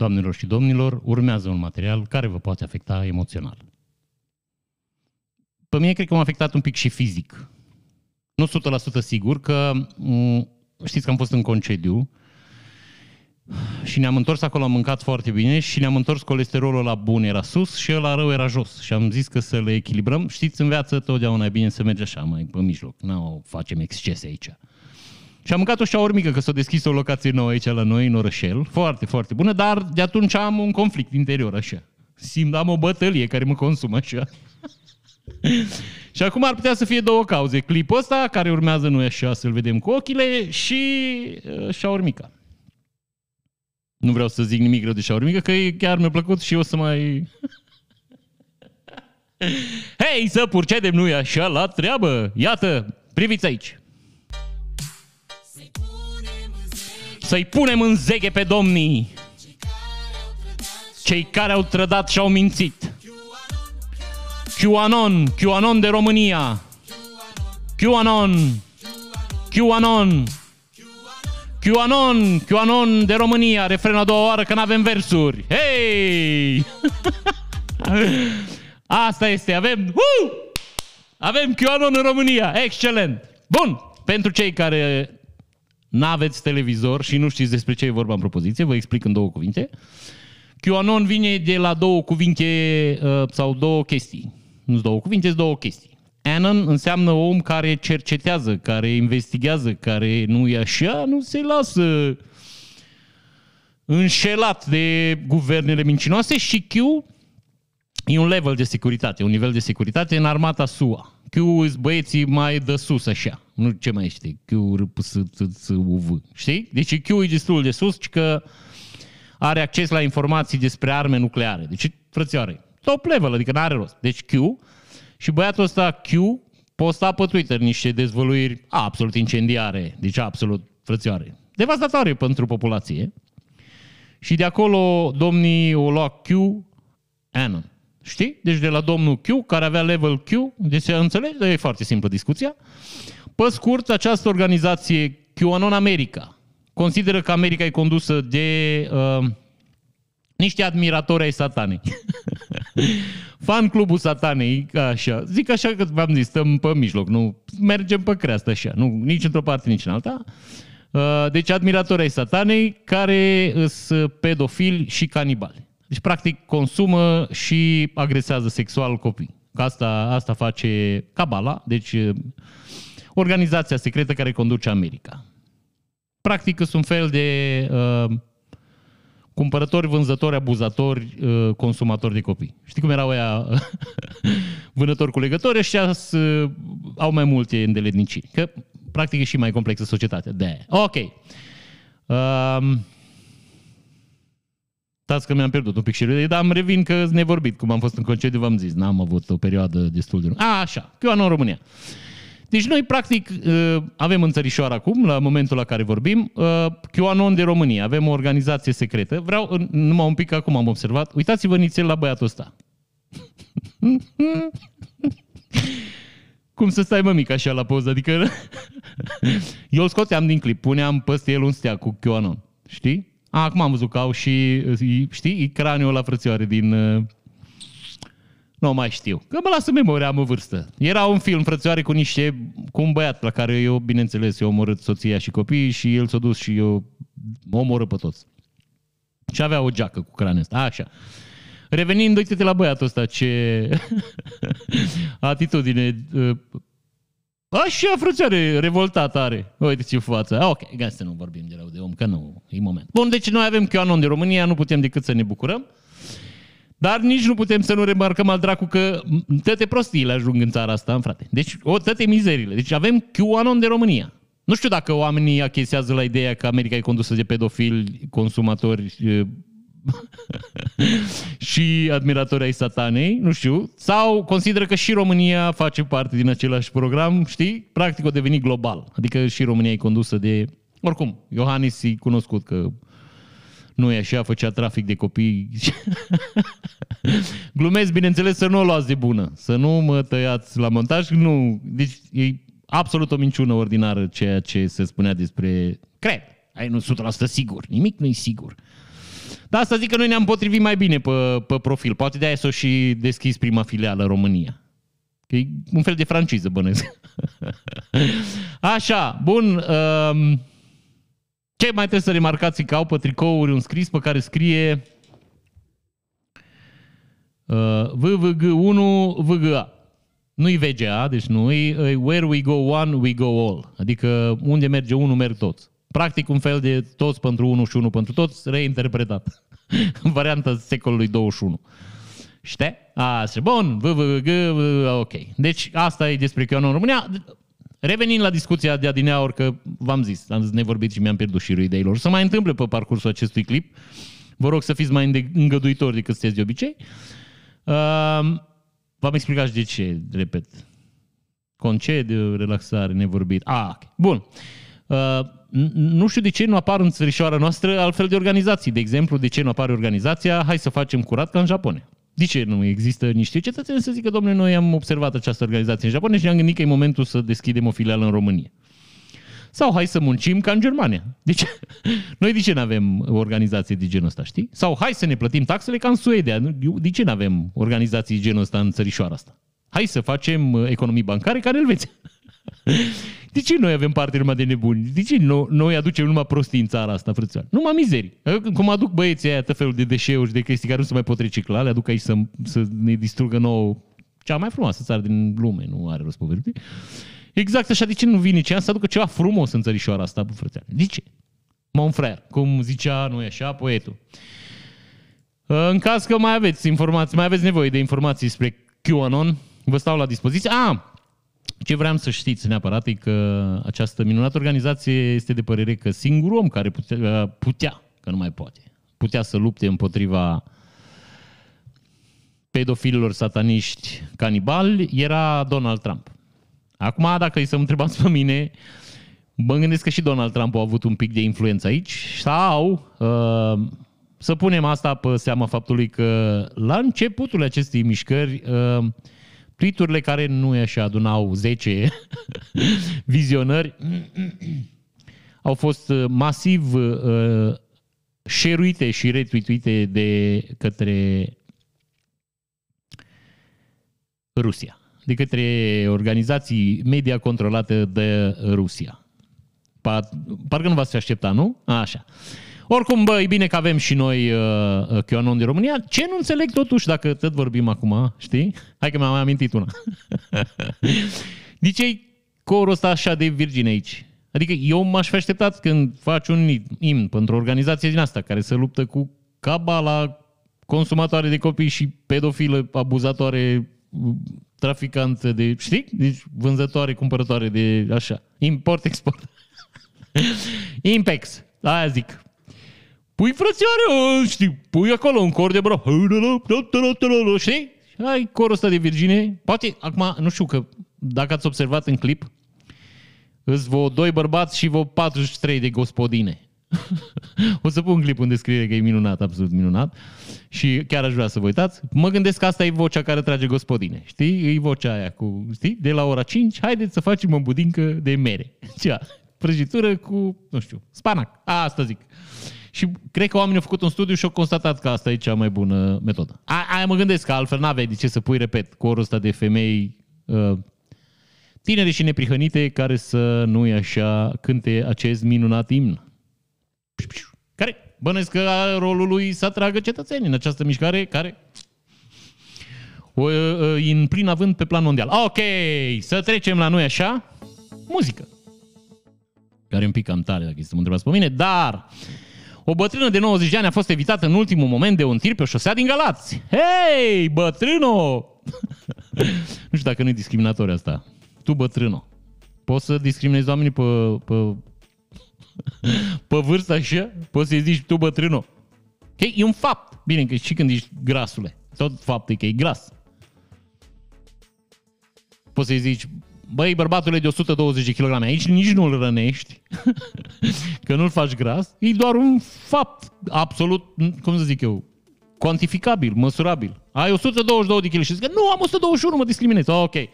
doamnelor și domnilor, urmează un material care vă poate afecta emoțional. Pe mine cred că m-a afectat un pic și fizic. Nu 100% sigur că m- știți că am fost în concediu și ne-am întors acolo, am mâncat foarte bine și ne-am întors colesterolul la bun era sus și la rău era jos. Și am zis că să le echilibrăm. Știți, în viață totdeauna e bine să mergi așa, mai pe mijloc. Nu facem excese aici. Și am mâncat o șaurmică, că s-a deschis o locație nouă aici la noi, în orășel. Foarte, foarte bună, dar de atunci am un conflict interior, așa. Simt, am o bătălie care mă consumă așa. și acum ar putea să fie două cauze. Clipul ăsta, care urmează nu așa, să-l vedem cu ochile, și uh, șaurmica. Nu vreau să zic nimic rău de șaurmică, că chiar mi-a plăcut și o să mai... Hei, să purcedem, nu-i așa, la treabă! Iată, priviți aici! Să-i punem în zeghe pe domnii, cei care au trădat și au mințit. QAnon, QAnon de România, QAnon, QAnon, QAnon, QAnon de România, refren a doua oară că n-avem versuri. Hei! Asta este, avem, uh! avem QAnon în România, excelent. Bun, pentru cei care n-aveți televizor și nu știți despre ce e vorba în propoziție, vă explic în două cuvinte. QAnon vine de la două cuvinte uh, sau două chestii. Nu două cuvinte, sunt două chestii. Anon înseamnă om care cercetează, care investigează, care nu e așa, nu se lasă înșelat de guvernele mincinoase și Q e un level de securitate, un nivel de securitate în armata SUA. Q sunt băieții mai de sus așa, nu ce mai știi, Q, R, P, S, T, S, U, V, știi? Deci Q e destul de sus, ci că are acces la informații despre arme nucleare. Deci, frățioare, top level, adică n-are rost. Deci Q și băiatul ăsta Q posta pe Twitter niște dezvăluiri absolut incendiare, deci absolut frățioare, devastatoare pentru populație. Și de acolo domnii o lua Q Anon. Știi? Deci de la domnul Q, care avea level Q, deci se înțelege, e foarte simplă discuția. Pe scurt, această organizație QAnon America consideră că America e condusă de uh, niște admiratori ai satanei. Fan clubul satanei, așa. Zic așa că v-am zis, stăm pe mijloc, nu mergem pe creastă așa, nu nici într-o parte, nici în alta. Uh, deci admiratori ai satanei care sunt pedofili și canibali. Deci, practic, consumă și agresează sexual copii. Că asta, asta face Cabala, deci organizația secretă care conduce America. Practic, sunt un fel de uh, cumpărători, vânzători, abuzatori, uh, consumatori de copii. Știi cum erau aia vânători cu legători? Ăștia uh, au mai multe îndeletniciri. Că, practic, e și mai complexă societatea. de Ok. Uh, Stați că mi-am pierdut un pic și dar am revin că ne vorbit, cum am fost în concediu, v-am zis, n-am avut o perioadă destul de lungă. A, așa, QAnon în România. Deci noi, practic, avem în țărișoară acum, la momentul la care vorbim, QAnon de România. Avem o organizație secretă. Vreau, numai un pic acum am observat, uitați-vă nițel la băiatul ăsta. Cum să stai mămic așa la poză, adică eu îl scoteam din clip, puneam peste el un stea cu QAnon, știi? A, acum am văzut că au și, știi, craniul la frățioare din... Uh, nu mai știu. Că mă lasă memoria, am o vârstă. Era un film, frățioare, cu niște... cu un băiat la care eu, bineînțeles, eu omorât soția și copiii și el s-a dus și eu omoră pe toți. Și avea o geacă cu craniul ăsta. Așa. Revenind, uite-te la băiatul ăsta, ce atitudine uh, Așa, frățioare, revoltat are. Uite ce față. Ah, ok, gata să nu vorbim de rău de om, că nu e moment. Bun, deci noi avem QAnon de România, nu putem decât să ne bucurăm. Dar nici nu putem să nu remarcăm al dracu că toate prostiile ajung în țara asta, în frate. Deci, o, toate mizerile. Deci avem QAnon de România. Nu știu dacă oamenii achesează la ideea că America e condusă de pedofili, consumatori și admiratori ai satanei, nu știu, sau consideră că și România face parte din același program, știi? Practic o deveni global. Adică și România e condusă de... Oricum, Iohannis e cunoscut că nu e așa, făcea trafic de copii. Glumesc, bineînțeles, să nu o luați de bună. Să nu mă tăiați la montaj. Nu, deci e absolut o minciună ordinară ceea ce se spunea despre... Cred, ai nu 100% sigur, nimic nu e sigur. Dar asta zic că noi ne-am potrivit mai bine pe, pe profil. Poate de-aia s-o și deschis prima filială în România. Că e un fel de franciză, bănesc. Așa, bun. Um, ce mai trebuie să remarcați că au pe tricouri un scris pe care scrie uh, VVG1 VGA. Nu-i VGA, deci nu, e where we go one, we go all. Adică unde merge unul, merg toți. Practic un fel de toți pentru unul și unul pentru toți, reinterpretat. în varianta secolului 21. Știi? Așa, bun, VVG, ok. Deci asta e despre QAnon în România. Revenind la discuția de adineauri, că v-am zis, am zis nevorbit și mi-am pierdut și ideilor. Să mai întâmple pe parcursul acestui clip. Vă rog să fiți mai îngăduitori decât sunteți de obicei. Uh, v-am explicat și de ce, repet. Concediu, relaxare, nevorbit. Ah, okay. Bun. Uh, nu știu de ce nu apar în țărișoara noastră altfel de organizații. De exemplu, de ce nu apare organizația Hai să facem curat ca în Japonia. De ce nu există niște cetățeni să zică, domnule, noi am observat această organizație în Japonia și ne-am gândit că e momentul să deschidem o filială în România. Sau hai să muncim ca în Germania. De ce? Noi de ce nu avem organizație de genul ăsta, știi? Sau hai să ne plătim taxele ca în Suedia. De ce nu avem organizații de genul ăsta în țărișoara asta? Hai să facem uh, economii bancare ca în Elveția. De ce noi avem parte numai de nebuni? De ce noi, noi aducem numai prostii în țara asta, frățioare? Numai mizerii. Cum aduc băieții aia tot felul de deșeuri și de chestii care nu se mai pot recicla, le aduc aici să, să ne distrugă nouă cea mai frumoasă țară din lume, nu are rost povesti. Exact așa, de ce nu vine ce să aducă ceva frumos în țărișoara asta, bă, frățioare? De ce? Mon frère, cum zicea, nu e așa, poetul. În caz că mai aveți informații, mai aveți nevoie de informații despre QAnon, vă stau la dispoziție. Ah, ce vreau să știți neapărat e că această minunată organizație este de părere că singurul om care putea, putea că nu mai poate, putea să lupte împotriva pedofililor sataniști canibali era Donald Trump. Acum, dacă îi să mă întrebați pe mine, mă gândesc că și Donald Trump a avut un pic de influență aici sau uh, să punem asta pe seama faptului că la începutul acestei mișcări uh, tweet care nu e așa, adunau 10 vizionări, au fost uh, masiv uh, share și retweetuite de către Rusia, de către organizații media controlate de Rusia. Parcă nu v-ați aștepta, nu? Așa. Oricum, bă, e bine că avem și noi uh, uh QAnon din România. Ce nu înțeleg totuși, dacă tot vorbim acum, știi? Hai că mi-am mai amintit una. de ce corul ăsta așa de virgin aici? Adică eu m-aș fi așteptat când faci un imn pentru o organizație din asta care se luptă cu cabala consumatoare de copii și pedofilă, abuzatoare, traficantă de, știi? Deci vânzătoare, cumpărătoare de așa. Import-export. Impex. Aia zic. Pui frățioare, știi, pui acolo un cor de bro. Știi? Ai corul ăsta de Virginie. Poate, acum, nu știu că dacă ați observat în clip, îți vă doi bărbați și vă 43 de gospodine. o să pun clip în descriere că e minunat, absolut minunat. Și chiar aș vrea să vă uitați. Mă gândesc că asta e vocea care trage gospodine. Știi? E vocea aia cu, știi? De la ora 5, haideți să facem o budincă de mere. Cea, prăjitură cu, nu știu, spanac. A, asta zic. Și cred că oamenii au făcut un studiu și au constatat că asta e cea mai bună metodă. A, aia mă gândesc că altfel n-aveai de ce să pui, repet, corul ăsta de femei uh, tinere și neprihănite care să nu i așa cânte acest minunat imn. Care bănesc că rolul lui să atragă cetățenii în această mișcare care o, în plin avânt pe plan mondial. Ok, să trecem la noi așa. Muzică. Care e un pic cam tare, dacă să mă întrebați pe mine, dar o bătrână de 90 de ani a fost evitată în ultimul moment de un tir pe o șosea din Galați. Hei, bătrâno! nu știu dacă nu e discriminatoriu asta. Tu, bătrâno. Poți să discriminezi oamenii pe, pe, pe vârstă așa? Poți să-i zici tu, bătrâno. Okay? E un fapt. Bine, că și când ești grasule. Tot faptul e că e gras. Poți să-i zici, băi, bărbatul e de 120 de kg, aici nici nu-l rănești, că nu-l faci gras, e doar un fapt absolut, cum să zic eu, cuantificabil, măsurabil. Ai 122 de kg și zic că nu, am 121, mă discriminezi. Oh, ok.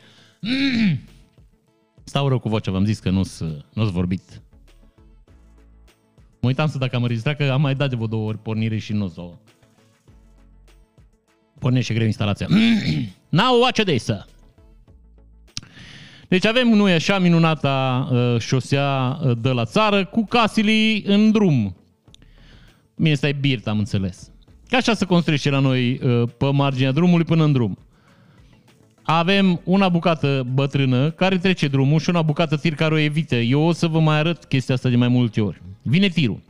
Stau rău cu vocea, v-am zis că nu-s, nu vorbit. Mă uitam să dacă am înregistrat, că am mai dat de vreo două ori pornire și nu o să o... Pornește greu instalația. Now watch this, sir. Deci avem, nu e așa, minunata uh, șosea uh, de la țară cu casile în drum. Bine, stai birt, am înțeles. Ca așa se construiește la noi uh, pe marginea drumului până în drum. Avem una bucată bătrână care trece drumul și una bucată tir care o evită. Eu o să vă mai arăt chestia asta de mai multe ori. Vine tirul.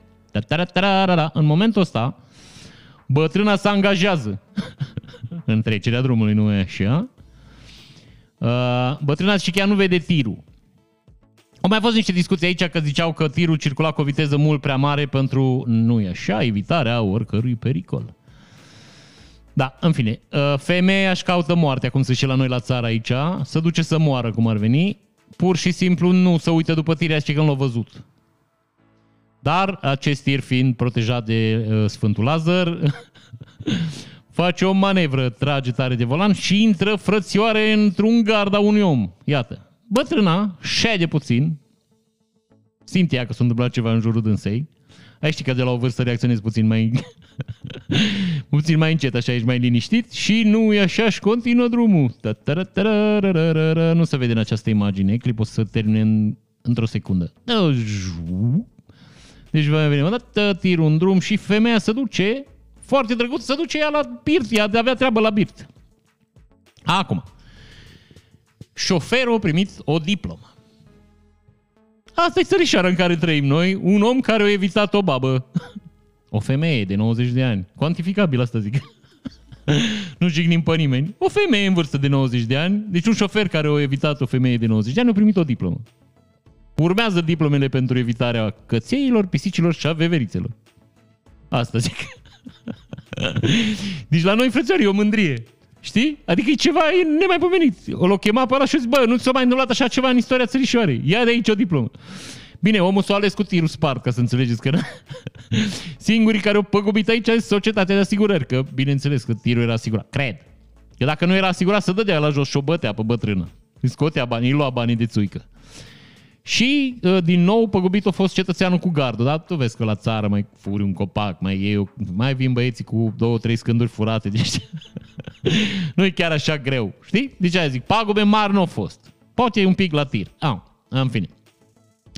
În momentul ăsta, bătrâna se angajează în trecerea drumului, nu e așa? Uh, bătrâna și chiar nu vede tirul. Au mai fost niște discuții aici că ziceau că tirul circula cu o viteză mult prea mare pentru, nu e așa, evitarea oricărui pericol. Da, în fine, uh, femeia își caută moartea, cum se zice la noi la țară aici, să duce să moară, cum ar veni, pur și simplu nu să uită după tirea și că nu l-a văzut. Dar acest tir fiind protejat de uh, Sfântul Lazar, face o manevră, trage tare de volan și intră frățioare într-un garda unui om. Iată, bătrâna, șede puțin, simte ea că s-a întâmplat ceva în jurul dânsei, ai știi că de la o vârstă reacționezi puțin mai puțin mai încet, așa ești mai liniștit și nu e așa și continuă drumul. Nu se vede în această imagine, clipul o să termine în, într-o secundă. Deci va veni o dată, tir un drum și femeia se duce, foarte drăguț, se duce ea la birt, ea de avea treabă la birt. Acum, șoferul a primit o diplomă. Asta e țărișoara în care trăim noi, un om care a evitat o babă. O femeie de 90 de ani. Cuantificabil asta zic. nu jignim pe nimeni. O femeie în vârstă de 90 de ani, deci un șofer care a evitat o femeie de 90 de ani a primit o diplomă. Urmează diplomele pentru evitarea cățeilor, pisicilor și a veverițelor. Asta zic. deci la noi, frățioare, e o mândrie. Știi? Adică e ceva e nemaipomenit. O l-o chema pe ăla și zis, bă, nu ți-a mai întâmplat așa ceva în istoria țărișoarei. Ia de aici o diplomă. Bine, omul s-a ales cu tirul spart, ca să înțelegeți că singurii care au păgubit aici sunt societatea de asigurări, că bineînțeles că tirul era asigurat. Cred. Că dacă nu era asigurat, să dădea la jos și o bătea pe bătrână. Îi scotea banii, îi lua banii de țuică. Și, ă, din nou, păgubit a fost cetățeanul cu gardul, da? Tu vezi că la țară mai furi un copac, mai iei, mai vin băieții cu două, trei scânduri furate, deci nu e chiar așa greu, știi? Deci aia zic, pagube mari nu au fost. Poate e un pic la tir. Ah, în fine.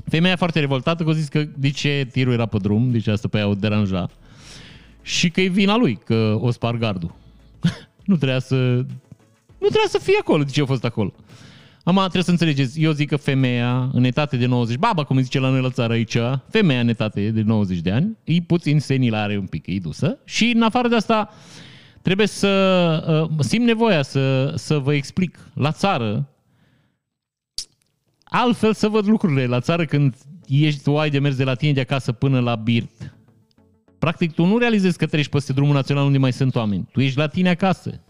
Femeia foarte revoltată că a zis că de ce tirul era pe drum, deci asta pe ea o deranja. Și că e vina lui, că o spar gardul. nu trebuia să... Nu trebuia să fie acolo, de ce a fost acolo. Am trebuie să înțelegeți, eu zic că femeia în etate de 90, baba cum zice la noi la țară aici, femeia în etate de 90 de ani, e puțin senilă, are un pic, e dusă și în afară de asta trebuie să uh, simt nevoia să, să vă explic. La țară, altfel să văd lucrurile. La țară când ești, tu ai de mers de la tine de acasă până la Birt, practic tu nu realizezi că treci peste drumul național unde mai sunt oameni. Tu ești la tine acasă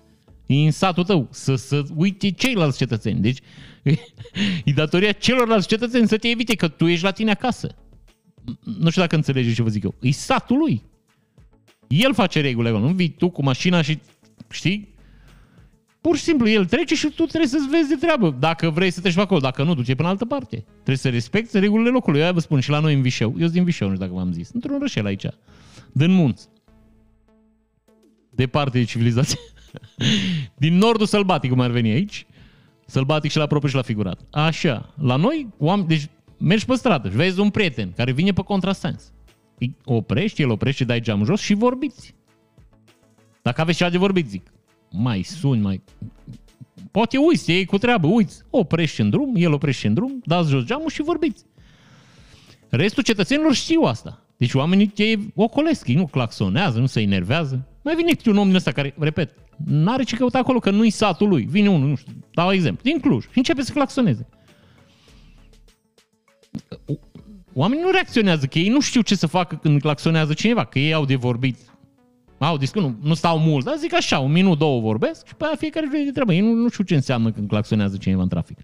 în satul tău, să, să uite ceilalți cetățeni. Deci e datoria celorlalți cetățeni să te evite că tu ești la tine acasă. Nu știu dacă înțelegeți ce vă zic eu. E satul lui. El face regulile Nu vii tu cu mașina și, știi, Pur și simplu, el trece și tu trebuie să-ți vezi de treabă. Dacă vrei să treci pe acolo, dacă nu, duce până altă parte. Trebuie să respecti regulile locului. Eu vă spun și la noi în Vișeu. Eu sunt din Vișeu, nu știu dacă v-am zis. Într-un rășel aici. Din munți. Departe de civilizație. Din nordul sălbatic, cum ar veni aici. Sălbatic și la propriu și la figurat. Așa. La noi, oameni, deci mergi pe stradă și vezi un prieten care vine pe contrasens. Îi oprești, el oprește, dai geamul jos și vorbiți. Dacă aveți ceva de vorbit, zic. Mai suni, mai... Poate uiți, ei cu treabă, uiți. Oprești în drum, el oprește în drum, dați jos geamul și vorbiți. Restul cetățenilor știu asta. Deci oamenii ei ocolesc, ei nu claxonează, nu se enervează. Mai vine un om din ăsta care, repet, n-are ce căuta acolo, că nu-i satul lui. Vine unul, nu știu, dau exemplu, din Cluj și începe să claxoneze. Oamenii nu reacționează, că ei nu știu ce să facă când claxonează cineva, că ei au de vorbit. Au zis că nu, nu stau mult, dar zic așa, un minut, două vorbesc și pe aia fiecare vede de treabă. Ei nu, nu știu ce înseamnă când claxonează cineva în trafic.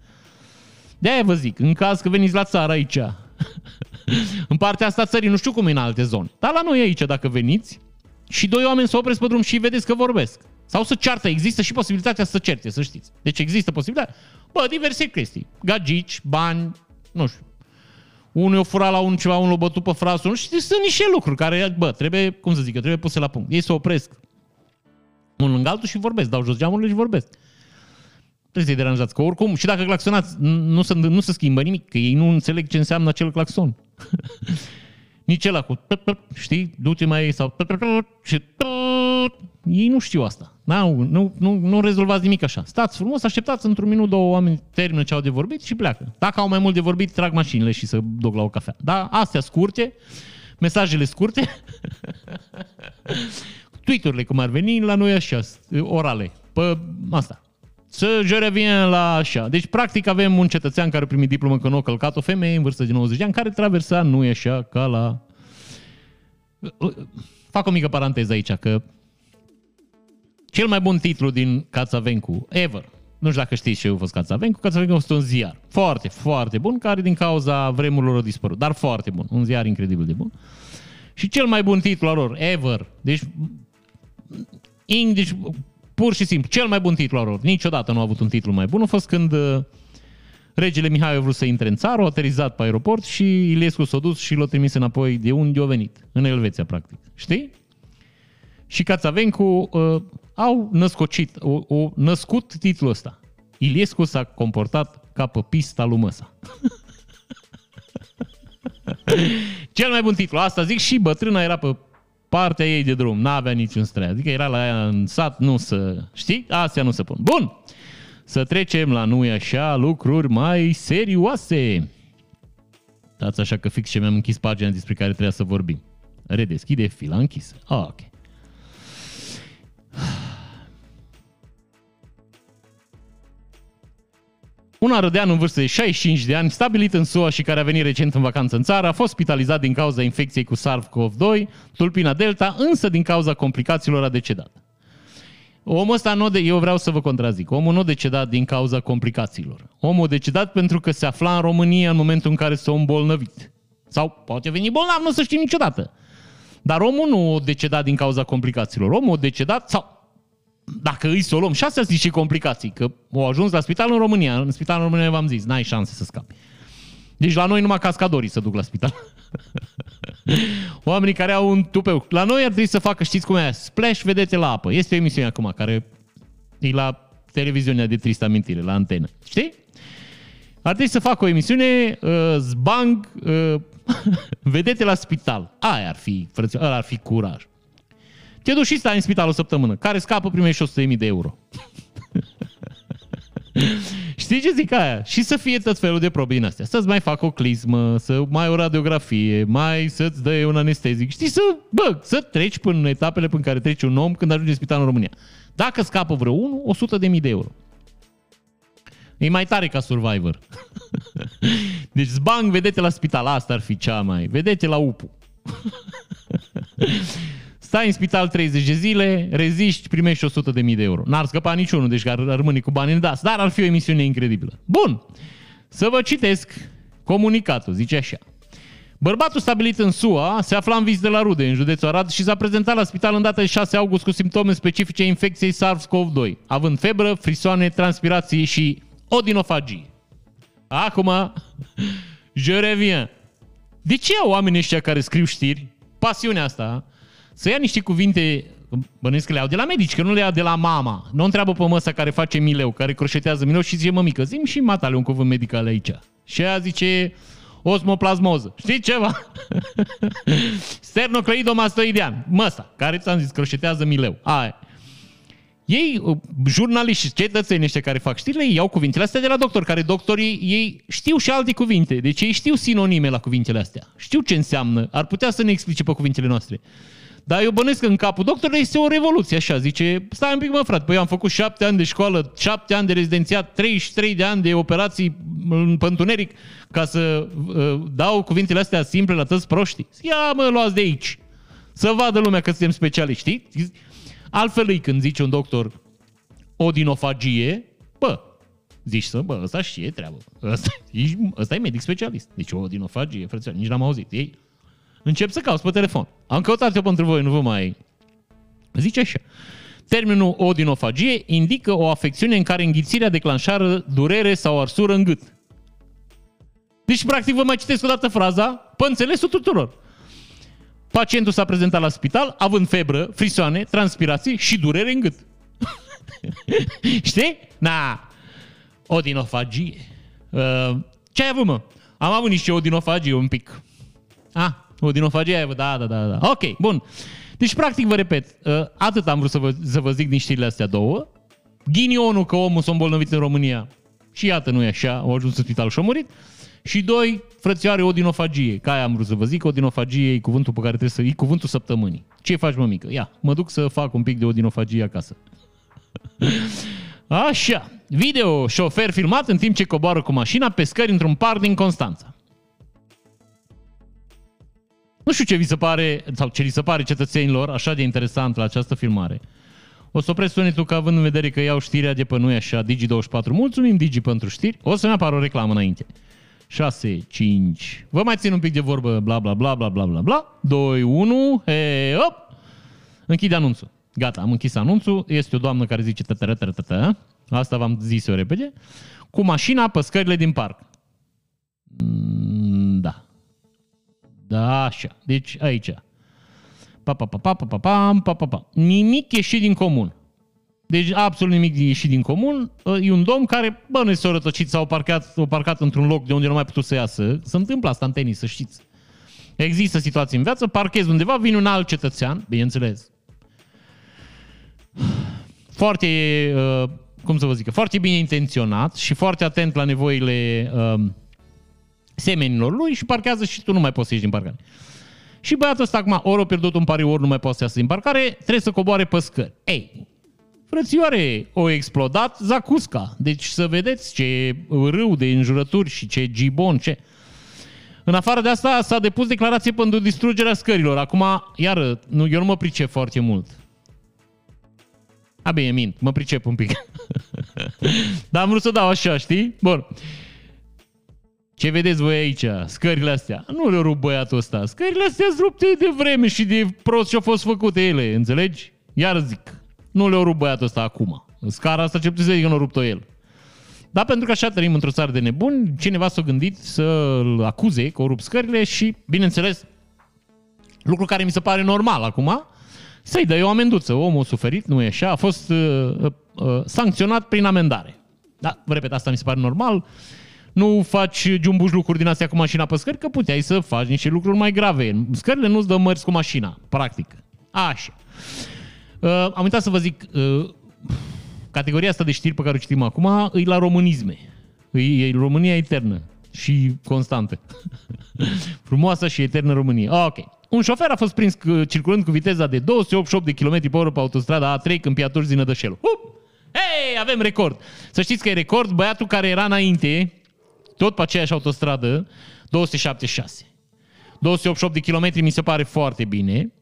De-aia vă zic, în caz că veniți la țară aici, în partea asta țării, nu știu cum e în alte zone, dar la noi aici, dacă veniți, și doi oameni să opresc pe drum și vedeți că vorbesc. Sau să ceartă. Există și posibilitatea să certe, să știți. Deci există posibilitatea. Bă, diverse chestii. Gagici, bani, nu știu. unul o fura la un ceva, unul o bătut pe frasul, nu știu, sunt niște lucruri care, bă, trebuie, cum să zic, trebuie puse la punct. Ei se opresc unul lângă altul și vorbesc, dau jos geamurile și vorbesc. Trebuie să-i deranjați, că oricum, și dacă claxonați, nu se, nu se schimbă nimic, că ei nu înțeleg ce înseamnă acel claxon. Nici ăla cu, știi, duce mai sau și ei nu știu asta. Nu, nu, nu, nu rezolvați nimic așa. Stați frumos, așteptați într-un minut, două oameni termină ce au de vorbit și pleacă. Dacă au mai mult de vorbit, trag mașinile și să duc la o cafea. Da, astea scurte, mesajele scurte, tweet-urile cum ar veni, la noi așa, orale, pe asta. Să je revin la așa. Deci, practic, avem un cetățean care a primit diplomă că nu a călcat o femeie în vârstă de 90 de ani, care traversa, nu e așa, ca la... Fac o mică paranteză aici, că cel mai bun titlu din Cațavencu ever, nu știu dacă știți ce a fost Cațavencu, Cațavencu a fost un ziar foarte, foarte bun, care din cauza vremurilor a dispărut, dar foarte bun, un ziar incredibil de bun. Și cel mai bun titlu al lor, ever, deci, deci pur și simplu, cel mai bun titlu al lor, niciodată nu a avut un titlu mai bun, a fost când uh, regele Mihai a vrut să intre în țară, a aterizat pe aeroport și Iliescu s-a dus și l-a trimis înapoi de unde a venit, în Elveția, practic. Știi? Și Cațavencu uh, au născocit, o, o născut titlul ăsta. Iliescu s-a comportat ca pe pista lui Măsa. Cel mai bun titlu, asta zic și bătrâna era pe partea ei de drum, n-avea niciun stres. Adică era la ea în sat, nu să... Știi? Astea nu se pun. Bun! Să trecem la nu așa lucruri mai serioase. Dați așa că fix ce mi-am închis pagina despre care trebuia să vorbim. Redeschide fila închisă. Ah, ok. Un arădean în vârstă de 65 de ani, stabilit în SUA și care a venit recent în vacanță în țară, a fost spitalizat din cauza infecției cu SARS-CoV-2, tulpina Delta, însă din cauza complicațiilor a decedat. Omul ăsta nu de, eu vreau să vă contrazic, omul nu a decedat din cauza complicațiilor. Omul a decedat pentru că se afla în România în momentul în care s-a îmbolnăvit. Sau poate veni bolnav, nu să știm niciodată. Dar omul nu a decedat din cauza complicațiilor. Omul a decedat, sau dacă îi să o luăm, și astea sunt și complicații, că au ajuns la spital în România. În spital în România v-am zis, n-ai șanse să scapi. Deci la noi numai cascadorii să duc la spital. Oamenii care au un tupeu. La noi ar trebui să facă, știți cum e, splash vedete la apă. Este o emisiune acum care e la televiziunea de tristă amintire, la antenă. Știi? Ar trebui să facă o emisiune, uh, zbang, uh, vedete la spital. Aia ar fi, frățio, ăla ar fi curaj. Te duci și stai în spital o săptămână. Care scapă primești 100.000 de euro. Știi ce zic aia? Și să fie tot felul de probe din astea. Să-ți mai facă o clismă, să mai o radiografie, mai să-ți dă un anestezic. Știi, să, bă, să treci până în etapele până care trece un om când ajunge în spital în România. Dacă scapă vreo unul, 100.000 de euro. E mai tare ca Survivor. deci zbang, vedete la spital, asta ar fi cea mai. Vedete la UPU. Stai în spital 30 de zile, reziști, primești 100 de mii de euro. N-ar scăpa niciunul, deci ar rămâne cu bani în das, dar ar fi o emisiune incredibilă. Bun, să vă citesc comunicatul, zice așa. Bărbatul stabilit în SUA se afla în vizit de la Rude, în județul Arad, și s-a prezentat la spital în data de 6 august cu simptome specifice infecției SARS-CoV-2, având febră, frisoane, transpirație și odinofagie. Acum, je reviens. De ce au oamenii ăștia care scriu știri pasiunea asta să ia niște cuvinte, bănuiesc că le au de la medici, că nu le ia de la mama. Nu întreabă pe măsa care face mileu, care croșetează mileu și zice, mămică, zim și matale un cuvânt medical aici. Și ea zice, osmoplasmoză. Știi ceva? Sternocleidomastoidean. Măsa, care ți-am zis, croșetează mileu. Aia. Ei, uh, jurnaliști, cetățenii ăștia care fac știrile, ei iau cuvintele astea de la doctor, care doctorii, ei știu și alte cuvinte. Deci ei știu sinonime la cuvintele astea. Știu ce înseamnă. Ar putea să ne explice pe cuvintele noastre. Dar eu bănesc că în capul doctorului este o revoluție, așa, zice, stai un pic mă frate, păi eu am făcut șapte ani de școală, șapte ani de rezidențiat, 33 de ani de operații în pântuneric ca să uh, dau cuvintele astea simple la toți proștii. Ia mă, luați de aici. Să vadă lumea că suntem specialiști, știi? Altfel e când zice un doctor odinofagie, bă, zici să, bă, ăsta știe treabă. Ăsta, ăsta e medic specialist. Deci o odinofagie, frățioare, nici n-am auzit. Ei, încep să cauți pe telefon. Am căutat eu pentru voi, nu vă mai... Zice așa. Termenul odinofagie indică o afecțiune în care înghițirea declanșară durere sau arsură în gât. Deci, practic, vă mai citesc o dată fraza, pe înțelesul tuturor. Pacientul s-a prezentat la spital, având febră, frisoane, transpirații și durere în gât. Știi? Na, odinofagie. Uh, ce ai avut, mă? Am avut niște odinofagie un pic. Ah, odinofagie ai avut, da, da, da, da. Ok, bun. Deci, practic, vă repet, uh, atât am vrut să vă, să vă zic din știrile astea două. Ghinionul că omul s-a îmbolnăvit în România și iată, nu e așa, au ajuns în spital și a murit. Și doi, frățioare, odinofagie. Ca aia am vrut să vă zic, odinofagie e cuvântul pe care trebuie să... e cuvântul săptămânii. Ce faci, mămică? Ia, mă duc să fac un pic de odinofagie acasă. Așa. Video, șofer filmat în timp ce coboară cu mașina pe scări într-un parc din Constanța. Nu știu ce vi se pare, sau ce li se pare cetățenilor așa de interesant la această filmare. O să opresc sunetul că având în vedere că iau știrea de pe noi așa, Digi24. Mulțumim, Digi, pentru știri. O să-mi apară o reclamă înainte. 6, 5. Vă mai țin un pic de vorbă, bla bla bla bla bla bla bla. 2, 1, he, op! Închide anunțul. Gata, am închis anunțul. Este o doamnă care zice tătără, tătără, Asta v-am zis eu repede. Cu mașina pe scările din parc. Mm, da. Da, așa. Deci aici. Pa, pa, pa, pa, pa, pa, pa, pa, pa, pa. Nimic ieșit din comun. Deci absolut nimic ieșit din comun. E un domn care, bă, nu s-a rătăcit, s-a parcat, s-a parcat într-un loc de unde nu mai putut să iasă. Se întâmplă asta în tenis, să știți. Există situații în viață, parchezi undeva, vine un alt cetățean, bineînțeles. Foarte, uh, cum să vă zic, foarte bine intenționat și foarte atent la nevoile uh, semenilor lui și parchează și tu nu mai poți să ieși din parcare. Și băiatul ăsta acum ori a pierdut un pariu, ori nu mai poate să iasă din parcare, trebuie să coboare pe scări. Ei, frățioare, o explodat Zacusca. Deci să vedeți ce râu de înjurături și ce gibon, ce... În afară de asta s-a depus declarație pentru distrugerea scărilor. Acum, iară, nu, eu nu mă pricep foarte mult. A, bine, mint, mă pricep un pic. Dar am vrut să dau așa, știi? Bun. Ce vedeți voi aici? Scările astea. Nu le rup băiatul ăsta. Scările astea sunt rupte de vreme și de prost ce au fost făcute ele, înțelegi? Iar zic, nu le-au rupt băiatul ăsta acum. Scara asta ce puteți să zic că nu a rupt-o el. Dar pentru că așa trăim într-o țară de nebuni, cineva s-a gândit să-l acuze că o rup scările și, bineînțeles, lucru care mi se pare normal acum, să-i dă o amenduță. Omul a suferit, nu e așa, a fost uh, uh, uh, sancționat prin amendare. Da, vă repet, asta mi se pare normal. Nu faci jumbuși lucruri din astea cu mașina pe scări, că puteai să faci niște lucruri mai grave. Scările nu-ți dă mărți cu mașina, practic. Așa. Uh, am uitat să vă zic, uh, categoria asta de știri pe care o citim acum e la românisme. E, e România eternă și constantă. Frumoasă și eternă România. Ok. Un șofer a fost prins uh, circulând cu viteza de 288 de km pe oră pe autostrada A3 când piaturzi din Nădășelu. Hup! Hei, avem record! Să știți că e record băiatul care era înainte, tot pe aceeași autostradă, 276. 288 de kilometri mi se pare foarte bine.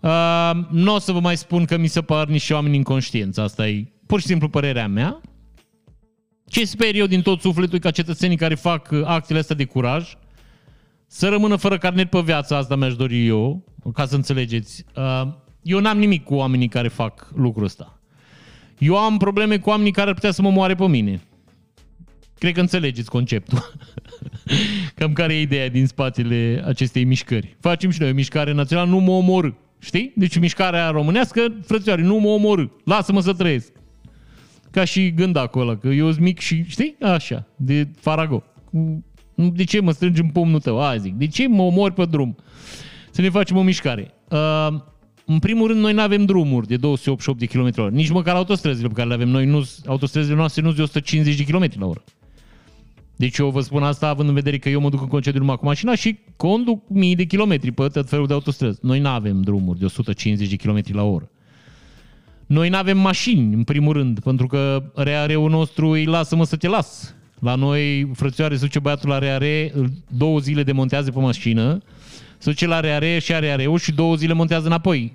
Uh, nu o să vă mai spun că mi se par niște oameni inconștienți. Asta e pur și simplu părerea mea. Ce sper eu din tot sufletul ca cetățenii care fac uh, actele astea de curaj să rămână fără carnet pe viața asta mi-aș dori eu, ca să înțelegeți. Uh, eu n-am nimic cu oamenii care fac lucrul ăsta. Eu am probleme cu oamenii care ar putea să mă moare pe mine. Cred că înțelegeți conceptul. Cam care e ideea din spatele acestei mișcări. Facem și noi o mișcare națională, nu mă omor. Știi? Deci mișcarea românească, frățioare, nu mă omor. Lasă-mă să trăiesc. Ca și gândacul ăla, că eu sunt mic și, știi? Așa, de farago. De ce mă strângi în pumnul tău? Aia zic. De ce mă omori pe drum? Să ne facem o mișcare. Uh, în primul rând, noi nu avem drumuri de 288 de km h Nici măcar autostrăzile pe care le avem noi, nu, autostrăzile noastre nu sunt de 150 de km la oră. Deci eu vă spun asta având în vedere că eu mă duc în concediu numai cu mașina și conduc mii de kilometri pe tot felul de autostrăzi. Noi nu avem drumuri de 150 de km la oră. Noi nu avem mașini, în primul rând, pentru că reareul nostru îi lasă-mă să te las. La noi, frățioare, se duce băiatul la reare, două zile demontează pe mașină, se duce la reare și are areu și două zile montează înapoi.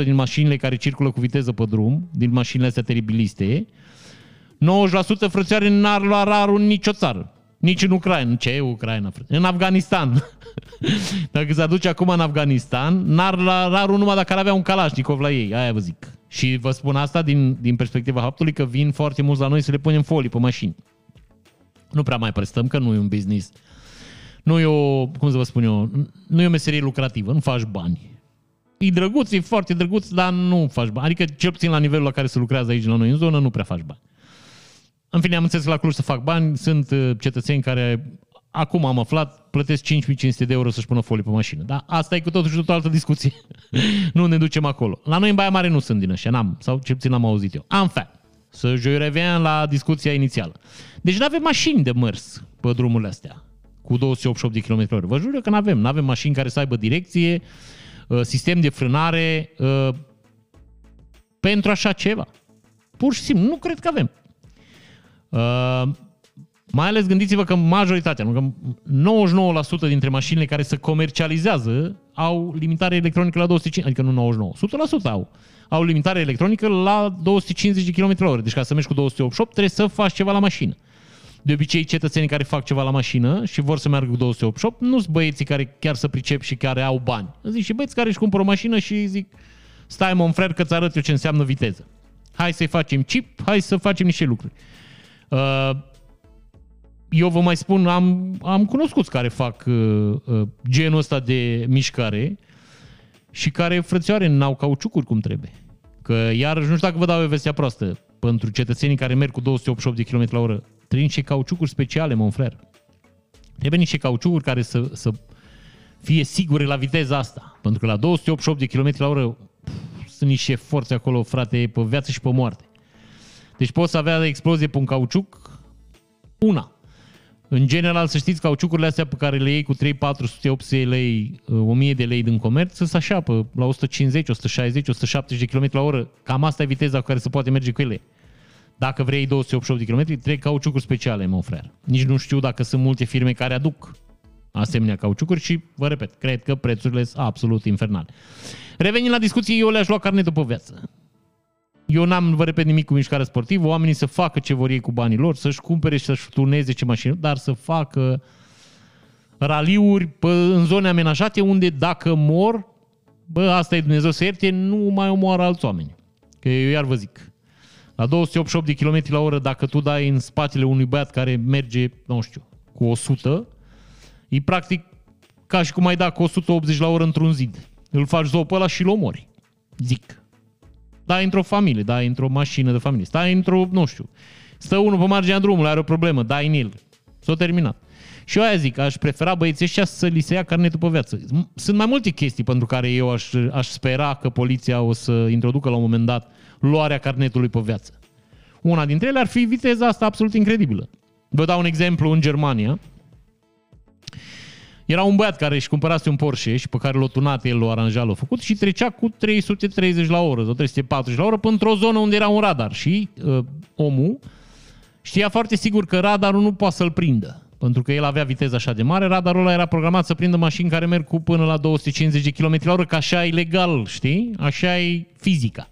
90% din mașinile care circulă cu viteză pe drum, din mașinile astea teribiliste, 90% frățioare n-ar lua rarul în nicio țară. Nici în Ucraina. Ce e Ucraina? Frate? În Afganistan. dacă se aduce acum în Afganistan, n-ar la rarul numai dacă ar avea un Kalashnikov la ei. Aia vă zic. Și vă spun asta din, din perspectiva faptului că vin foarte mulți la noi să le punem folii pe mașini. Nu prea mai prestăm, că nu e un business. Nu e o, cum să vă spun eu, nu e o meserie lucrativă, nu faci bani. E drăguț, e foarte drăguț, dar nu faci bani. Adică, cel puțin la nivelul la care se lucrează aici la noi în zonă, nu prea faci bani. În fine, am înțeles că la Cluj să fac bani. Sunt uh, cetățeni care, acum am aflat, plătesc 5500 de euro să-și pună folii pe mașină. Dar asta e cu totul și tot o altă discuție. nu ne ducem acolo. La noi în Baia Mare nu sunt din ăștia, n-am, sau cel puțin n-am auzit eu. Am fact. Să je revean la discuția inițială. Deci nu avem mașini de mers pe drumurile astea cu 288 de km h Vă jur că nu avem. Nu avem mașini care să aibă direcție, uh, sistem de frânare uh, pentru așa ceva. Pur și simplu, nu cred că avem. Uh, mai ales gândiți-vă că majoritatea, nu, că 99% dintre mașinile care se comercializează au limitare electronică la 250, adică nu 99, 100% au. Au limitare electronică la 250 de km h Deci ca să mergi cu 288 trebuie să faci ceva la mașină. De obicei, cetățenii care fac ceva la mașină și vor să meargă cu 288 nu sunt băieții care chiar să pricep și care au bani. Zic și băieți care își cumpără o mașină și zic stai mă, frer, că-ți arăt eu ce înseamnă viteză. Hai să-i facem chip, hai să facem niște lucruri. Uh, eu vă mai spun, am, am cunoscuți care fac uh, uh, genul ăsta de mișcare și care, frățioare, n-au cauciucuri cum trebuie. Că iar nu știu dacă vă dau o vestea proastă pentru cetățenii care merg cu 288 de km la oră. Trebuie niște cauciucuri speciale, mă frer. Trebuie niște cauciucuri care să, să fie sigure la viteza asta. Pentru că la 288 de km la oră pf, sunt niște forțe acolo, frate, pe viață și pe moarte. Deci poți avea explozie pe un cauciuc, una. În general, să știți, cauciucurile astea pe care le iei cu 3, 400, 800 lei, 1000 uh, de lei din comerț, să așa pe la 150, 160, 170 de km la oră. Cam asta e viteza cu care se poate merge cu ele. Dacă vrei 288 de km, trec cauciucuri speciale, mă ofer. Nici nu știu dacă sunt multe firme care aduc asemenea cauciucuri și, vă repet, cred că prețurile sunt absolut infernale. Revenind la discuție, eu le-aș lua carnetul pe viață. Eu n-am, vă repet, nimic cu mișcarea sportivă, oamenii să facă ce vor ei cu banii lor, să-și cumpere și să-și turneze ce mașini, dar să facă raliuri pe, în zone amenajate unde dacă mor, bă, asta e Dumnezeu să ierte, nu mai omoară alți oameni. Că eu iar vă zic, la 288 de km la oră, dacă tu dai în spatele unui băiat care merge, nu știu, cu 100, e practic ca și cum ai da cu 180 la oră într-un zid. Îl faci zopă pe ăla și-l omori. Zic. Dai într-o familie, dai într-o mașină de familie, stai într-o, nu știu, stă unul pe marginea drumului, are o problemă, dai în el. S-a terminat. Și eu aia zic, aș prefera băieții ăștia să li se ia carnetul pe viață. Sunt mai multe chestii pentru care eu aș, aș spera că poliția o să introducă la un moment dat luarea carnetului pe viață. Una dintre ele ar fi viteza asta absolut incredibilă. Vă dau un exemplu în Germania. Era un băiat care își cumpărase un Porsche și pe care l-a tunat, el l-a aranjat, l-a făcut și trecea cu 330 la oră sau 340 la oră într-o zonă unde era un radar și uh, omul știa foarte sigur că radarul nu poate să-l prindă. Pentru că el avea viteză așa de mare, radarul ăla era programat să prindă mașini care merg cu până la 250 de km la oră, că așa e legal, știi? Așa e fizica.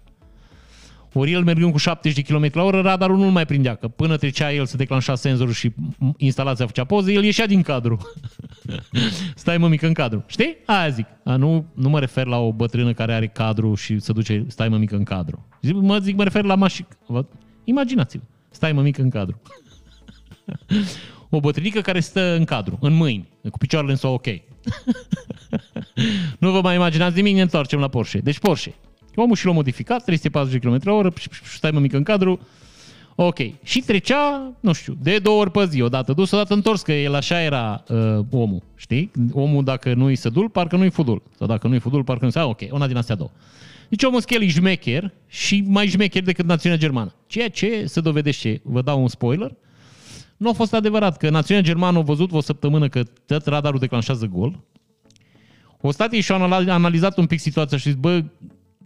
Ori el mergând cu 70 de km la oră, radarul nu mai prindea, că până trecea el să declanșa senzorul și instalația făcea poză, el ieșea din cadru. stai mă mică în cadru. Știi? Aia zic. A, nu, nu mă refer la o bătrână care are cadru și se duce, stai mă mică în cadru. Zic, mă zic, mă refer la mașină. Imaginați-vă. Stai mă mică în cadru. o bătrânică care stă în cadru, în mâini, cu picioarele în ok. nu vă mai imaginați nimic, ne întoarcem la Porsche. Deci Porsche, Omul și l-a modificat, 340 km h oră, stai mă mică în cadru, ok. Și trecea, nu știu, de două ori pe zi, odată dus, odată întors, că el așa era uh, omul, știi? Omul dacă nu-i sădul, parcă nu-i fudul. Sau dacă nu-i fudul, parcă nu-i... Ah, ok, una din astea două. Deci omul schelii jmecher și mai jmecher decât națiunea germană. Ceea ce se dovedește, vă dau un spoiler, nu a fost adevărat, că națiunea germană a văzut o săptămână că tot radarul declanșează gol. O stat și au analizat un pic situația și zis, bă,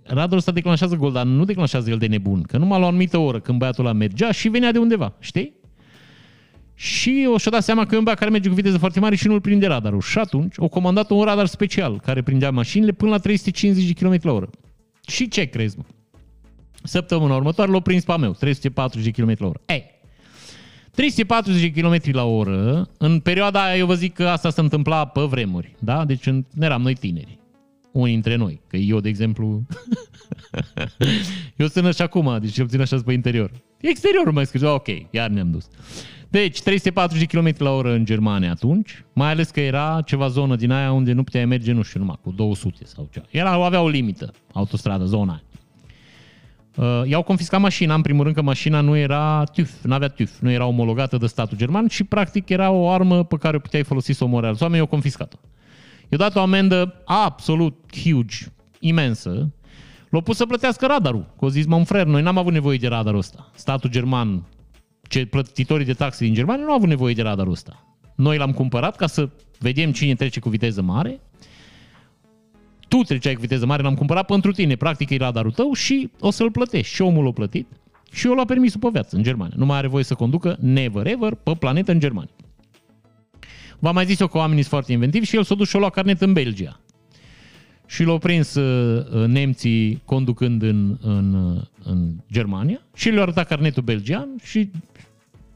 radarul ăsta declanșează gol, dar nu declanșează el de nebun, că numai la o anumită oră, când băiatul ăla mergea și venea de undeva, știi? Și o și-a dat seama că e un băiat care merge cu viteză foarte mare și nu-l prinde radarul. Și atunci o comandat un radar special care prindea mașinile până la 350 km la oră. Și ce crezi, mă? Săptămâna următoare l-a prins pe meu, 340 km la oră. Ei, 340 km la oră, în perioada aia eu vă zic că asta se întâmpla pe vremuri, da? Deci eram noi tineri unii dintre noi. Că eu, de exemplu, eu sunt așa acum, deci cel puțin așa pe interior. Exteriorul mai scris, ok, iar ne-am dus. Deci, 340 km la oră în Germania atunci, mai ales că era ceva zonă din aia unde nu puteai merge, nu știu, numai cu 200 sau ceva. Era, avea o limită, autostradă, zona aia. Uh, i-au confiscat mașina, în primul rând că mașina nu era TÜV, nu avea TÜV, nu era omologată de statul german și practic era o armă pe care o puteai folosi să omori alți oameni, i-au confiscat-o. I-a dat o amendă absolut huge, imensă, l-a pus să plătească radarul. Că au zis, mă, frère, noi n-am avut nevoie de radarul ăsta. Statul german, ce, plătitorii de taxe din Germania nu au avut nevoie de radarul ăsta. Noi l-am cumpărat ca să vedem cine trece cu viteză mare. Tu treceai cu viteză mare, l-am cumpărat pentru tine. Practic e radarul tău și o să-l plătești. Și omul l-a plătit și eu l-a permis pe viață în Germania. Nu mai are voie să conducă never ever pe planetă în Germania. V-am mai zis eu că oamenii sunt foarte inventivi și el s-a dus și a luat carnet în Belgia. Și l-au prins uh, nemții conducând în, în, uh, în Germania și le-au arătat carnetul belgian și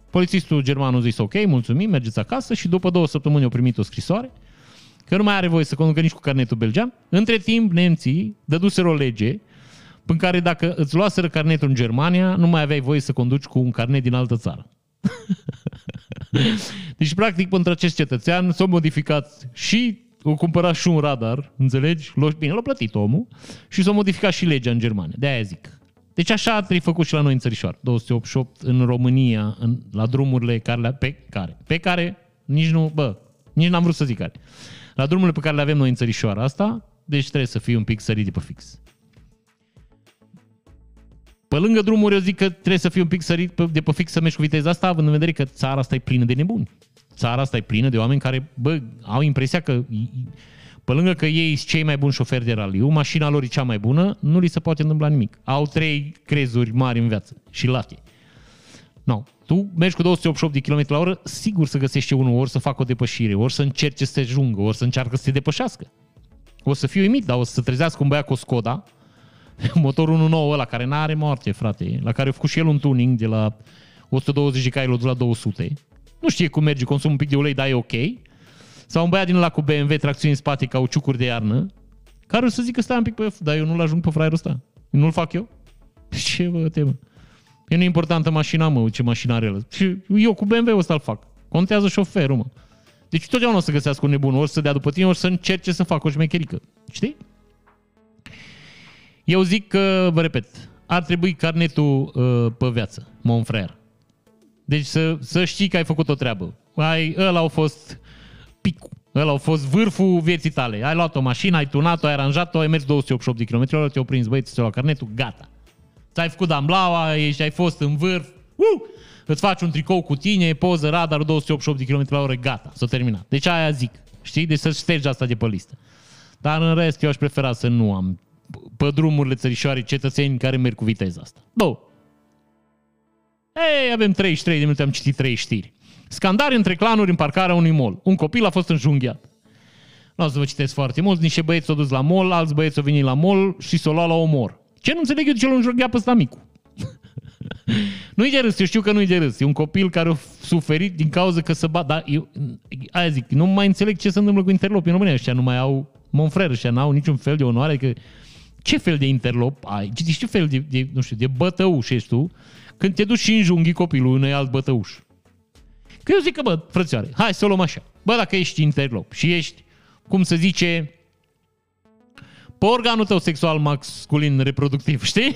polițistul german a zis ok, mulțumim, mergeți acasă și după două săptămâni au primit o scrisoare că nu mai are voie să conducă nici cu carnetul belgian. Între timp, nemții dăduseră o lege în care dacă îți luaseră carnetul în Germania, nu mai aveai voie să conduci cu un carnet din altă țară. deci, practic, pentru acest cetățean s-a modificat și o cumpărat și un radar, înțelegi? Bine, l-a plătit omul și s-a modificat și legea în Germania. De aia zic. Deci așa trebuie făcut și la noi în țărișoară. 288 în România, în, la drumurile care, pe care, pe care nici nu, bă, nici n-am vrut să zic care. La drumurile pe care le avem noi în țărișoara asta, deci trebuie să fii un pic sărit de pe fix. Pe lângă drumuri, eu zic că trebuie să fii un pic sărit de pe fix să mergi cu viteza asta, având în vedere că țara asta e plină de nebuni. Țara asta e plină de oameni care, bă, au impresia că pe lângă că ei sunt cei mai buni șoferi de raliu, mașina lor e cea mai bună, nu li se poate întâmpla nimic. Au trei crezuri mari în viață și late. No. Tu mergi cu 288 de km la oră, sigur să găsești unul, ori să facă o depășire, ori să încerce să te ajungă, ori să încearcă să te depășească. O să fiu uimit, dar o să se trezească un băiat cu o Skoda, motorul 1.9 ăla, care n-are moarte, frate, la care a făcut și el un tuning de la 120 de cai, l la 200. Nu știe cum merge, consumă un pic de ulei, dar e ok. Sau un băiat din ăla cu BMW, tracțiuni în spate, cauciucuri de iarnă, care o să zică, stai un pic pe dar eu nu-l ajung pe fraierul ăsta. Nu-l fac eu? Ce vă temă? E nu importantă mașina, mă, ce mașină are el. Și eu cu BMW-ul ăsta îl fac. Contează șoferul, mă. Deci totdeauna o să găsească un nebun, ori să dea după tine, ori să încerce să facă o șmecherică. Știi? Eu zic că, vă repet, ar trebui carnetul uh, pe viață, mon frère. Deci să, să știi că ai făcut o treabă. Ai, ăla au fost picul. Ăla a fost vârful vieții tale. Ai luat o mașină, ai tunat-o, ai aranjat-o, ai mers 288 de km, te-au prins băieți, ți-au luat carnetul, gata. Ți-ai făcut amblaua, ești, ai fost în vârf, uh! îți faci un tricou cu tine, poză, radar, 288 de km la oră, gata, s-a terminat. Deci aia zic, știi? Deci să ștergi asta de pe listă. Dar în rest, eu aș prefera să nu am pe drumurile țărișoare cetățeni care merg cu viteza asta. Bă! Ei, avem 33 de minute, am citit 3 știri. Scandare între clanuri în parcarea unui mall. Un copil a fost înjunghiat. Nu o să vă citesc foarte mult. Niște băieți s-au dus la mall, alți băieți au venit la mall și s-au luat la omor. Ce nu înțeleg eu de ce l-a înjunghiat pe ăsta micu? nu-i de râs, eu știu că nu-i de râs. E un copil care a suferit din cauza că se bat. Dar eu, aia zic, nu mai înțeleg ce se întâmplă cu interlopii în România. Ăștia nu mai au, monfrere, ăștia n-au niciun fel de onoare. Adică ce fel de interlop ai? Ce, ce fel de, de, nu știu, de bătăuș ești tu când te duci și înjunghi copilul unui alt bătăuș? Că eu zic că, bă, frățioare, hai să o luăm așa. Bă, dacă ești interlop și ești, cum să zice, pe organul tău sexual masculin reproductiv, știi?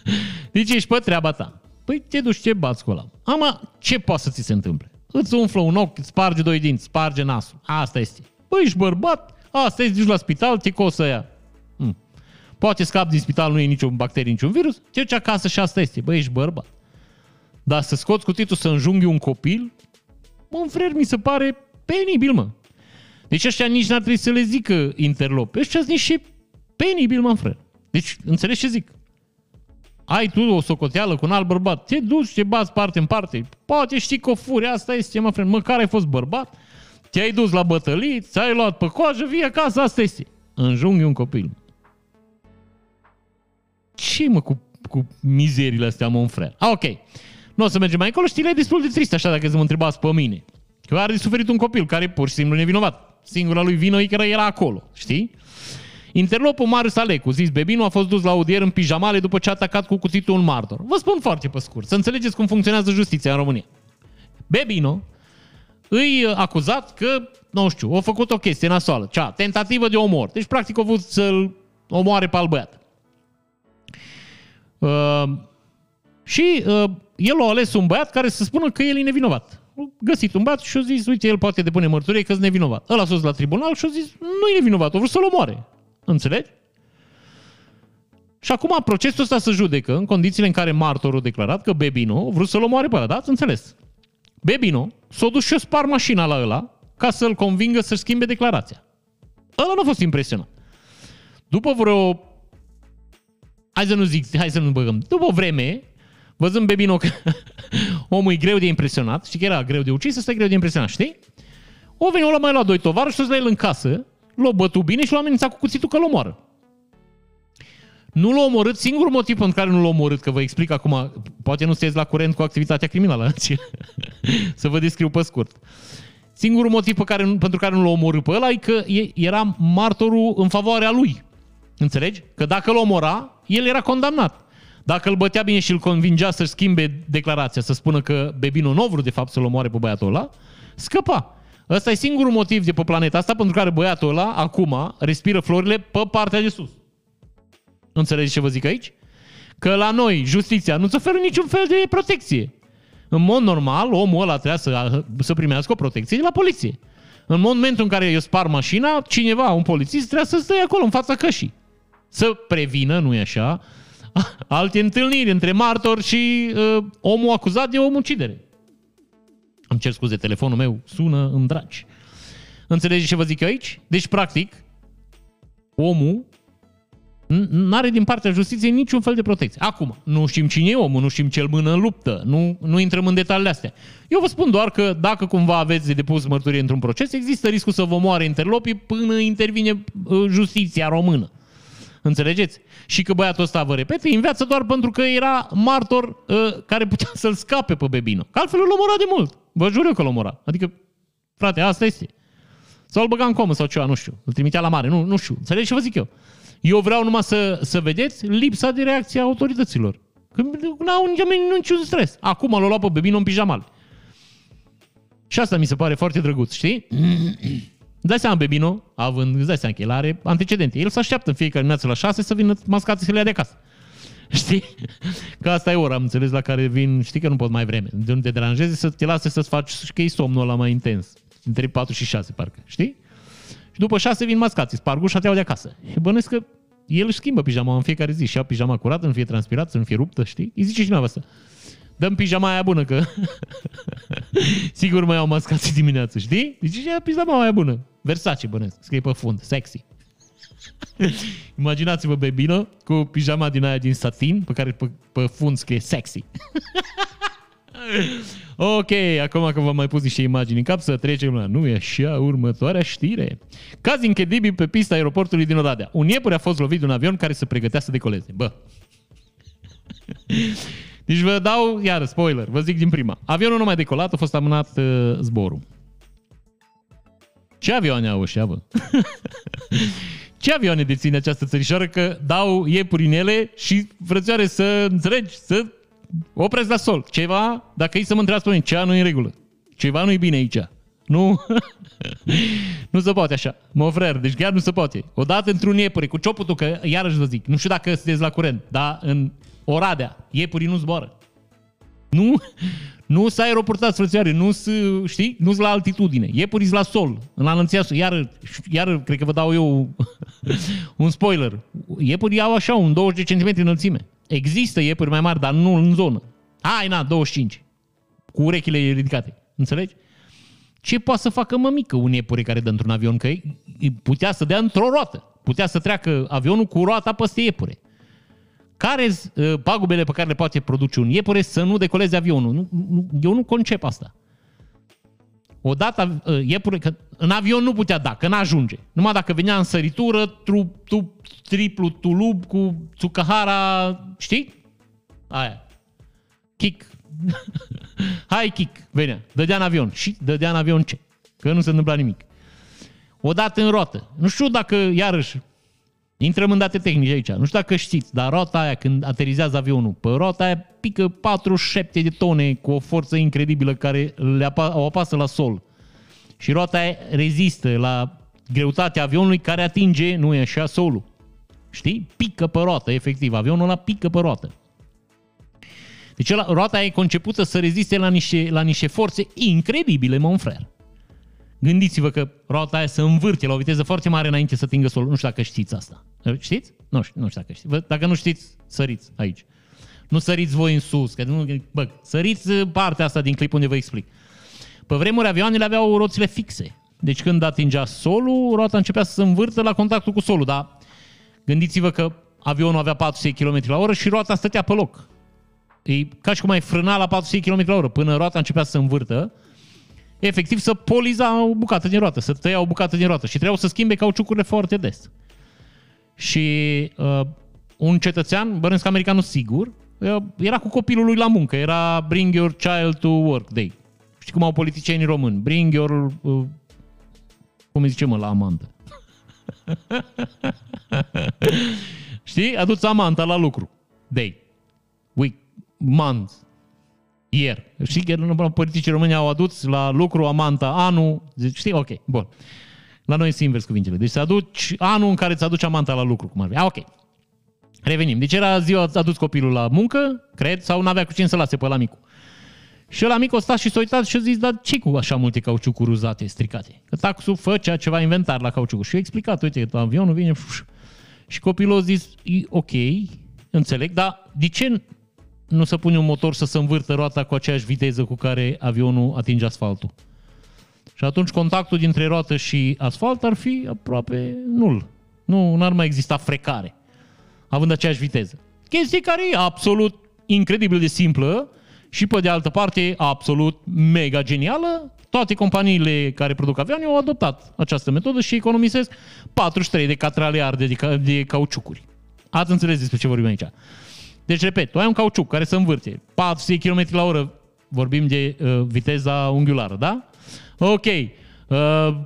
Deci ești pe treaba ta. Păi te duci, ce bați cu ăla? Ama, ce poate să ți se întâmple? Îți umflă un ochi, îți sparge doi dinți, sparge nasul. Asta este. Păi ești bărbat, asta este, duci la spital, te cosă ea. Hmm. Poate scap din spital, nu e niciun bacterie, niciun virus, te duci acasă și asta este. Băi, ești bărbat. Dar să scoți cu titlul să înjunghi un copil, mă, frere, mi se pare penibil, mă. Deci ăștia nici n-ar trebui să le zică interlop. Ăștia sunt niște penibil, mă, frere. Deci, înțelegi ce zic? Ai tu o socoteală cu un alt bărbat, te duci, te bați parte în parte, poate știi că o furi, asta este, mă, frere, măcar ai fost bărbat, te-ai dus la bătălie, ți-ai luat pe coajă, vii acasă, asta este. Înjunghi un copil. Ce mă cu, cu mizerile astea, mă, frere? Ah, ok. Nu o să mergem mai încolo, știrile e destul de trist așa dacă să mă întrebați pe mine. Că are de suferit un copil care pur și simplu nevinovat. Singura lui vină e că era acolo, știi? Interlopul Marius Alecu, zis Bebinu, a fost dus la audier în pijamale după ce a atacat cu cuțitul un martor. Vă spun foarte pe scurt, să înțelegeți cum funcționează justiția în România. Bebino îi acuzat că, nu știu, a făcut o chestie nasoală, cea, tentativă de omor. Deci, practic, a vrut să-l omoare pe al băiat. Uh, și uh, el a ales un băiat care să spună că el e nevinovat. A găsit un băiat și a zis, uite, el poate depune mărturie că e nevinovat. Ăla a sus la tribunal și a zis, nu e nevinovat, a vrut să-l omoare. Înțelegi? Și acum procesul ăsta se judecă în condițiile în care martorul a declarat că Bebino a vrut să-l omoare pe ăla, da? Ați înțeles? Bebino s-a dus și a spar mașina la ăla ca să-l convingă să-și schimbe declarația. Ăla nu a fost impresionat. După vreo... Hai să nu zic, hai să nu băgăm. După o vreme, văzând Bebino că omul e greu de impresionat, știi că era greu de ucis, ăsta e greu de impresionat, știi? O veni, o mai luat doi tovarăși, și la el în casă, l-a bătut bine și l-a amenințat cu cuțitul că l omoară. Nu l-a omorât, singurul motiv pentru care nu l-a omorât, că vă explic acum, poate nu sunteți la curent cu activitatea criminală, să vă descriu pe scurt. Singurul motiv pe care, pentru care nu l-a omorât pe ăla e că era martorul în favoarea lui. Înțelegi? Că dacă l omora, el era condamnat. Dacă îl bătea bine și îl convingea să-și schimbe declarația, să spună că Bebino nu vrut de fapt să-l omoare pe băiatul ăla, scăpa. Ăsta e singurul motiv de pe planeta asta pentru care băiatul ăla, acum, respiră florile pe partea de sus. Înțelegeți ce vă zic aici? Că la noi, justiția nu-ți oferă niciun fel de protecție. În mod normal, omul ăla trebuia să, să primească o protecție de la poliție. În momentul în care eu spar mașina, cineva, un polițist, trebuie să stea acolo, în fața cășii. Să prevină, nu e așa, alte întâlniri între martor și uh, omul acuzat de omucidere. Îmi cer scuze, telefonul meu sună în dragi. Înțelegeți ce vă zic eu aici? Deci, practic, omul nu are din partea justiției niciun fel de protecție. Acum, nu știm cine e omul, nu știm ce mână în luptă, nu, nu intrăm în detaliile astea. Eu vă spun doar că dacă cumva aveți de depus mărturie într-un proces, există riscul să vă moare interlopii până intervine uh, justiția română. Înțelegeți? Și că băiatul ăsta, vă repet, în viață doar pentru că era martor uh, care putea să-l scape pe Bebino. Că altfel îl omora de mult. Vă jur eu că îl omora. Adică, frate, asta este. Sau îl băga în comă sau ceva, nu știu. Îl trimitea la mare, nu, nu știu. Înțelegi ce vă zic eu? Eu vreau numai să, să vedeți lipsa de reacție a autorităților. Că n-au niciun stres. Acum l-a luat pe Bebino în pijamal. Și asta mi se pare foarte drăguț, știi? Dai seama, Bebino, având, îți dai seama că el are antecedente. El se așteaptă în fiecare dimineață la șase să vină mascații să le ia de acasă. Știi? Că asta e ora, am înțeles, la care vin, știi că nu pot mai vreme. De nu te deranjezi, să te lase să-ți faci, și că e somnul ăla mai intens. Între 4 și 6, parcă. Știi? Și după 6 vin mascații, sparg ușa, te iau de acasă. Și bănesc că el își schimbă pijama în fiecare zi și ia pijama curată, nu fie transpirat, să nu fie ruptă, știi? Îi zice și dumneavoastră. Dăm pijama aia bună, că sigur mai au mascații dimineață, știi? Zice, ia pijama aia bună. Versace bănesc, scrie pe fund, sexy. Imaginați-vă Bebino cu pijama din aia din satin, pe care pe, pe fund scrie sexy. ok, acum că v-am mai pus niște imagini în cap, să trecem la nu e așa următoarea știre. Caz incredibil pe pista aeroportului din Oradea. Un iepure a fost lovit de un avion care se pregătea să decoleze. Bă. Deci vă dau, iar spoiler, vă zic din prima. Avionul nu mai decolat, a fost amânat uh, zborul. Ce avioane au ăștia, bă? Ce avioane deține această țărișoară că dau iepuri în ele și frățioare să înțelegi, să opresc la sol. Ceva, dacă ei să mă întrebați pe mine, ceva nu e în regulă. Ceva nu e bine aici. Nu, nu se poate așa. Mă frer, deci chiar nu se poate. Odată într-un iepure cu cioputul, că iarăși vă zic, nu știu dacă sunteți la curent, dar în Oradea, iepurii nu zboară. Nu, nu s-a aeroportat, frățioare, nu știi, nu la altitudine. Iepurii la sol, în anunția, iar, iar, cred că vă dau eu un spoiler. Iepurii au așa, un 20 de cm înălțime. Există iepuri mai mari, dar nu în zonă. Hai, na, 25. Cu urechile ridicate. Înțelegi? Ce poate să facă mămică un iepure care dă într-un avion? Că putea să dea într-o roată. Putea să treacă avionul cu roata peste iepure. Care uh, pagubele pe care le poate produce un iepure să nu decoleze avionul? Nu, nu, eu nu concep asta. Odată uh, iepure, că în avion nu putea da, că n-ajunge. Numai dacă venea în săritură, tru, tu, triplu tulub cu Tsukahara, știi? Aia. Kick. Hai kick, venea. Dădea în avion. Și dădea în avion ce? Că nu se întâmpla nimic. Odată în roată. Nu știu dacă, iarăși, Intrăm în date tehnice aici. Nu știu dacă știți, dar rota aia când aterizează avionul, pe rota aia pică 47 de tone cu o forță incredibilă care le apa- o apasă la sol. Și rota aia rezistă la greutatea avionului care atinge, nu e așa, solul. Știi? Pică pe roată, efectiv. Avionul ăla pică pe roată. Deci ăla, roata e concepută să reziste la niște, la niște forțe incredibile, mon frère. Gândiți-vă că roata aia se învârte la o viteză foarte mare înainte să atingă solul. Nu știu dacă știți asta. Știți? Nu știu, nu știu dacă știți. Dacă nu știți, săriți aici. Nu săriți voi în sus, că nu, bă, săriți partea asta din clip unde vă explic. Pe vremuri avioanele aveau roțile fixe. Deci când atingea solul, roata începea să se învârtă la contactul cu solul, dar gândiți-vă că avionul avea 400 km la oră și roata stătea pe loc. E ca și cum ai frâna la 400 km la oră până roata începea să se învârtă, efectiv să poliza o bucată din roată, să tăia o bucată din roată și trebuiau să schimbe cauciucurile foarte des. Și uh, un cetățean, bănesc americanul sigur, uh, era cu copilul lui la muncă, era Bring Your Child to Work Day. Știi cum au politicienii români? Bring your... Uh, cum îi zice mă, la amantă. Știi? Aduți amanta la lucru. Day. Week. Month. Year. Știi că politicii români au adus la lucru amanta anul. Știi? Ok. Bun. La noi este invers cuvintele. Deci să aduci anul în care îți aduci amanta la lucru, cum ar fi. Ah, ok. Revenim. Deci era ziua, a adus copilul la muncă, cred, sau n-avea cu cine să lase pe la micu. Și la mic o stat și s-a uitat și a zis, dar ce cu așa multe cauciucuri uzate, stricate? Că taxul făcea ceva inventar la cauciucuri. Și a explicat, uite, avionul vine și copilul a zis, ok, înțeleg, dar de ce nu se pune un motor să se învârtă roata cu aceeași viteză cu care avionul atinge asfaltul? Și atunci contactul dintre roată și asfalt ar fi aproape nul. Nu ar mai exista frecare, având aceeași viteză. Chestie care e absolut incredibil de simplă și pe de altă parte absolut mega genială. Toate companiile care produc avioane au adoptat această metodă și economisesc 43 de catrale arde de, ca- de cauciucuri. Ați înțeles despre ce vorbim aici. Deci, repet, tu ai un cauciuc care se învârte 400 km la oră, vorbim de uh, viteza unghiulară, da? Ok. Uh,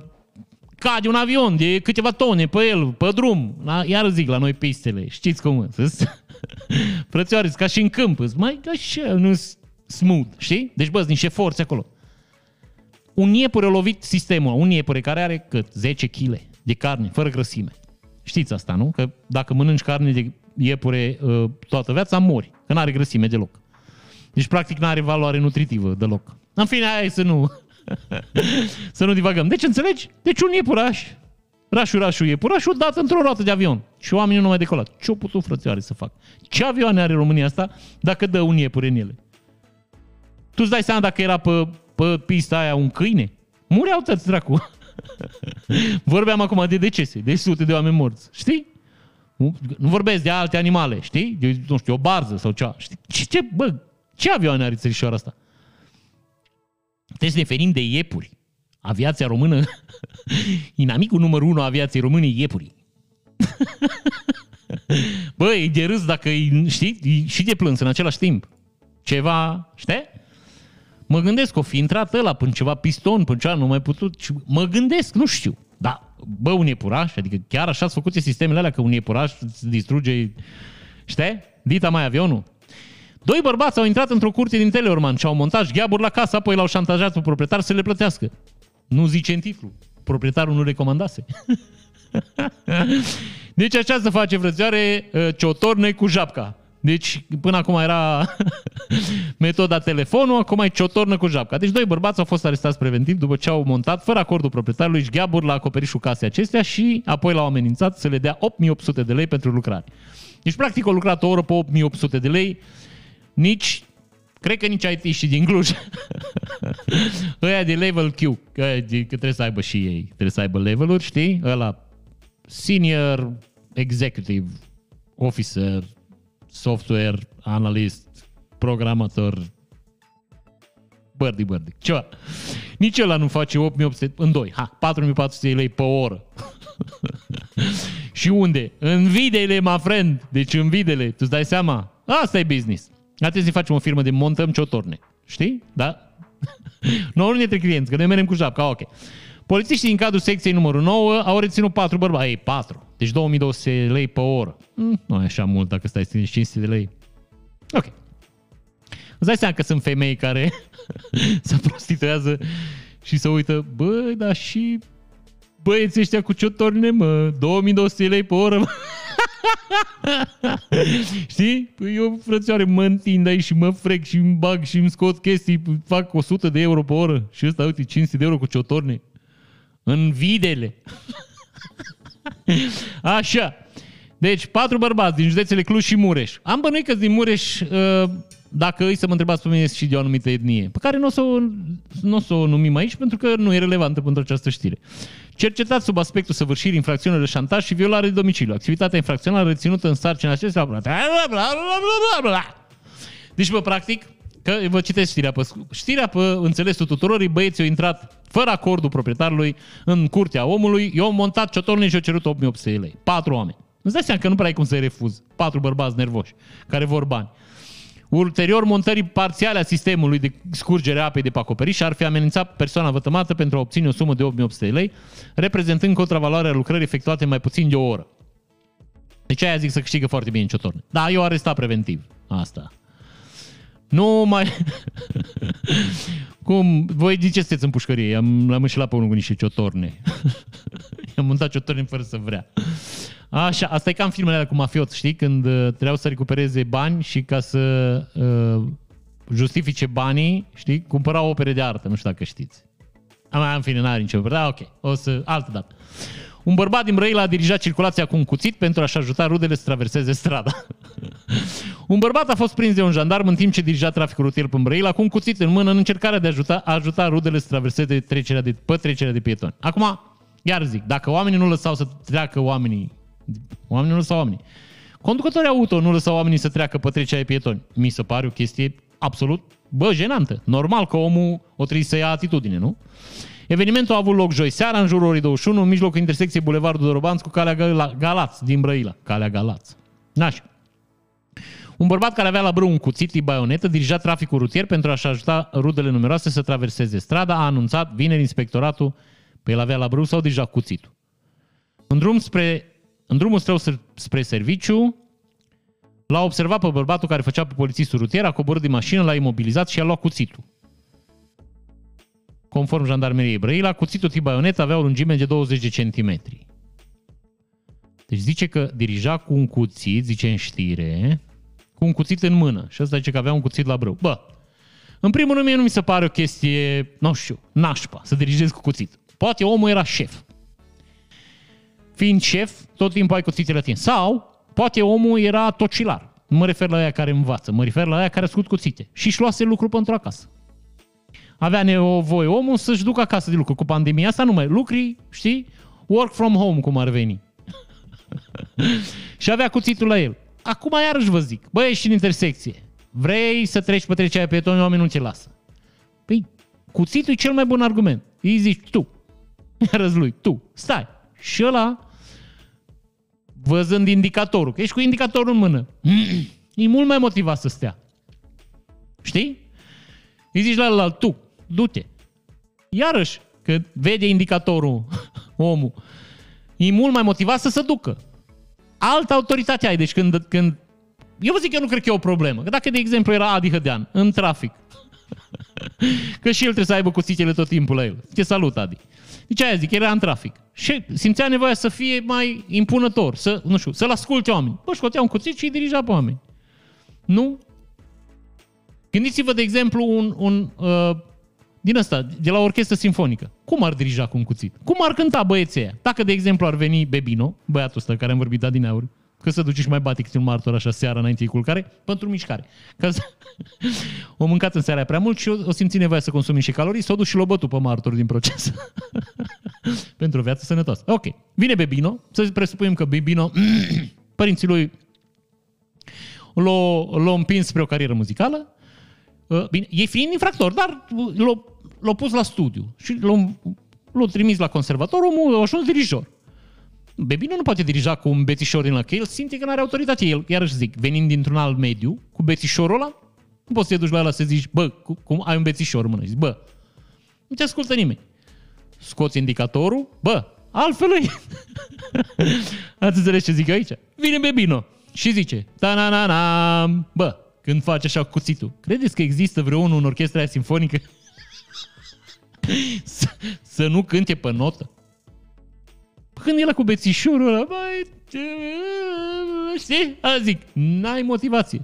cade un avion de câteva tone pe el, pe drum. Da? Iar zic la noi pistele. Știți cum sunt? Frățioare, ca și în câmp. Mai așa, nu smooth, știi? Deci, bă, niște forțe acolo. Un iepure a lovit sistemul, un iepure care are cât? 10 kg de carne, fără grăsime. Știți asta, nu? Că dacă mănânci carne de iepure uh, toată viața, mori, că nu are grăsime deloc. Deci, practic, nu are valoare nutritivă deloc. În fine, aia e să nu... să nu divagăm. Deci, înțelegi? Deci un iepuraș, rașul, rașul, iepurașul dat într-o roată de avion. Și oamenii nu mai decolat. Ce-au putut frățioare să fac? Ce avioane are România asta dacă dă un iepure în ele? Tu îți dai seama dacă era pe, pe pista aia un câine? Mureau tăți, dracu. Vorbeam acum de decese, de sute de oameni morți. Știi? Nu vorbesc de alte animale, știi? De, nu știu, o barză sau ceva. Știi? Ce, ce, bă, ce avioane are țărișoara asta? Trebuie să ne ferim de iepuri. Aviația română, inamicul numărul unu a aviației române e iepurii. Bă, e de râs dacă e, știi, e și de plâns în același timp. Ceva, știi? Mă gândesc, o fi intrat ăla până ceva piston, până ceva, nu mai putut. Mă gândesc, nu știu. Da, bă, un iepuraș, adică chiar așa s-au făcut sistemele alea că un iepuraș îți distruge, știi? Dita mai avionul. Doi bărbați au intrat într-o curte din Teleorman și au montat gheaburi la casă, apoi l-au șantajat pe proprietar să le plătească. Nu zice în titlu. Proprietarul nu recomandase. deci așa se face, frățioare, ciotorne cu japca. Deci până acum era metoda telefonul, acum e ciotornă cu japca. Deci doi bărbați au fost arestați preventiv după ce au montat, fără acordul proprietarului, șgheaburi la acoperișul casei acestea și apoi l-au amenințat să le dea 8800 de lei pentru lucrare. Deci practic au lucrat o oră pe 8800 de lei, nici Cred că nici IT și din Cluj. Ăia de level Q, că, că trebuie să aibă și ei, trebuie să aibă leveluri, știi? Ăla senior executive officer, software analyst, programator, bărdi, bărdi, ceva. Nici ăla nu face 8800 în 2, ha, 4400 lei pe oră. și unde? În videle, my friend. Deci în videle, tu-ți dai seama? Asta e business. Atunci să facem o firmă de montăm ciotorne. Știi? Da? nu unul dintre clienți, că noi mergem cu japca, ok. Polițiștii din cadrul secției numărul 9 au reținut patru bărbați. Ei, patru. Deci 2200 lei pe oră. Mm, nu e așa mult dacă stai 500 de lei. Ok. Îți dai seama că sunt femei care se prostituează și se uită, bă, dar și băieții ăștia cu ciotorne, mă, 2200 lei pe oră, mă. Știi? Păi eu, frățioare, mă întind aici și mă frec și îmi bag și îmi scot chestii, fac 100 de euro pe oră și ăsta, uite, 500 de euro cu ciotorne. În videle. Așa. Deci, patru bărbați din județele Cluj și Mureș. Am bănuit că din Mureș, uh, dacă îi să mă întrebați pe mine și de o anumită etnie, pe care nu o să o, nu o, să o numim aici pentru că nu e relevantă pentru această știre. Cercetat sub aspectul săvârșirii infracțiunilor de șantaj și violare de domiciliu. Activitatea infracțională reținută în sarcina acestea. Bla, bla, bla, bla, bla. Deci, bă, practic, că vă citesc știrea pe, știrea pe înțelesul tuturor, băieții au intrat fără acordul proprietarului în curtea omului, i-au montat ciotornii și au cerut 8800 lei. Patru oameni. Îți dai seama că nu prea ai cum să-i refuz. Patru bărbați nervoși care vor bani. Ulterior montării parțiale a sistemului de scurgere a apei de pe acoperiș ar fi amenințat persoana vătămată pentru a obține o sumă de 8800 lei, reprezentând contravaloarea lucrării efectuate mai puțin de o oră. Deci aia zic să câștigă foarte bine ciotorne. Da, eu arestat preventiv. Asta. Nu mai... Cum? Voi de ce sunteți în pușcărie? Am, l-am înșelat pe unul cu niște ciotorne. I-am montat ciotorne fără să vrea. Așa, asta e ca în filmele alea cu mafiot, știi? Când uh, trebuiau să recupereze bani și ca să uh, justifice banii, știi? Cumpărau opere de artă, nu știu dacă știți. Am, în fine, n-are nicio Da, ok, o să, altă dată. Un bărbat din Brăila a dirijat circulația cu un cuțit pentru a-și ajuta rudele să traverseze strada. un bărbat a fost prins de un jandarm în timp ce dirija traficul rutier pe Brăila cu un cuțit în mână în încercarea de a ajuta, a ajuta rudele să traverseze trecerea de, pe trecerea de pietoni. Acum, iar zic, dacă oamenii nu lăsau să treacă oamenii, oamenii nu lăsau oamenii, conducătorii auto nu lăsau oamenii să treacă pe trecerea de pietoni. Mi se pare o chestie absolut, bă, jenantă. Normal că omul o trebuie să ia atitudine, nu? Evenimentul a avut loc joi seara, în jurul orei 21, în mijlocul intersecției Bulevardul Dorobanț cu calea Galați din Brăila. Calea Galați. Naș. Un bărbat care avea la brâu un cuțit și baionetă dirija traficul rutier pentru a-și ajuta rudele numeroase să traverseze strada, a anunțat vineri inspectoratul pe el avea la brâu sau deja cuțitul. În, drum spre, în drumul strău spre serviciu, l-a observat pe bărbatul care făcea pe polițistul rutier, a coborât din mașină, l-a imobilizat și a luat cuțitul. Conform jandarmeriei Brăila, cuțitul tip baionet avea o lungime de 20 de centimetri. Deci zice că dirija cu un cuțit, zice în știre, cu un cuțit în mână. Și ăsta zice că avea un cuțit la brâu. Bă, în primul rând mie nu mi se pare o chestie, nu știu, nașpa, să dirigezi cu cuțit. Poate omul era șef. Fiind șef, tot timpul ai cuțitele la tine. Sau, poate omul era tocilar. Nu mă refer la aia care învață, mă refer la aia care scut cuțite. Și își luase lucru pentru acasă avea nevoie omul să-și ducă acasă de lucru. Cu pandemia asta nu mai lucri, știi? Work from home, cum ar veni. și avea cuțitul la el. Acum iarăși vă zic, băi, ești în intersecție. Vrei să treci pe trecerea pe toni, oamenii nu ți lasă. Păi, cuțitul e cel mai bun argument. Îi zici tu. Iar lui, tu, stai. Și ăla, văzând indicatorul, că ești cu indicatorul în mână, e mult mai motivat să stea. Știi? Îi zici la ăla, tu, du-te. Iarăși, că vede indicatorul omul, e mult mai motivat să se ducă. Altă autoritate ai, deci când, când eu vă zic că eu nu cred că e o problemă. Că dacă, de exemplu, era Adi Hădean în trafic, că și el trebuie să aibă cuțitele tot timpul la el. Te salut, Adi. Deci aia zic, era în trafic. Și simțea nevoia să fie mai impunător, să, nu știu, să-l asculte oameni. Bă, scotea un cuțit și îi dirija pe oameni. Nu? Gândiți-vă, de exemplu, un, un uh, din ăsta, de la orchestră sinfonică. Cum ar dirija cu un cuțit? Cum ar cânta băieții aia? Dacă, de exemplu, ar veni Bebino, băiatul ăsta care am vorbit adineauri, că să duci și mai bate câte un martor așa seara înainte de culcare, pentru mișcare. Că o mâncat în seara prea mult și o, o simți nevoia să consumi și calorii, s-o duci și l-o bătut pe martor din proces. pentru o viață sănătoasă. Ok. Vine Bebino, să presupunem că Bebino, părinții lui l-au, l-au împins spre o carieră muzicală, Uh, bine, e fiind infractor, dar l-a, l-a pus la studiu și l-a, l-a trimis la conservator, omul a ajuns dirijor. Bebino nu poate dirija cu un bețișor din la că el simte că nu are autoritate. El, iarăși zic, venind dintr-un alt mediu, cu bețișorul ăla, nu poți să te duci la ăla să zici, bă, cum ai un bețișor în mână. Zici, bă, nu te ascultă nimeni. scoți indicatorul, bă, altfel e. Ați înțeles ce zic aici? Vine Bebino și zice, ta na na na bă, când face așa cuțitul. Credeți că există vreunul în orchestra simfonică să, să nu cânte pe notă? Când e la cu bețișorul ăla, băi, știi? A zic, n-ai motivație.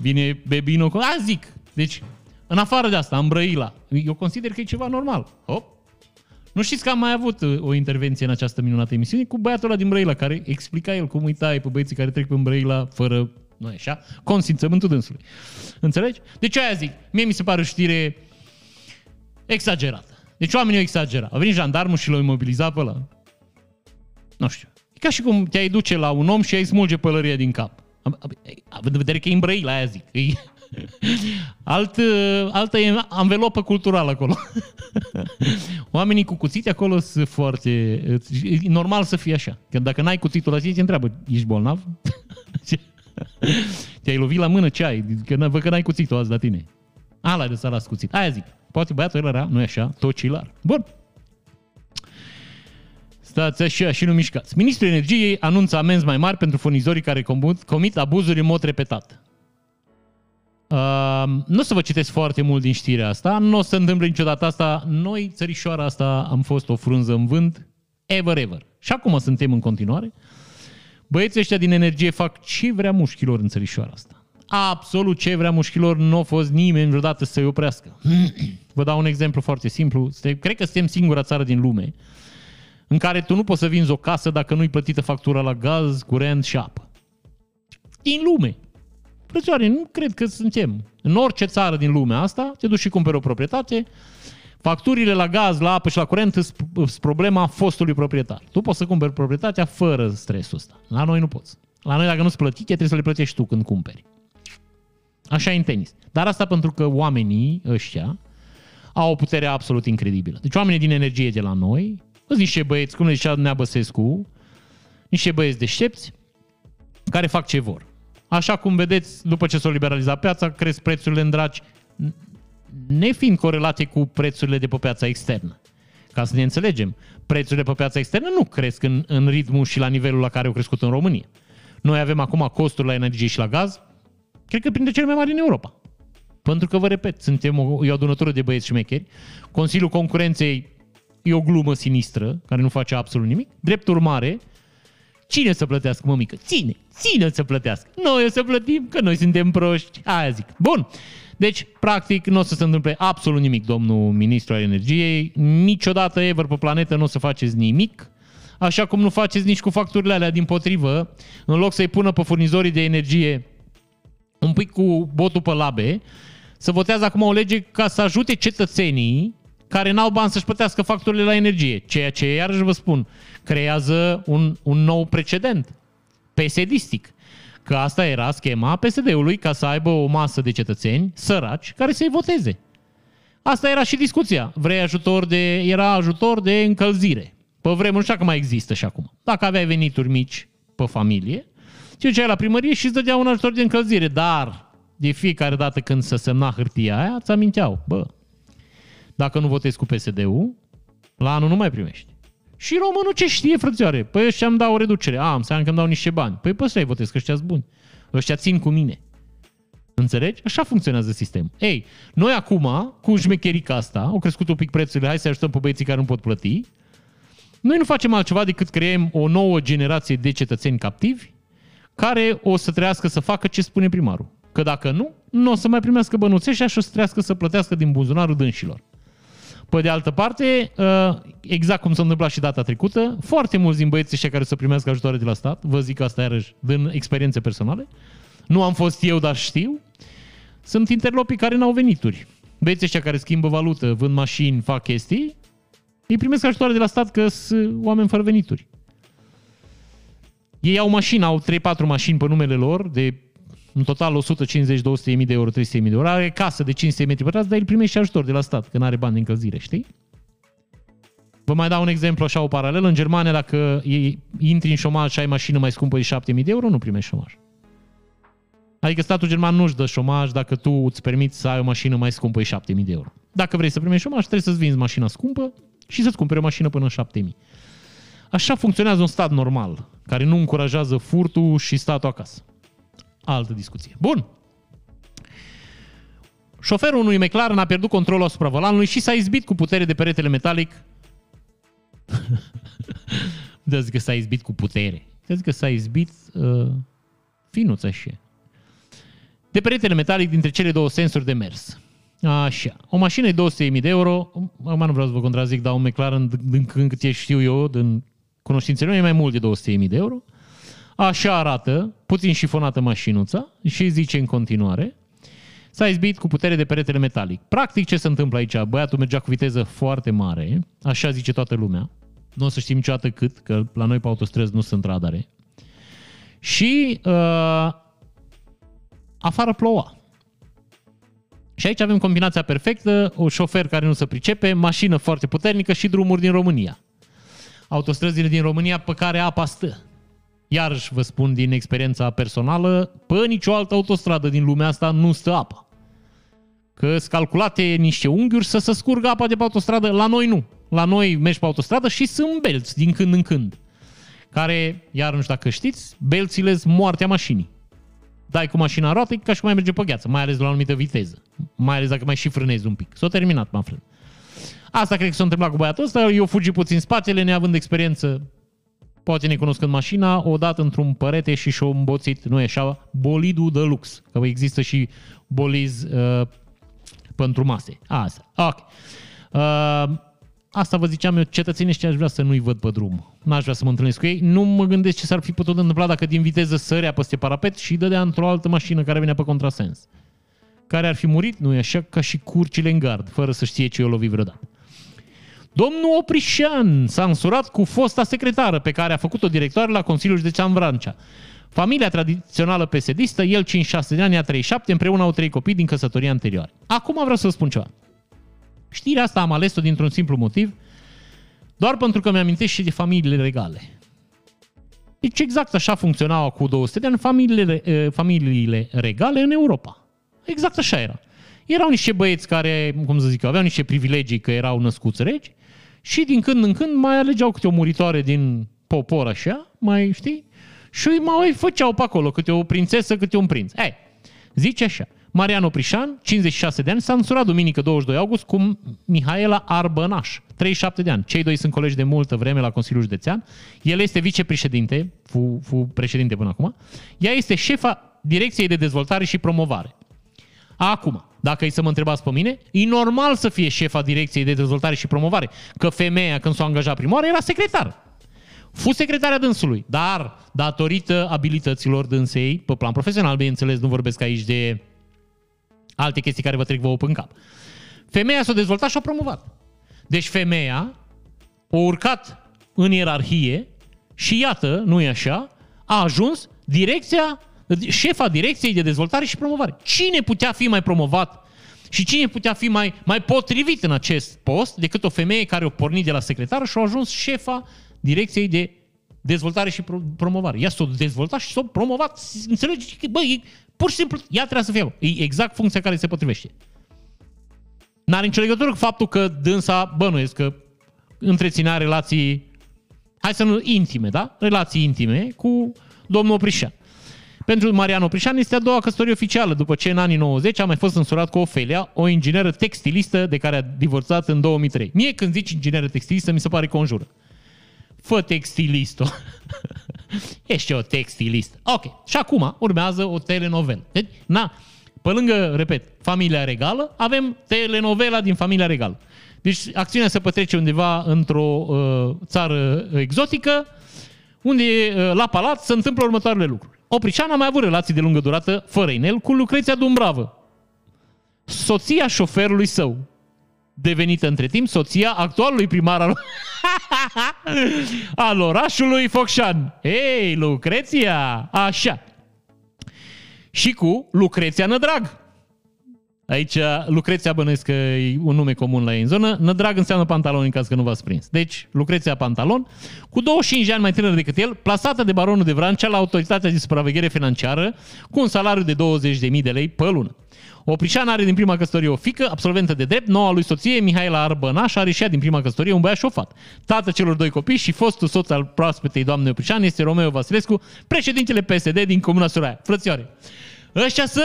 Vine Bebino, a zic, deci, în afară de asta, am Brăila. Eu consider că e ceva normal. Hop. Nu știți că am mai avut uh, o intervenție în această minunată emisiune cu băiatul ăla din Brăila, care explica el cum îi taie pe băieții care trec pe Brăila fără, nu așa, consimțământul dânsului. Înțelegi? Deci aia zic, mie mi se pare o știre exagerată. Deci oamenii au exagerat. A venit jandarmul și l-au imobilizat pe ăla. Nu știu. E ca și cum te-ai duce la un om și ai smulge pălăria din cap. Având în vedere că e în Brăila, aia zic. E Alt, altă anvelopă culturală acolo. Oamenii cu cuțite acolo sunt foarte... E normal să fie așa. Că dacă n-ai cuțitul la zi, te întreabă, ești bolnav? Te-ai lovit la mână, ce ai? Că, văd că n-ai cuțitul azi la tine. Ala de să las cuțit. Aia zic. Poate băiatul era, nu e așa, tocilar. Bun. Stați așa și nu mișcați. Ministrul Energiei anunță amenzi mai mari pentru furnizorii care comit abuzuri în mod repetat. Uh, nu o să vă citesc foarte mult din știrea asta, nu o să întâmple niciodată asta. Noi, țărișoara asta, am fost o frunză în vânt, ever, ever. Și acum suntem în continuare. Băieții ăștia din energie fac ce vrea mușchilor în țărișoara asta. Absolut ce vrea mușchilor, nu a fost nimeni vreodată să-i oprească. Vă dau un exemplu foarte simplu. Cred că suntem singura țară din lume în care tu nu poți să vinzi o casă dacă nu-i plătită factura la gaz, curent și apă. Din lume. Frățioare, nu cred că suntem. În orice țară din lumea asta, te duci și cumperi o proprietate, facturile la gaz, la apă și la curent sunt problema fostului proprietar. Tu poți să cumperi proprietatea fără stresul ăsta. La noi nu poți. La noi, dacă nu-ți plătite, trebuie să le plătești tu când cumperi. Așa e în tenis. Dar asta pentru că oamenii ăștia au o putere absolut incredibilă. Deci oamenii din energie de la noi, sunt niște băieți, cum le zicea Nea Băsescu, niște băieți deștepți, care fac ce vor. Așa cum vedeți, după ce s-a liberalizat piața, cresc prețurile în dragi, nefiind corelate cu prețurile de pe piața externă. Ca să ne înțelegem, prețurile pe piața externă nu cresc în, în ritmul și la nivelul la care au crescut în România. Noi avem acum costuri la energie și la gaz, cred că printre cele mai mari din Europa. Pentru că, vă repet, suntem o, e o adunătură de băieți șmecheri. Consiliul Concurenței e o glumă sinistră, care nu face absolut nimic. Drept urmare, Cine să plătească, mămică? Ține, ține să plătească. Noi o să plătim, că noi suntem proști. Aia zic. Bun. Deci, practic, nu o să se întâmple absolut nimic, domnul ministru al energiei. Niciodată ever pe planetă nu o să faceți nimic. Așa cum nu faceți nici cu facturile alea din potrivă. În loc să-i pună pe furnizorii de energie un pic cu botul pe labe, să votează acum o lege ca să ajute cetățenii care n-au bani să-și plătească facturile la energie. Ceea ce, iarăși vă spun, creează un, un nou precedent psd Că asta era schema PSD-ului ca să aibă o masă de cetățeni săraci care să-i voteze. Asta era și discuția. Vrei ajutor de, era ajutor de încălzire. Pe vremuri, nu știu că mai există și acum. Dacă aveai venituri mici pe familie, te duceai la primărie și îți dădea un ajutor de încălzire. Dar de fiecare dată când se semna hârtia aia, îți aminteau, bă, dacă nu votezi cu PSD-ul, la anul nu mai primești. Și românul ce știe, frățioare? Păi ăștia îmi dau o reducere. A, înseamnă că îmi dau niște bani. Păi pe ăsta votez, că ăștia buni. Ăștia țin cu mine. Înțelegi? Așa funcționează sistemul. Ei, noi acum, cu șmecherica asta, au crescut un pic prețurile, hai să ajutăm pe băieții care nu pot plăti, noi nu facem altceva decât creăm o nouă generație de cetățeni captivi care o să trească să facă ce spune primarul. Că dacă nu, nu o să mai primească bănuțe și așa o să trească să plătească din buzunarul dânșilor. Pe de altă parte, uh, exact cum s-a întâmplat și data trecută, foarte mulți din băieții ăștia care să primească ajutoare de la stat, vă zic asta iarăși din experiențe personale, nu am fost eu, dar știu, sunt interlopii care n-au venituri. Băieții ăștia care schimbă valută, vând mașini, fac chestii, îi primesc ajutoare de la stat că sunt oameni fără venituri. Ei au mașini, au 3-4 mașini pe numele lor, de în total 150-200 de euro, 300 de euro. Are casă de 500 metri pătrați, dar el primește și ajutor de la stat, că nu are bani de încălzire, știi? Vă mai dau un exemplu așa, o paralelă. În Germania, dacă intri în șomaj și ai mașină mai scumpă de 7000 de euro, nu primești șomaj. Adică statul german nu-și dă șomaj dacă tu îți permiți să ai o mașină mai scumpă de 7000 de euro. Dacă vrei să primești șomaj, trebuie să-ți vinzi mașina scumpă și să-ți cumpere o mașină până în 7000. Așa funcționează un stat normal, care nu încurajează furtul și statul acasă. Altă discuție. Bun. Șoferul unui McLaren a pierdut controlul asupra volanului și s-a izbit cu putere de peretele metalic. de zic că s-a izbit cu putere. De zic că s-a izbit uh, finuț așa. De peretele metalic dintre cele două sensuri de mers. Așa. O mașină e 200.000 de euro. Acum nu vreau să vă contrazic, dar un McLaren, din când cât știu eu, din cunoștințele mele, e mai mult de 200.000 de euro. Așa arată, puțin șifonată mașinuța și zice în continuare, s-a izbit cu putere de peretele metalic. Practic ce se întâmplă aici? Băiatul mergea cu viteză foarte mare, așa zice toată lumea. Nu o să știm niciodată cât, că la noi pe autostrăzi nu sunt radare. Și uh, afară ploua. Și aici avem combinația perfectă, o șofer care nu se pricepe, mașină foarte puternică și drumuri din România. Autostrăzile din România pe care apa stă. Iarăși vă spun din experiența personală, pe nicio altă autostradă din lumea asta nu stă apa. Că sunt calculate niște unghiuri să se scurgă apa de pe autostradă, la noi nu. La noi mergi pe autostradă și sunt belți din când în când. Care, iar nu știu dacă știți, belțile sunt moartea mașinii. Dai cu mașina roată, ca și cum mai merge pe gheață, mai ales la o anumită viteză. Mai ales dacă mai și frânezi un pic. S-a terminat, mă află. Asta cred că s-a întâmplat cu băiatul ăsta, eu fugi puțin spatele, neavând experiență poate necunoscând mașina, o dat într-un părete și și-o îmboțit, nu e așa, bolidul de lux, că există și boliz uh, pentru mase. Asta. Ok. Uh, asta vă ziceam eu, cetățenii ăștia aș vrea să nu-i văd pe drum. N-aș vrea să mă întâlnesc cu ei. Nu mă gândesc ce s-ar fi putut întâmpla dacă din viteză sărea peste parapet și dădea într-o altă mașină care venea pe contrasens. Care ar fi murit, nu e așa, ca și curcile în gard, fără să știe ce i-o lovi vreodată. Domnul Oprișan s-a însurat cu fosta secretară pe care a făcut-o directoare la Consiliul Județean Vrancea. Familia tradițională pesedistă, el 56 de ani, ea 37, împreună au trei copii din căsătoria anterioară. Acum vreau să vă spun ceva. Știrea asta am ales-o dintr-un simplu motiv, doar pentru că mi-am și de familiile regale. Deci exact așa funcționau cu 200 de ani familiile, eh, familiile regale în Europa. Exact așa era. Erau niște băieți care, cum să zic, aveau niște privilegii că erau născuți regi și din când în când mai alegeau câte o muritoare din popor așa, mai știi? Și mai făceau pe acolo câte o prințesă, câte un prinț. Ei, zice așa, Marian Oprișan, 56 de ani, s-a însurat duminică 22 august cu Mihaela Arbănaș, 37 de ani. Cei doi sunt colegi de multă vreme la Consiliul Județean. El este vicepreședinte, fu, fu președinte până acum. Ea este șefa Direcției de Dezvoltare și Promovare. Acum, dacă e să mă întrebați pe mine, e normal să fie șefa Direcției de Dezvoltare și Promovare, că femeia când s-a angajat prima oară era secretar. Fu secretarea dânsului, dar datorită abilităților dânsei, pe plan profesional, bineînțeles, nu vorbesc aici de alte chestii care vă trec vouă în cap. Femeia s-a dezvoltat și a promovat. Deci femeia a urcat în ierarhie și iată, nu e așa, a ajuns direcția șefa Direcției de Dezvoltare și Promovare. Cine putea fi mai promovat și cine putea fi mai, mai potrivit în acest post decât o femeie care o pornit de la secretară și a ajuns șefa Direcției de Dezvoltare și Promovare. Ea s-a dezvoltat și s-a promovat. Înțelegeți? Bă, e, pur și simplu, ea trebuie să fie. E exact funcția care se potrivește. N-are nicio legătură cu faptul că dânsa, bănuiesc că întreținea relații, hai să nu, intime, da? Relații intime cu domnul Oprișan. Pentru Mariano Prișan este a doua căsătorie oficială, după ce în anii 90 a mai fost însurat cu Ofelia, o ingineră textilistă de care a divorțat în 2003. Mie când zici ingineră textilistă, mi se pare că o înjură. Fă textilistă. Ești o textilistă. Ok. Și acum urmează o telenovelă. Deci, na, pe lângă, repet, familia regală, avem telenovela din familia regală. Deci acțiunea se petrece undeva într-o uh, țară exotică, unde uh, la palat se întâmplă următoarele lucruri. Oprișan a mai avut relații de lungă durată, fără inel, cu Lucreția Dumbravă, soția șoferului său, devenită între timp soția actualului primar al, al orașului Focșan. Ei, Lucreția! Așa. Și cu Lucreția Nădrag. Aici Lucreția bănesc că e un nume comun la ei în zonă. Nădrag înseamnă pantalon în caz că nu v-ați prins. Deci, Lucreția Pantalon, cu 25 de ani mai tânăr decât el, plasată de baronul de Vrancea la autoritatea de supraveghere financiară, cu un salariu de 20.000 de lei pe lună. Oprișan are din prima căsătorie o fică, absolventă de drept, noua lui soție, Mihaela Arbănaș, are și ea din prima căsătorie un băiat șofat. Tată celor doi copii și fostul soț al proaspetei doamnei Oprișan este Romeo Vasilescu, președintele PSD din Comuna Suraia. Frățioare, ăștia să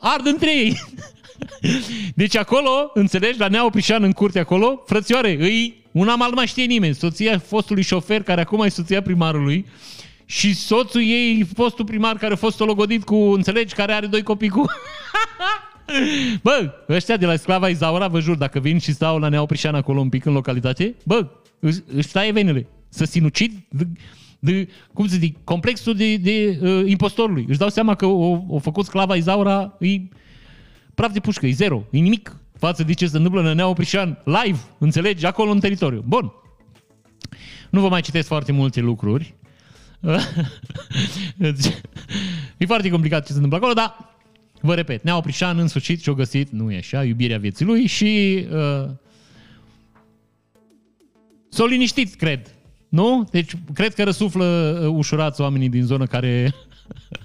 ard între ei. Deci acolo, înțelegi, la Nea Oprișan în curte acolo, frățioare, îi un am al mai știe nimeni. Soția fostului șofer, care acum e soția primarului, și soțul ei, fostul primar, care a fost ologodit cu, înțelegi, care are doi copii cu... Bă, ăștia de la Sclava Izaura, vă jur, dacă vin și stau la Neoprișan acolo un pic în localitate, bă, își taie venele. Să sinucid de, de, cum să zic, complexul de, de uh, impostorului. Își dau seama că o, o făcut Sclava Izaura, e praf de pușcă, e zero, e nimic față de ce se întâmplă în Neoprișan live, înțelegi, acolo în teritoriu. Bun. Nu vă mai citesc foarte multe lucruri. e foarte complicat ce se întâmplă acolo, dar Vă repet, Nea Oprișan în sfârșit și-o găsit, nu e așa, iubirea vieții lui și uh, s-o liniștit, cred. Nu? Deci cred că răsuflă uh, ușurați oamenii din zonă care...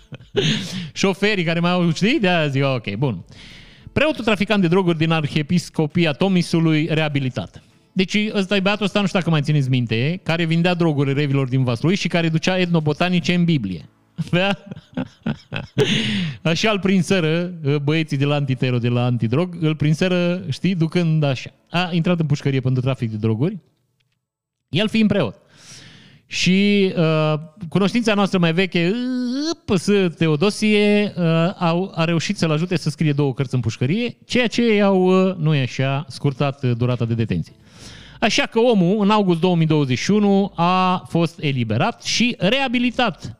șoferii care mai au, știi? De aia zic, ok, bun. Preotul traficant de droguri din Arhiepiscopia Tomisului reabilitat. Deci ăsta e băiatul ăsta, nu știu dacă mai țineți minte, care vindea droguri revilor din Vaslui și care ducea etnobotanice în Biblie. Da? Așa îl prinseră ă, băieții de la antitero, de la antidrog, îl prinseră, știi, ducând așa. A intrat în pușcărie pentru trafic de droguri, el fiind preot. Și uh, cunoștința noastră mai veche, PS Teodosie, uh, au, a reușit să-l ajute să scrie două cărți în pușcărie, ceea ce i-au, uh, nu e așa, scurtat uh, durata de detenție. Așa că omul, în august 2021, a fost eliberat și reabilitat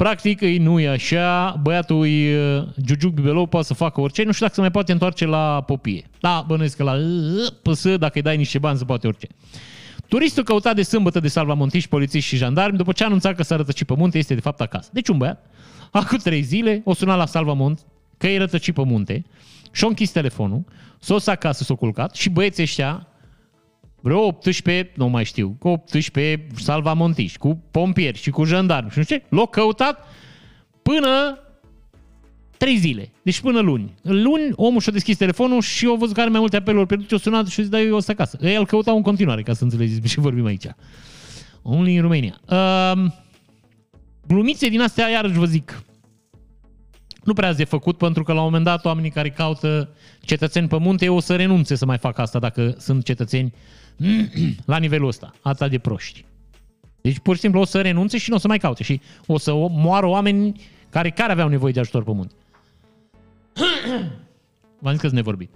Practic, îi nu e așa, băiatul e uh, Giugiuc Bibelou, poate să facă orice, nu știu dacă se mai poate întoarce la popie. Da, bănuiesc că la uh, PS, dacă îi dai niște bani, se poate orice. Turistul căutat de sâmbătă de salvamontiști, polițiști și jandarmi, după ce a anunțat că s-a rătăcit pe munte, este de fapt acasă. Deci un băiat, acum trei zile, o sunat la salvamont, că e rătăcit pe munte, și-a închis telefonul, s-a acasă, s-a culcat și băieții ăștia vreo 18, nu mai știu, cu 18 salvamontiști, cu pompieri și cu jandarmi și nu știu ce, l-au căutat până 3 zile. Deci până luni. Luni, omul și-a deschis telefonul și a văzut că are mai multe apeluri pierdute, și a sunat și a zis, da, eu o să acasă. Ei îl căutau în continuare, ca să înțelegeți ce vorbim aici. Only în Romania. Uh, glumițe din astea, iarăși vă zic, nu prea de făcut, pentru că la un moment dat oamenii care caută cetățeni pe munte o să renunțe să mai facă asta dacă sunt cetățeni la nivelul ăsta, atât de proști. Deci pur și simplu o să renunțe și nu o să mai caute și o să moară oameni care, care aveau nevoie de ajutor pe munte. V-am zis că sunt nevorbit.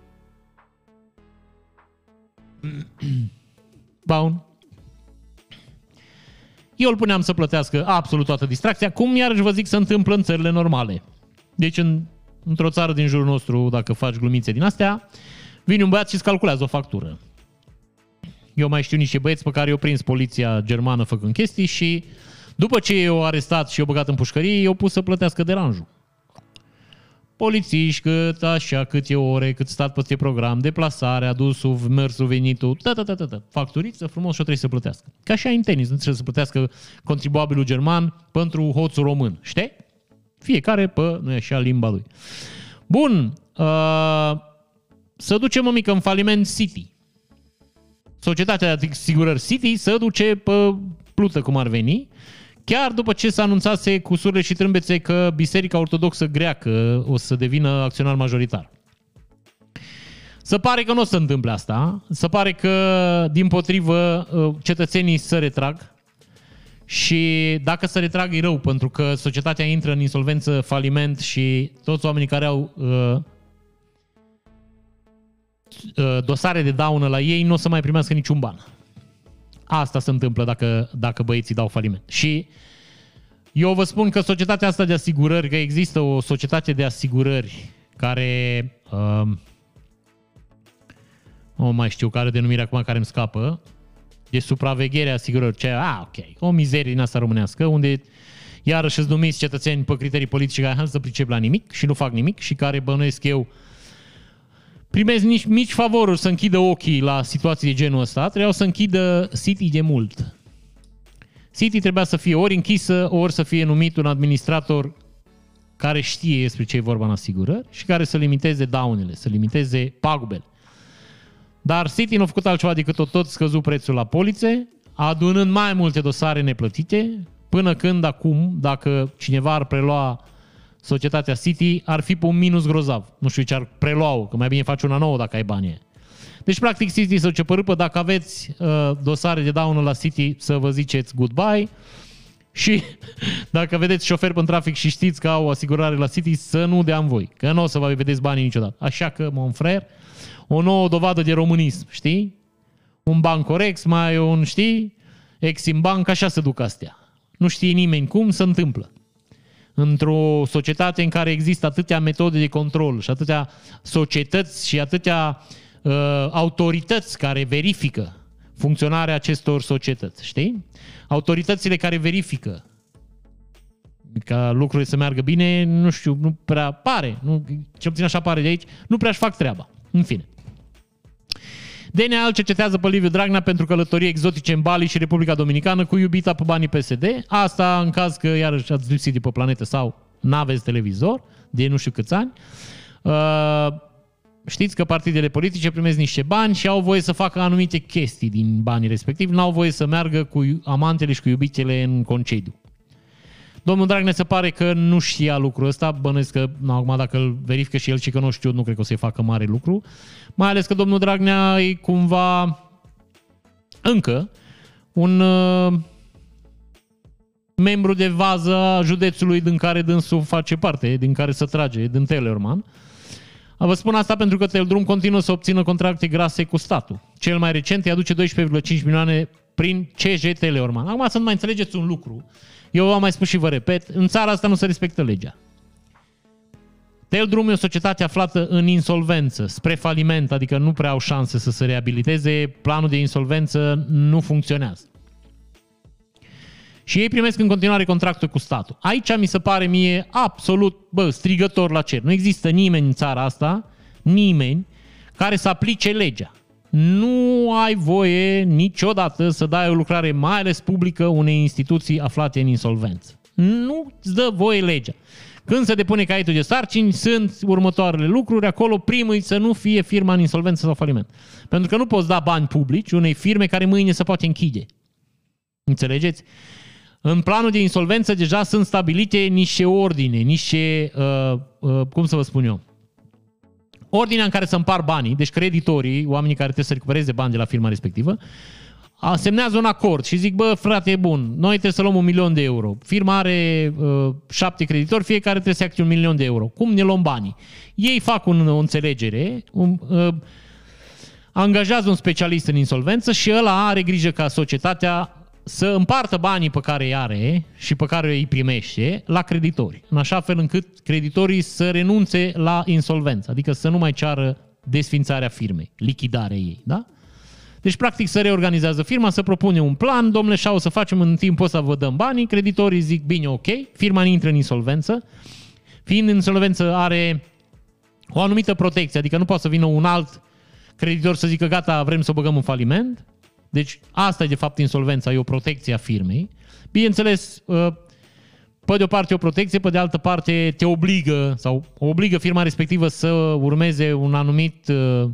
Bun. Eu îl puneam să plătească absolut toată distracția, cum iarăși vă zic să întâmplă în țările normale. Deci în, într-o țară din jurul nostru, dacă faci glumițe din astea, vine un băiat și îți calculează o factură. Eu mai știu niște băieți pe care i-au prins poliția germană făcând chestii și după ce i-au arestat și i-au băgat în pușcărie, i-au pus să plătească deranjul. Polițiști, cât așa, câte ore, cât stat pe program, deplasare, adusul, mersul, venitul, ta, ta, ta, ta, ta. facturiță frumos și o trebuie să plătească. Ca așa în tenis, nu trebuie să plătească contribuabilul german pentru hoțul român, știi? Fiecare pe, nu e așa, limba lui. Bun, uh, să ducem o mică în faliment City. Societatea de asigurări City să duce pe plută cum ar veni, chiar după ce s-a anunțase cu surle și trâmbețe că Biserica Ortodoxă Greacă o să devină acționar majoritar. Să pare că nu o să întâmple asta, să pare că, din potrivă, uh, cetățenii să retrag și dacă se retrag e rău, pentru că societatea intră în insolvență, faliment și toți oamenii care au uh, uh, dosare de daună la ei nu o să mai primească niciun ban. Asta se întâmplă dacă, dacă băieții dau faliment. Și eu vă spun că societatea asta de asigurări, că există o societate de asigurări care, uh, nu mai știu care denumire acum care îmi scapă, de supraveghere a asigurărilor. Ce, a, ok, o mizerie din asta românească, unde iarăși îți numiți cetățeni pe criterii politice care să pricep la nimic și nu fac nimic și care bănuiesc eu primesc nici mici favoruri să închidă ochii la situații de genul ăsta, trebuiau să închidă City de mult. City trebuia să fie ori închisă, ori să fie numit un administrator care știe despre ce e vorba în asigurări și care să limiteze daunele, să limiteze pagubele. Dar City nu a făcut altceva decât tot, tot scăzut prețul la polițe, adunând mai multe dosare neplătite, până când acum, dacă cineva ar prelua societatea City, ar fi pe un minus grozav. Nu știu ce ar prelua că mai bine faci una nouă dacă ai bani. Deci, practic, City să ce părâpă, dacă aveți uh, dosare de daună la City, să vă ziceți goodbye. Și dacă vedeți șofer în trafic și știți că au asigurare la City, să nu dea în voi, că nu o să vă vedeți banii niciodată. Așa că, mon frère, o nouă dovadă de românism, știi? Un bancorex, mai un, știi? Exim Bank, așa se duc astea. Nu știe nimeni cum se întâmplă. Într-o societate în care există atâtea metode de control și atâtea societăți și atâtea uh, autorități care verifică funcționarea acestor societăți, știi? Autoritățile care verifică ca lucrurile să meargă bine, nu știu, nu prea pare, nu, ce puțin așa pare de aici, nu prea își fac treaba. În fine. DNA cercetează pe Liviu Dragnea pentru călătorii exotice în Bali și Republica Dominicană cu iubita pe banii PSD. Asta în caz că iarăși ați lipsit de pe planetă sau n-aveți televizor de nu știu câți ani. Uh, știți că partidele politice primesc niște bani și au voie să facă anumite chestii din banii respectivi, n-au voie să meargă cu amantele și cu iubitele în concediu. Domnul Dragnea se pare că nu știa lucrul ăsta, bănuiesc că, acum dacă îl verifică și el și că nu știu, nu cred că o să-i facă mare lucru. Mai ales că domnul Dragnea e cumva încă un uh, membru de vază a județului din care dânsul face parte, din care se trage, din Teleorman. Vă spun asta pentru că Teldrum continuă să obțină contracte grase cu statul. Cel mai recent îi aduce 12,5 milioane prin CJ Teleorman. Acum să nu mai înțelegeți un lucru. Eu am mai spus și vă repet, în țara asta nu se respectă legea. Teldrum e o societate aflată în insolvență, spre faliment, adică nu prea au șanse să se reabiliteze, planul de insolvență nu funcționează. Și ei primesc în continuare contractul cu statul. Aici mi se pare mie absolut, bă, strigător la cer. Nu există nimeni în țara asta, nimeni, care să aplice legea. Nu ai voie niciodată să dai o lucrare, mai ales publică, unei instituții aflate în insolvență. Nu îți dă voie legea. Când se depune caietul de sarcini, sunt următoarele lucruri. Acolo primul să nu fie firma în insolvență sau faliment. Pentru că nu poți da bani publici unei firme care mâine se poate închide. Înțelegeți? În planul de insolvență deja sunt stabilite niște ordine, niște, uh, uh, cum să vă spun eu, ordinea în care să împar banii, deci creditorii, oamenii care trebuie să recupereze bani de la firma respectivă, semnează un acord și zic, bă, frate, e bun, noi trebuie să luăm un milion de euro. Firma are uh, șapte creditori, fiecare trebuie să ia un milion de euro. Cum ne luăm banii? Ei fac un, o înțelegere, un, uh, angajează un specialist în insolvență și ăla are grijă ca societatea să împartă banii pe care îi are și pe care îi primește la creditori, în așa fel încât creditorii să renunțe la insolvență, adică să nu mai ceară desfințarea firmei, lichidarea ei, da? Deci, practic, se reorganizează firma, să propune un plan, domnule, și o să facem în timpul ăsta, vă dăm banii, creditorii zic, bine, ok, firma intră în insolvență, fiind în insolvență are o anumită protecție, adică nu poate să vină un alt creditor să zică, gata, vrem să o băgăm în faliment, deci asta e de fapt insolvența, e o protecție a firmei. Bineînțeles, ă, pe de o parte o protecție, pe de altă parte te obligă sau obligă firma respectivă să urmeze un anumit ă,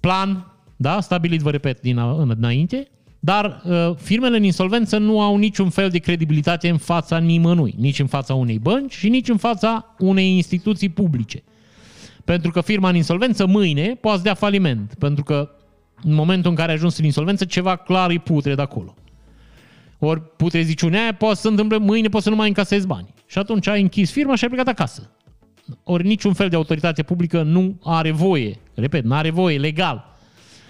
plan, da, stabilit, vă repet, din înainte, dar uh, firmele în insolvență nu au niciun fel de credibilitate în fața nimănui, nici în fața unei bănci și nici în fața unei instituții publice. Pentru că firma în insolvență mâine poate să dea faliment, pentru că în momentul în care ai ajuns în insolvență, ceva clar îi putre de acolo. Ori putreziciunea aia poate să se întâmple mâine, poți să nu mai încasezi bani. Și atunci ai închis firma și ai plecat acasă. Ori niciun fel de autoritate publică nu are voie, repet, nu are voie legal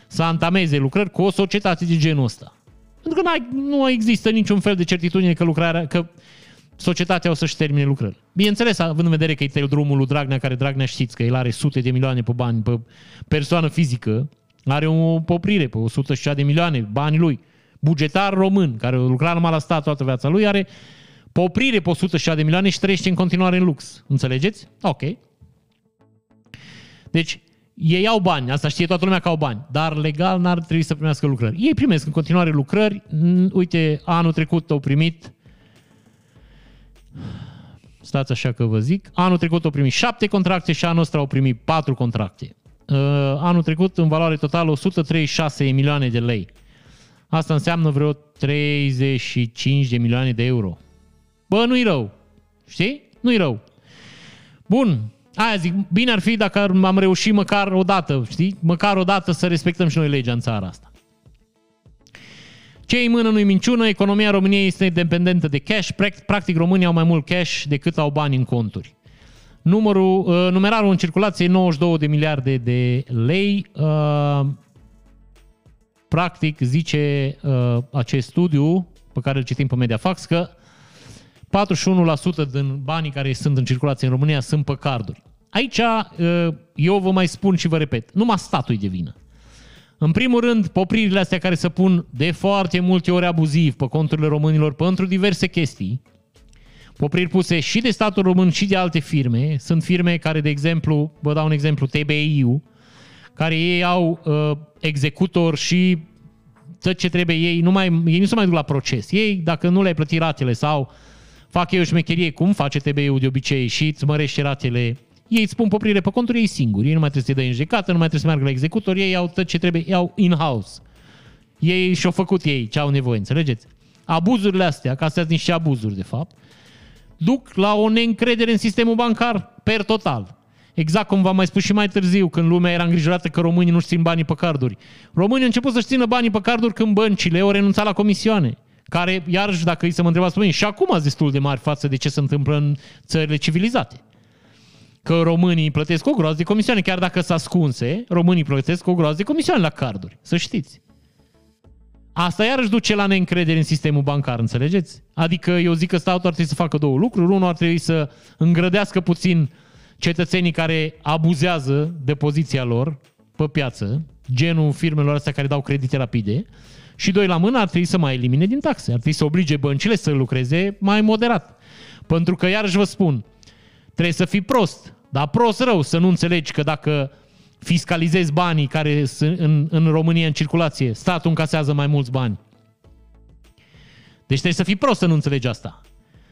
să antameze lucrări cu o societate de genul ăsta. Pentru că nu există niciun fel de certitudine că lucrarea, că societatea o să-și termine lucrări. Bineînțeles, având în vedere că e drumul lui Dragnea, care Dragnea știți că el are sute de milioane pe bani, pe persoană fizică, are o poprire pe 100 de milioane, banii lui. Bugetar român, care lucra numai la stat toată viața lui, are poprire pe 100 de milioane și trăiește în continuare în lux. Înțelegeți? Ok. Deci, Ei au bani, asta știe toată lumea că au bani, dar legal n-ar trebui să primească lucrări. Ei primesc în continuare lucrări. Uite, anul trecut au primit stați așa că vă zic, anul trecut au primit 7 contracte și anul ăsta au primit 4 contracte. Uh, anul trecut, în valoare totală, 136 milioane de lei. Asta înseamnă vreo 35 de milioane de euro. Bă, nu-i rău. Știi? Nu-i rău. Bun, Aia zic, bine ar fi dacă am reușit măcar o dată, știi? Măcar o dată să respectăm și noi legea în țara asta. Ce în mână nu-i minciună, economia României este dependentă de cash, practic românii au mai mult cash decât au bani în conturi. Numărul, uh, numerarul în circulație e 92 de miliarde de lei. Uh, practic zice uh, acest studiu pe care îl citim pe Mediafax că 41% din banii care sunt în circulație în România sunt pe carduri. Aici uh, eu vă mai spun și vă repet, numai statul de vină. În primul rând, popririle astea care se pun de foarte multe ori abuziv pe conturile românilor pentru diverse chestii, popriri puse și de statul român și de alte firme, sunt firme care, de exemplu, vă dau un exemplu, TBI-ul, care ei au uh, executor și tot ce trebuie ei, nu mai, ei nu se mai duc la proces. Ei, dacă nu le-ai plătit ratele sau fac ei o șmecherie, cum face TBI-ul de obicei și îți mărește ratele ei îți pun poprire pe conturi ei singuri. Ei nu mai trebuie să-i dai în judecată, nu mai trebuie să meargă la executor, ei au tot ce trebuie, iau in-house. Ei și-au făcut ei ce au nevoie, înțelegeți? Abuzurile astea, că astea sunt niște abuzuri, de fapt, duc la o neîncredere în sistemul bancar per total. Exact cum v-am mai spus și mai târziu, când lumea era îngrijorată că românii nu-și țin banii pe carduri. Românii au început să-și țină banii pe carduri când băncile au renunțat la comisioane care, iarăși, dacă îi să mă întrebați pe mine, și acum ați destul de mari față de ce se întâmplă în țările civilizate că românii plătesc o groază de comisioane, chiar dacă s-a ascunse, românii plătesc o groază de comisioane la carduri, să știți. Asta iarăși duce la neîncredere în sistemul bancar, înțelegeți? Adică eu zic că statul ar trebui să facă două lucruri. Unul ar trebui să îngrădească puțin cetățenii care abuzează de poziția lor pe piață, genul firmelor astea care dau credite rapide, și doi la mână ar trebui să mai elimine din taxe. Ar trebui să oblige băncile să lucreze mai moderat. Pentru că, iarăși vă spun, trebuie să fii prost dar prost rău să nu înțelegi că dacă fiscalizezi banii care sunt în, în România în circulație, statul încasează mai mulți bani. Deci trebuie să fii prost să nu înțelegi asta.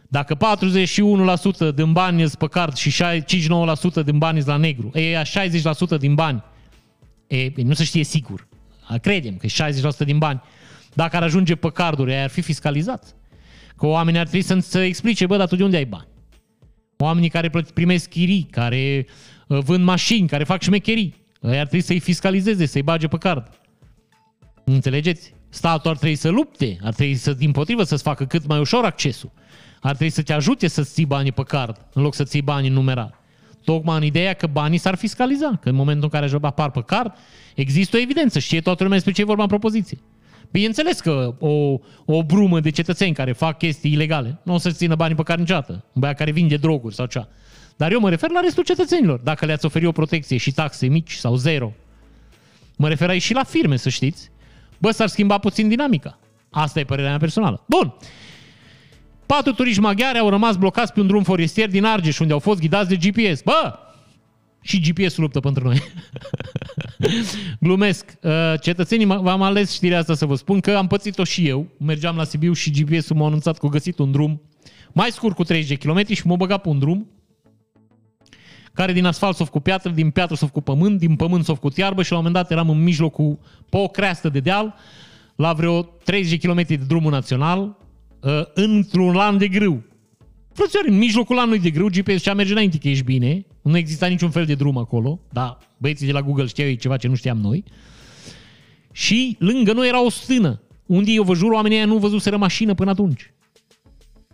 Dacă 41% din bani sunt pe card și 59% din bani sunt la negru, e 60% din bani, e, nu se știe sigur. Credem că e 60% din bani. Dacă ar ajunge pe carduri, ar fi fiscalizat. Că oamenii ar trebui să, să explice, bă, dar tu de unde ai bani? Oamenii care primesc chirii, care uh, vând mașini, care fac șmecherii. Ei ar trebui să-i fiscalizeze, să-i bage pe card. Înțelegeți? Statul ar trebui să lupte, ar trebui să, din potrivă, să-ți facă cât mai ușor accesul. Ar trebui să te ajute să-ți ții banii pe card, în loc să ții banii în numerar. Tocmai în ideea că banii s-ar fiscaliza, că în momentul în care apar pe card, există o evidență, știe toată lumea despre ce e vorba în propoziție. Bineînțeles că o, o brumă de cetățeni care fac chestii ilegale nu o să țină banii pe care niciodată. Un băiat care vinde droguri sau cea. Dar eu mă refer la restul cetățenilor. Dacă le-ați oferi o protecție și taxe mici sau zero. Mă refer aici și la firme, să știți. Bă, s-ar schimba puțin dinamica. Asta e părerea mea personală. Bun. Patru turiști maghiari au rămas blocați pe un drum forestier din Argeș, unde au fost ghidați de GPS. Bă, și GPS-ul luptă pentru noi. Glumesc. Uh, cetățenii, v-am ales știrea asta să vă spun că am pățit-o și eu. Mergeam la Sibiu și GPS-ul m-a anunțat că a găsit un drum mai scurt cu 30 de km și m-a băgat pe un drum care din asfalt s-a făcut piatră, din piatră s-a făcut pământ, din pământ s-a făcut iarbă și la un moment dat eram în mijlocul, pe o creastă de deal, la vreo 30 km de drumul național, uh, într-un lan de grâu. Frățiori, în mijlocul anului de grâu, GPS și-a merge înainte că ești bine, nu exista niciun fel de drum acolo, dar băieții de la Google știau ei ceva ce nu știam noi. Și lângă noi era o stână, unde eu vă jur, oamenii aia nu văzuseră mașină până atunci.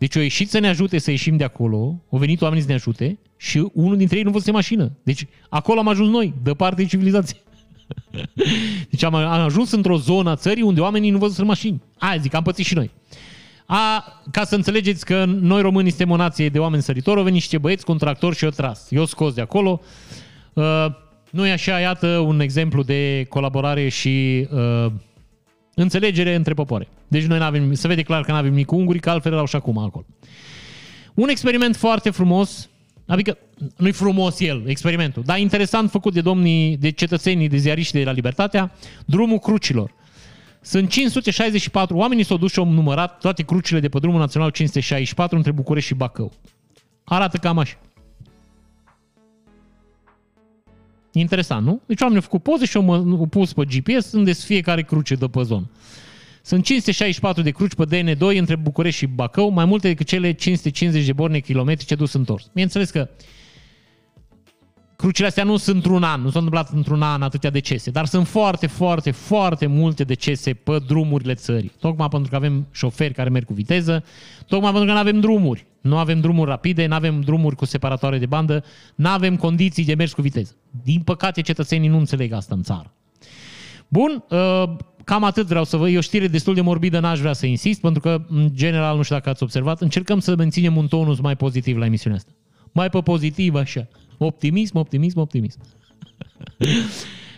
Deci au ieșit să ne ajute să ieșim de acolo, au venit oamenii să ne ajute și unul dintre ei nu văzuse mașină. Deci acolo am ajuns noi, de parte de civilizație. Deci am, am ajuns într-o zonă a țării unde oamenii nu văzuseră mașini. Aia zic, am pățit și noi. A, ca să înțelegeți că noi români suntem o nație de oameni săritori, au venit niște băieți cu un tractor și o tras. Eu scos de acolo. Uh, nu e așa, iată un exemplu de colaborare și uh, înțelegere între popoare. Deci noi avem, se vede clar că nu avem nici cu ungurii, că altfel erau și acum acolo. Un experiment foarte frumos Adică nu-i frumos el, experimentul, dar interesant făcut de domnii, de cetățenii, de ziariști de la Libertatea, drumul crucilor. Sunt 564 oameni, s-au dus și au numărat toate crucile de pe drumul național 564 între București și Bacău. Arată cam așa. Interesant, nu? Deci oamenii au făcut poze și au pus pe GPS unde fiecare cruce de pe zonă. Sunt 564 de cruci pe DN2 între București și Bacău, mai multe decât cele 550 de borne kilometrice dus întors. Bineînțeles că crucile astea nu sunt într-un an, nu s-au întâmplat într-un an atâtea decese, dar sunt foarte, foarte, foarte multe decese pe drumurile țării. Tocmai pentru că avem șoferi care merg cu viteză, tocmai pentru că nu avem drumuri. Nu avem drumuri rapide, nu avem drumuri cu separatoare de bandă, nu avem condiții de mers cu viteză. Din păcate, cetățenii nu înțeleg asta în țară. Bun, uh, cam atât vreau să vă. E o știre destul de morbidă, n-aș vrea să insist, pentru că, în general, nu știu dacă ați observat, încercăm să menținem un tonus mai pozitiv la emisiunea asta. Mai pe pozitiv, așa. Optimism, optimism, optimism.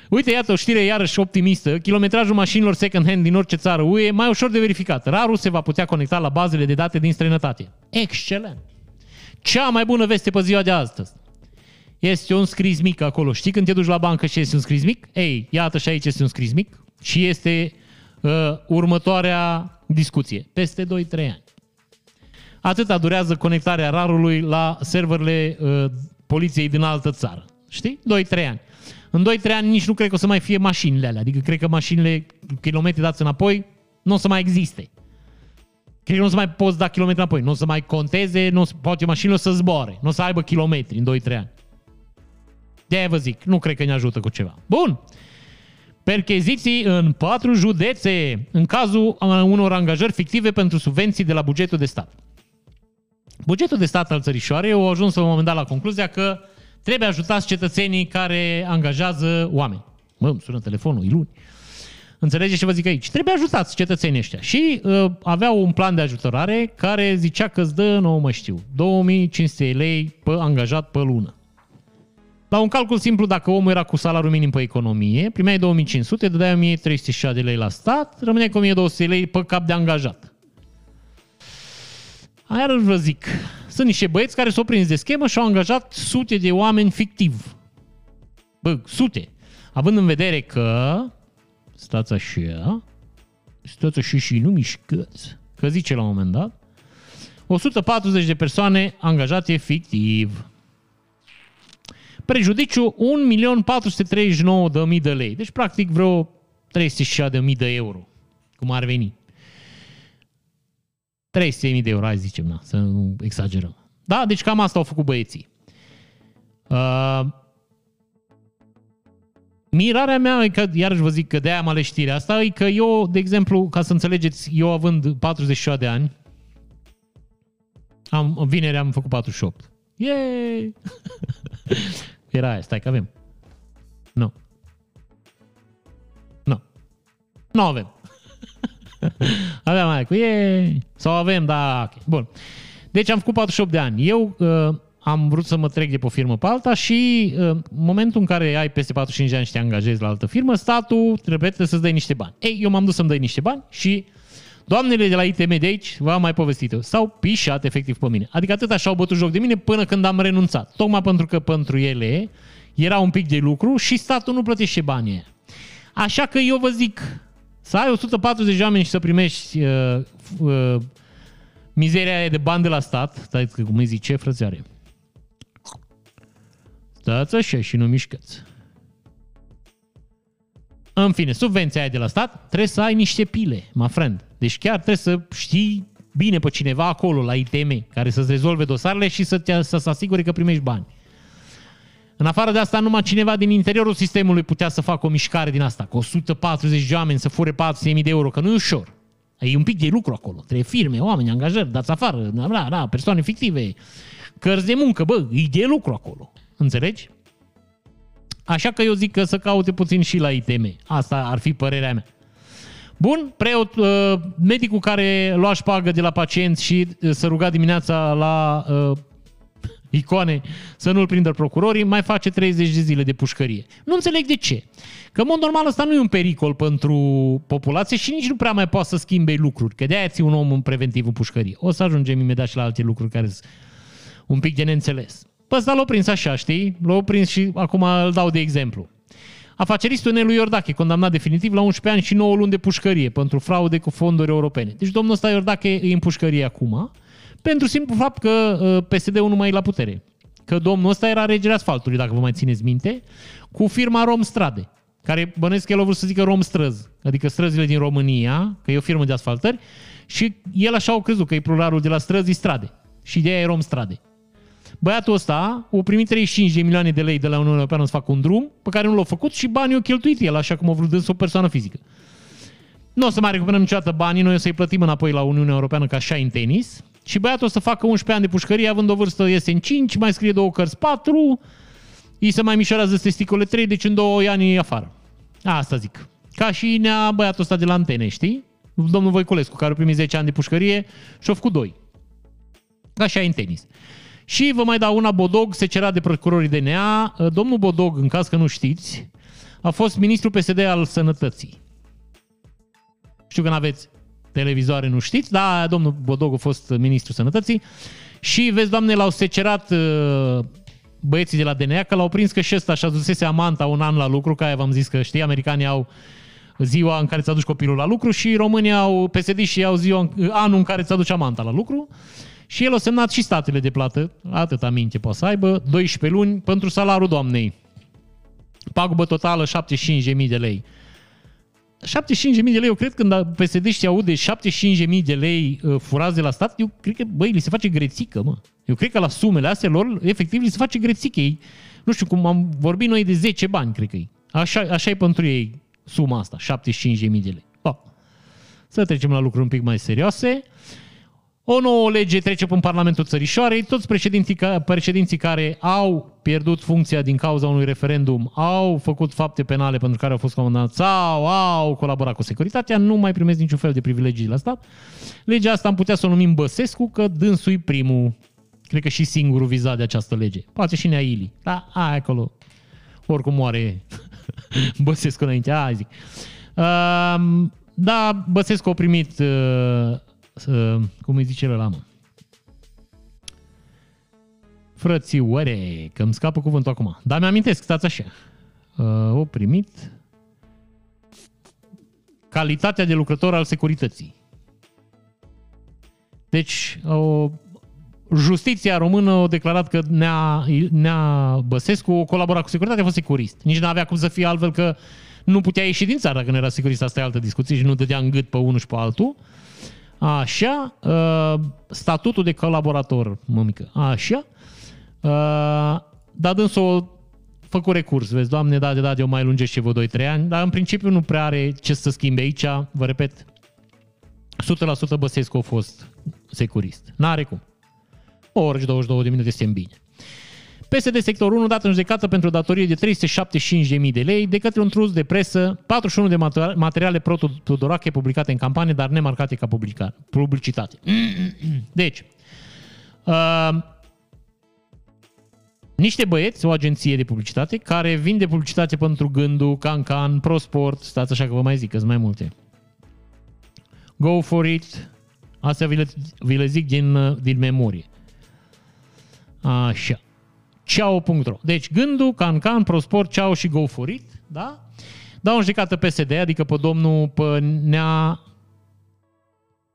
Uite, iată o știre iarăși optimistă. Kilometrajul mașinilor second-hand din orice țară UE e mai ușor de verificat. Rarul se va putea conecta la bazele de date din străinătate. Excelent! Cea mai bună veste pe ziua de astăzi. Este un scris mic acolo. Știi când te duci la bancă și este un scris mic? Ei, iată și aici este un scris mic și este uh, următoarea discuție. Peste 2-3 ani. Atâta durează conectarea rarului la serverele uh, poliției din altă țară. Știi? 2-3 ani. În 2-3 ani nici nu cred că o să mai fie mașinile alea. Adică cred că mașinile, kilometri dați înapoi, nu o să mai existe. Cred că nu o să mai poți da kilometri înapoi. Nu o să mai conteze, nu o să, poate mașinile o să zboare. Nu o să aibă kilometri în 2-3 ani. De-aia vă zic, nu cred că ne ajută cu ceva. Bun. Percheziții în patru județe în cazul unor angajări fictive pentru subvenții de la bugetul de stat. Bugetul de stat al țărișoarei au ajuns la un moment dat la concluzia că trebuie ajutați cetățenii care angajează oameni. Mă, îmi sună telefonul, e luni. Înțelegeți ce vă zic aici? Trebuie ajutați cetățenii ăștia. Și uh, aveau un plan de ajutorare care zicea că îți dă, nu mă știu, 2500 lei pe angajat pe lună. La un calcul simplu, dacă omul era cu salariul minim pe economie, primeai 2500, dădeai 1306 de lei la stat, rămâneai cu 1200 lei pe cap de angajat. Aia vă zic, sunt niște băieți care s-au prins de schemă și au angajat sute de oameni fictiv. Bă, sute. Având în vedere că, stați așa, stați așa și nu mișcați, că zice la un moment dat, 140 de persoane angajate fictiv. Prejudiciu 1.439.000 de lei. Deci, practic, vreo 306.000 de euro. Cum ar veni. 300.000 de euro, hai zicem, na, să nu exagerăm. Da, deci cam asta au făcut băieții. Uh, mirarea mea, e că, iarăși vă zic că de-aia am ales știrea asta, e că eu, de exemplu, ca să înțelegeți, eu având 47 de ani, am, vineri am făcut 48. Yay! Era aia, stai că avem. Nu. Nu. Nu avem. Aveam mai cu ei. Sau avem, da, ok. Bun. Deci am făcut 48 de ani. Eu uh, am vrut să mă trec de pe o firmă pe alta și uh, în momentul în care ai peste 45 de ani și te angajezi la altă firmă, statul trebuie să-ți dai niște bani. Ei, eu m-am dus să-mi dai niște bani și doamnele de la ITM de aici, v-am mai povestit s-au pișat efectiv pe mine. Adică atât așa au bătut joc de mine până când am renunțat. Tocmai pentru că pentru ele era un pic de lucru și statul nu plătește banii Așa că eu vă zic, să ai 140 de oameni și să primești uh, uh, mizeria aia de bani de la stat, stai că cum îi zice, frățioare. Stați așa și nu mișcați. În fine, subvenția aia de la stat, trebuie să ai niște pile, my friend. Deci chiar trebuie să știi bine pe cineva acolo, la ITM, care să-ți rezolve dosarele și să, te, să se asigure că primești bani. În afară de asta, numai cineva din interiorul sistemului putea să facă o mișcare din asta, cu 140 de oameni să fure 400.000 de euro, că nu e ușor. E un pic de lucru acolo. Trebuie firme, oameni, angajări, dați afară, da, da, persoane fictive, cărți de muncă, bă, e de lucru acolo. Înțelegi? Așa că eu zic că să caute puțin și la ITM. Asta ar fi părerea mea. Bun, preot, uh, medicul care lua șpagă de la pacienți și uh, să ruga dimineața la uh, icoane să nu-l prindă procurorii, mai face 30 de zile de pușcărie. Nu înțeleg de ce. Că, în mod normal, ăsta nu e un pericol pentru populație și nici nu prea mai poate să schimbe lucruri. Că de-aia ți un om în preventiv în pușcărie. O să ajungem imediat și la alte lucruri care sunt un pic de neînțeles. Pe ăsta l-au prins așa, știi? L-au prins și acum îl dau de exemplu. Afaceristul Nelu Iordache, condamnat definitiv la 11 ani și 9 luni de pușcărie pentru fraude cu fonduri europene. Deci domnul ăsta Iordache e în pușcărie acum, pentru simplu fapt că uh, PSD-ul nu mai e la putere. Că domnul ăsta era regele asfaltului, dacă vă mai țineți minte, cu firma Rom Strade, care bănesc că el a vrut să zică Rom Străzi, adică străzile din România, că e o firmă de asfaltări, și el așa au crezut că e pluralul de la străzi strade. Și ideea e Rom Strade. Băiatul ăsta a primit 35 de milioane de lei de la Uniunea Europeană să facă un drum pe care nu l-a făcut și banii au cheltuit el, așa cum a vrut dânsul o persoană fizică. Nu o să mai recuperăm niciodată banii, noi o să-i plătim înapoi la Uniunea Europeană ca așa în tenis și băiatul o să facă 11 ani de pușcărie având o vârstă iese în 5, mai scrie două cărți 4, îi se mai mișorează testicole 3, deci în 2 ani e afară. Asta zic. Ca și nea băiatul ăsta de la antene, știi? Domnul Voiculescu, care a primit 10 ani de pușcărie și a făcut 2. Ca așa în tenis. Și vă mai dau una, Bodog se cerea de procurorii DNA. Domnul Bodog, în caz că nu știți, a fost ministru PSD al sănătății. Știu că nu aveți televizoare, nu știți, dar domnul Bodog a fost ministru sănătății și vezi, doamne, l-au secerat uh, băieții de la DNA că l-au prins că și ăsta și-a dusese amanta un an la lucru, ca v-am zis că știi, americanii au ziua în care ți aduci copilul la lucru și România au PSD și au ziua, anul în care ți aduci amanta la lucru. Și el a semnat și statele de plată, atâta minte poate să aibă, 12 luni pentru salariul doamnei. Pagubă totală 75.000 de lei. 75.000 de lei, eu cred când psd și aude 75.000 de lei uh, furați de la stat, eu cred că, băi, li se face grețică, mă. Eu cred că la sumele astea lor, efectiv, li se face grețică. Ei, nu știu, cum am vorbit noi de 10 bani, cred că e. Așa, așa e pentru ei suma asta, 75.000 de lei. Ba. Să trecem la lucruri un pic mai serioase. O nouă lege trece în Parlamentul Țărișoarei. Toți președinții, președinții care au pierdut funcția din cauza unui referendum, au făcut fapte penale pentru care au fost condamnați sau au colaborat cu securitatea, nu mai primesc niciun fel de privilegii la stat. Legea asta am putea să o numim Băsescu, că dânsul primul, cred că și singurul vizat de această lege. Poate și Neaili. Da, ai acolo. Oricum moare Băsescu înainte. Hai zic. Uh, da, Băsescu a primit uh, să, cum îi zice ăla, mă? Frățioare, că îmi scapă cuvântul acum. Dar mi-amintesc, stați așa. Uh, o primit calitatea de lucrător al securității. Deci, o, justiția română a declarat că Nea, Nea Băsescu o colabora cu securitatea, a fost securist. Nici nu avea cum să fie altfel că nu putea ieși din țară dacă nu era securist. Asta e altă discuție și nu dădea în gât pe unul și pe altul. Așa, uh, statutul de colaborator, mămică, așa, uh, dar dânsul făcut recurs, vezi, doamne, da, de da, eu mai lungește vă 2-3 ani, dar în principiu nu prea are ce să schimbe aici, vă repet, 100% Băsescu a fost securist. N-are cum. O oră și 22 de minute este bine. PSD sector 1 dat în judecată pentru datorie de 375.000 de lei de către un trus de presă, 41 de materiale proto-Tudorache publicate în campanie, dar nemarcate ca publicitate. Deci, uh, niște băieți, o agenție de publicitate, care vinde publicitate pentru Gândul, Cancan, ProSport, stați așa că vă mai zic, că sunt mai multe. Go for it. Astea vi le, vi le zic din, din memorie. Așa ceau.ro. Deci gândul, Cancan, Prosport, Ceau și Go for it, da? Dau în judecată PSD, adică pe domnul pe Nea...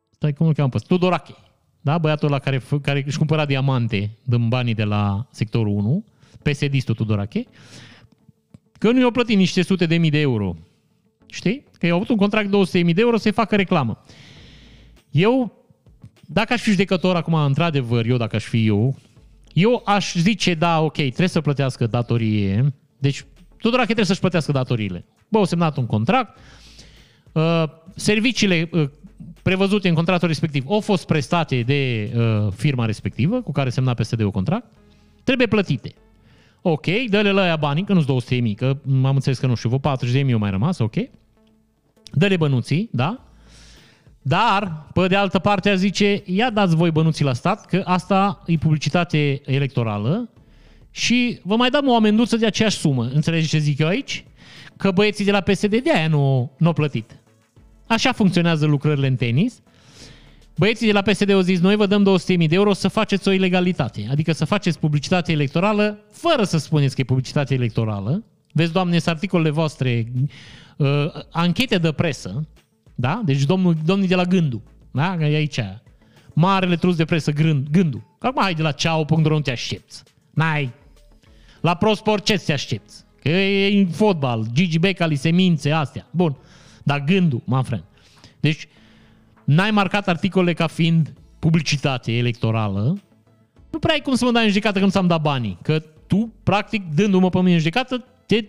Stai, cum îl cheamă pe Tudorache. Da? Băiatul la care, care își cumpăra diamante din banii de la sectorul 1, PSD-istul Tudorache, că nu i-au plătit niște sute de mii de euro. Știi? Că i-au avut un contract de 200.000 de euro să-i facă reclamă. Eu, dacă aș fi judecător acum, într-adevăr, eu dacă aș fi eu, eu aș zice, da, ok, trebuie să plătească datorie. Deci, Tudorache trebuie să-și plătească datoriile. Bă, au semnat un contract, uh, serviciile uh, prevăzute în contractul respectiv au fost prestate de uh, firma respectivă cu care semna PSD-ul contract, trebuie plătite. Ok, dă-le la aia banii, că nu-s 200 mii, că am înțeles că nu știu, vă 40 de mii au mai rămas, ok. Dă-le bănuții, da? Dar, pe de altă parte, a zice, ia dați voi bănuții la stat, că asta e publicitate electorală și vă mai dăm o amenduță de aceeași sumă. Înțelegeți ce zic eu aici? Că băieții de la PSD de aia nu, nu au plătit. Așa funcționează lucrările în tenis. Băieții de la PSD au zis, noi vă dăm 200.000 de euro să faceți o ilegalitate. Adică să faceți publicitate electorală fără să spuneți că e publicitate electorală. Vezi, doamne, sunt articolele voastre, uh, anchete de presă, da? Deci domnul, domnul de la Gându, da? Că e aici. Marele trus de presă, gând, Gându. Acum hai de la ceau.ro nu te aștepți. N-ai. La ProSport ce te aștepți? Că e în fotbal, Gigi Becali, semințe, astea. Bun. Dar gândul, my friend. Deci, n-ai marcat articolele ca fiind publicitate electorală, nu prea ai cum să mă dai în judecată când ți-am dat banii. Că tu, practic, dându-mă pe mine în judecată, te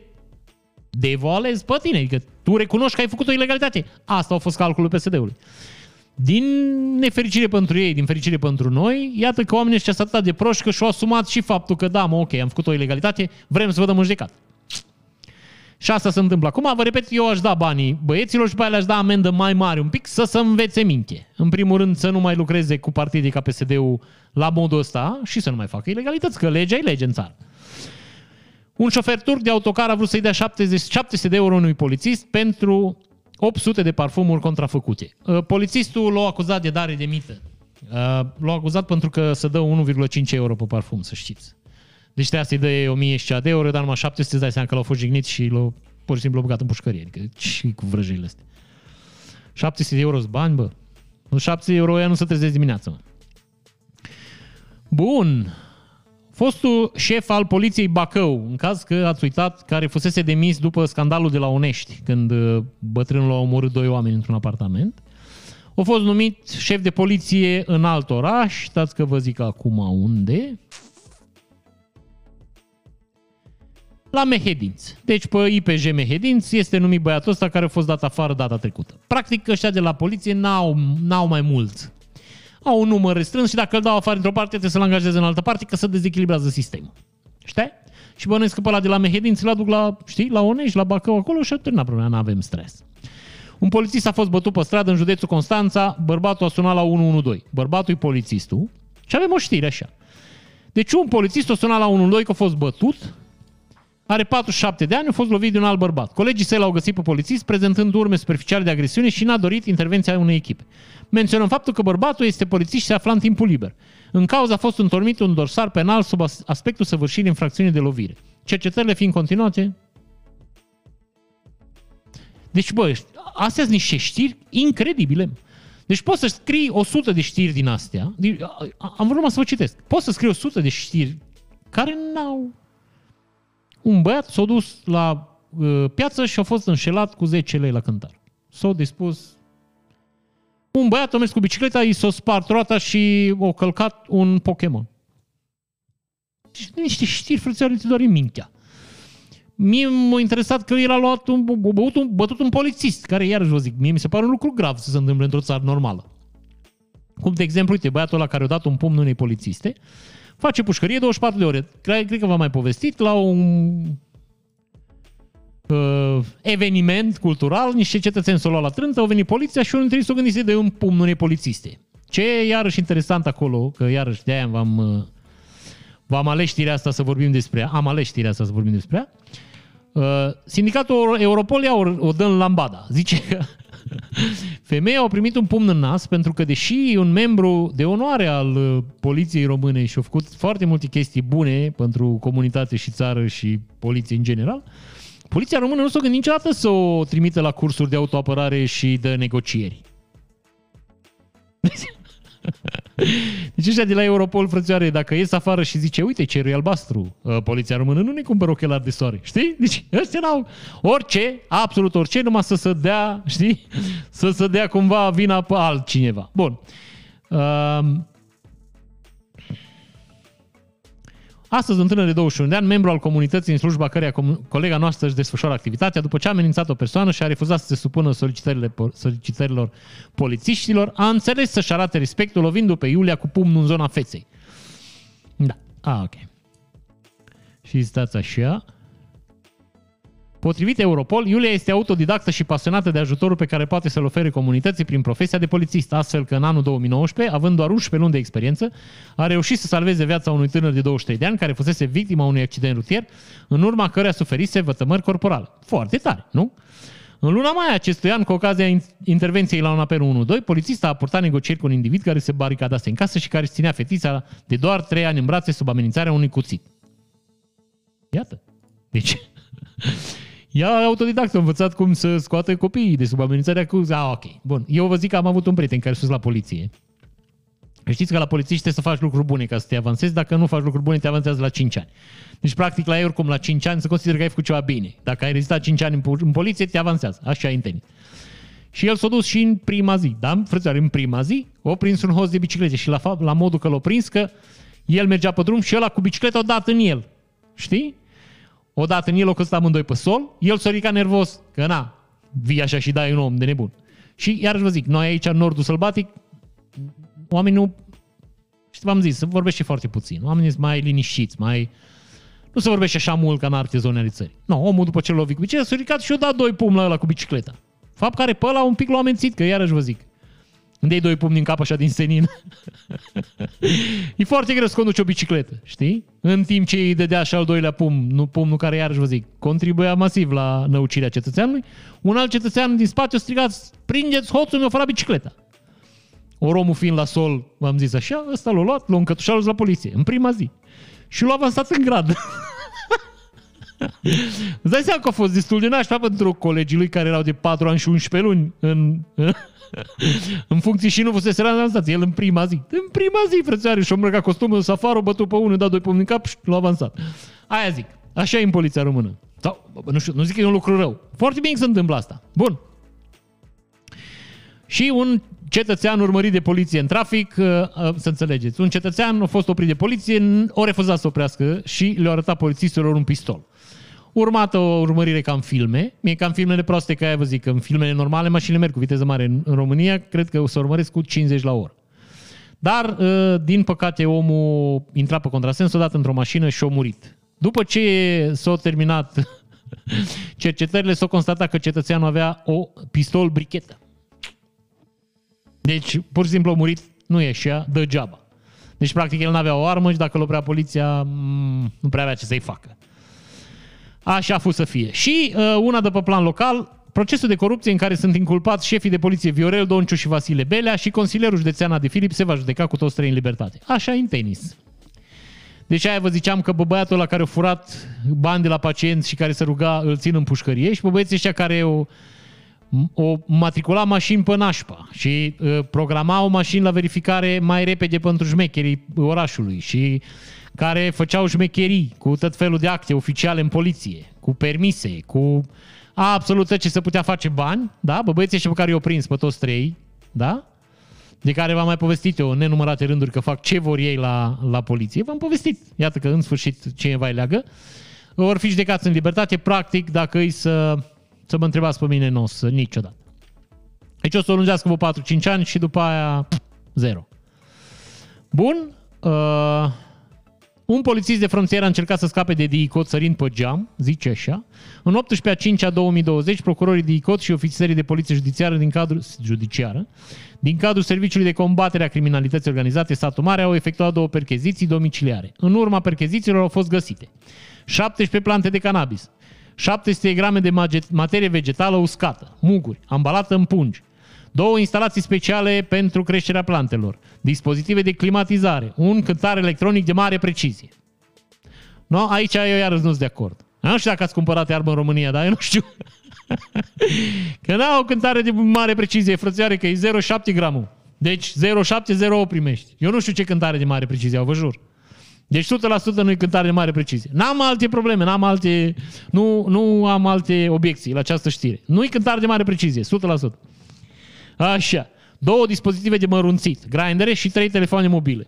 devoalezi pe tine. Adică tu recunoști că ai făcut o ilegalitate. Asta a fost calculul PSD-ului. Din nefericire pentru ei, din fericire pentru noi, iată că oamenii ăștia sunt atât de proști că și-au asumat și faptul că da, mă, ok, am făcut o ilegalitate, vrem să vă dăm în judecată. Și asta se întâmplă. Acum, vă repet, eu aș da banii băieților și pe aia le-aș da amendă mai mare un pic să se învețe minte. În primul rând să nu mai lucreze cu partide ca PSD-ul la modul ăsta și să nu mai facă ilegalități, că legea e lege în țară. Un șofer turc de autocar a vrut să-i dea 70, 700 de euro unui polițist pentru 800 de parfumuri contrafăcute. Uh, polițistul l-a acuzat de dare de mită. Uh, l-a acuzat pentru că să dă 1,5 euro pe parfum, să știți. Deci trebuia să-i dă 1000 și de euro, dar numai 700 îți dai seama că l-au fost jignit și l-au pur și simplu băgat în pușcărie. Adică și cu vrăjile astea. 700 de euro bani, bă. 700 de euro ea nu se trezesc dimineața, mă. Bun. Fostul șef al poliției Bacău, în caz că ați uitat, care fusese demis după scandalul de la Onești, când uh, bătrânul a omorât doi oameni într-un apartament, a fost numit șef de poliție în alt oraș, stați că vă zic acum unde, la Mehedinț. Deci pe IPJ Mehedinț este numit băiatul ăsta care a fost dat afară data trecută. Practic ăștia de la poliție n-au, n-au mai mult. Au un număr restrâns și dacă îl dau afară într-o parte trebuie să-l angajeze în altă parte că să dezechilibrează sistemul. Știi? Și bănuiesc că pe ăla de la Mehedinț l-aduc la, știi, la Onești, la Bacău acolo și a terminat problema, nu avem stres. Un polițist a fost bătut pe stradă în județul Constanța, bărbatul a sunat la 112. Bărbatul e polițistul și avem o știre așa. Deci un polițist a sunat la 112 că a fost bătut, are 47 de ani, a fost lovit de un alt bărbat. Colegii săi l-au găsit pe polițist prezentând urme superficiale de agresiune și n-a dorit intervenția unei echipe. Menționăm faptul că bărbatul este polițist și se afla în timpul liber. În cauza a fost întormit un dorsar penal sub aspectul săvârșirii infracțiunii de lovire. Cercetările fiind continuate, deci, bă, astea sunt niște știri incredibile. Deci poți să scrii 100 de știri din astea. Am vrut să vă citesc. Poți să scrii 100 de știri care n-au un băiat s-a dus la uh, piață și a fost înșelat cu 10 lei la cântar. S-a dispus un băiat a mers cu bicicleta, i s-a spart roata și a călcat un Pokémon. Și niște știri, frățioare, ți doar în mintea. Mie m-a interesat că el a luat un, băut un, bătut un polițist, care iarăși vă zic, mie mi se pare un lucru grav să se întâmple într-o țară normală. Cum, de exemplu, uite, băiatul ăla care a dat un pumn unei polițiste, face pușcărie 24 de ore. Cred, cred că v-am mai povestit, la un uh, eveniment cultural, niște cetățeni s-au luat la trântă, au venit poliția și unul dintre ei s-au gândit să de un pumn unei polițiste. Ce e iarăși interesant acolo, că iarăși de-aia v-am, uh, v-am ales știrea asta să vorbim despre ea, am ales știrea asta să vorbim despre ea, uh, sindicatul Europol ia o, o dă în lambada. Zice că Femeia a primit un pumn în nas pentru că, deși un membru de onoare al uh, poliției române și a făcut foarte multe chestii bune pentru comunitate și țară și poliție în general, poliția română nu s-a gândit niciodată să o trimită la cursuri de autoapărare și de negocieri. Deci ăștia de la Europol, frățioare, dacă ies afară și zice, uite, cerul e albastru, uh, poliția română nu ne cumpără ochelari de soare, știi? Deci ăștia n-au orice, absolut orice, numai să se dea, știi? Să se dea cumva vina pe altcineva. Bun. Astăzi, un tânăr de 21 de ani, membru al comunității în slujba căreia colega noastră își desfășoară activitatea, după ce a amenințat o persoană și a refuzat să se supună solicitările, solicitărilor polițiștilor, a înțeles să-și arate respectul lovindu pe Iulia cu pumnul în zona feței. Da. Ah, ok. Și stați așa. Potrivit Europol, Iulia este autodidactă și pasionată de ajutorul pe care poate să-l ofere comunității prin profesia de polițist, astfel că în anul 2019, având doar 11 luni de experiență, a reușit să salveze viața unui tânăr de 23 de ani care fusese victima unui accident rutier, în urma căreia suferise vătămări corporale. Foarte tare, nu? În luna mai acestui an, cu ocazia intervenției la un apel 112, polițista a purtat negocieri cu un individ care se baricadase în casă și care își ținea fetița de doar 3 ani în brațe sub amenințarea unui cuțit. Iată. Deci, ea autodidact a învățat cum să scoată copiii de sub amenințarea cu... Ah, ok. Bun. Eu vă zic că am avut un prieten care a fost la poliție. Știți că la polițiști trebuie să faci lucruri bune ca să te avansezi, dacă nu faci lucruri bune, te avansează la 5 ani. Deci, practic, la ei, oricum, la 5 ani, se consideră că ai făcut ceva bine. Dacă ai rezistat 5 ani în poliție, te avansează. Așa ai întâlnit. Și el s-a dus și în prima zi, da? Frățioare, în prima zi, o prins un host de biciclete și la, fapt, la modul că l-a prins că el mergea pe drum și ăla cu bicicleta o dat în el. Știi? O dat în el, o căsut amândoi pe sol, el s-a ridicat nervos, că na, vii așa și dai un om de nebun. Și iarăși vă zic, noi aici în nordul sălbatic, oamenii nu, și v-am zis, se vorbește foarte puțin. Oamenii sunt mai liniștiți, mai... Nu se vorbește așa mult ca în alte zone ale țării. Nu, omul după ce l-a lovit cu bicicleta s-a ridicat și a dat doi pumni la ăla cu bicicleta. Fapt care pe ăla un pic l-a amențit, că iarăși vă zic. Când iei doi pumni în cap așa din senin. e foarte greu să conduci o bicicletă, știi? În timp ce îi dădea și al doilea pumn, nu pumnul care iarăși vă zic, contribuia masiv la năucirea cetățeanului, un alt cetățean din spate a strigat, prindeți hoțul, mi-a furat bicicleta. Oromul fiind la sol, v-am zis așa, ăsta l-a luat, l-a încătușat la poliție, în prima zi. Și l-a avansat în grad. Îți dai seama că a fost destul de nașpa pentru colegii lui care erau de 4 ani și 11 luni în, în funcție și nu fusese avansat. El în prima zi. În prima zi, frățioare, și-a îmbrăcat costumul, safarul, bătut pe unul, dat doi pumni în cap și l-a avansat. Aia zic. Așa e în poliția română. Sau, nu știu, nu zic că e un lucru rău. Foarte bine că se întâmplă asta. Bun. Și un cetățean urmărit de poliție în trafic, uh, uh, să înțelegeți, un cetățean a fost oprit de poliție, o refuzat să oprească și le-a arătat polițistilor un pistol. Urmată o urmărire ca în filme. Mie ca în filmele proaste, că aia vă zic, că în filmele normale mașinile merg cu viteză mare în, în România, cred că o să urmăresc cu 50 la oră. Dar, uh, din păcate, omul intra pe contrasens, dat într-o mașină și a murit. După ce s-au terminat cercetările, s-a constatat că cetățeanul avea o pistol brichetă. Deci, pur și simplu a murit, nu ieșea degeaba. Deci, practic, el nu avea o armă și dacă îl oprea poliția, mm, nu prea avea ce să-i facă. Așa a fost să fie. Și uh, una de pe plan local, procesul de corupție în care sunt inculpați șefii de poliție Viorel Donciu și Vasile Belea și consilierul județean de Filip se va judeca cu toți trei în libertate. Așa în tenis. Deci aia vă ziceam că bă, băiatul la care a furat bani de la pacienți și care se ruga îl țin în pușcărie și bă, băieții ăștia care o, o matricula mașini pe nașpa și uh, programau mașini la verificare mai repede pentru șmecherii orașului și care făceau șmecherii cu tot felul de acte oficiale în poliție, cu permise, cu absolut tot ce se putea face bani, da? Bă, băieții pe care i-au prins pe toți trei, da? De care v-am mai povestit eu în nenumărate rânduri că fac ce vor ei la, la poliție. V-am povestit. Iată că în sfârșit cineva îi leagă. Vor fi judecați în libertate. Practic, dacă îi să, să mă întrebați pe mine, nu o să niciodată. Deci o să o lungească vă 4-5 ani și după aia 0. Bun. Uh, un polițist de frontieră a încercat să scape de DICOT sărind pe geam, zice așa. În 18 a 5 a 2020, procurorii DICOT și ofițerii de poliție judiciară din cadrul, judiciară, din cadrul Serviciului de Combatere a Criminalității Organizate Satul Mare au efectuat două percheziții domiciliare. În urma perchezițiilor au fost găsite 17 plante de cannabis, 700 grame de materie vegetală uscată, muguri, ambalată în pungi, două instalații speciale pentru creșterea plantelor, dispozitive de climatizare, un cântar electronic de mare precizie. No? Aici eu iarăși nu sunt de acord. Nu știu dacă ați cumpărat armă în România, dar eu nu știu. că n-au cântare de mare precizie, frățioare, că e 0,7 gramul. Deci 0,7-0,8 primești. Eu nu știu ce cântare de mare precizie au, vă jur. Deci 100% nu e cântare de mare precizie. N-am alte probleme, n-am alte, nu, nu am alte obiecții la această știre. Nu e cântare de mare precizie, 100%. Așa. Două dispozitive de mărunțit, grindere și trei telefoane mobile.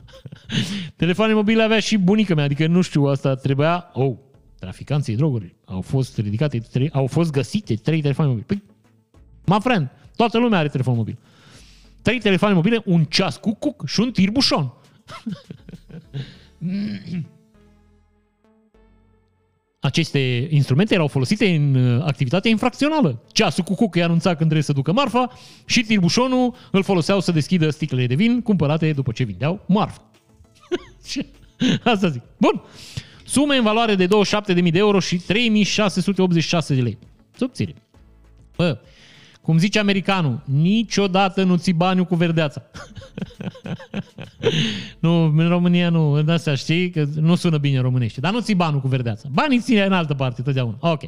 telefoane mobile avea și bunica mea, adică nu știu, asta trebuia... Oh, traficanții droguri au fost ridicate, trei, au fost găsite trei telefoane mobile. Păi, my friend, toată lumea are telefon mobil. Trei telefoane mobile, un ceas cu cuc și un tirbușon. aceste instrumente erau folosite în uh, activitatea infracțională. Ceasul cu cucă anunța când trebuie să ducă marfa și tirbușonul îl foloseau să deschidă sticlele de vin cumpărate după ce vindeau marfa. Asta zic. Bun. Sume în valoare de 27.000 de euro și 3.686 de lei. Subțire. Bă, cum zice americanul, niciodată nu ții baniul cu verdeața. nu, în România nu, în astea știi, că nu sună bine românește, dar nu ții banul cu verdeața. Banii ține în altă parte, totdeauna. Ok.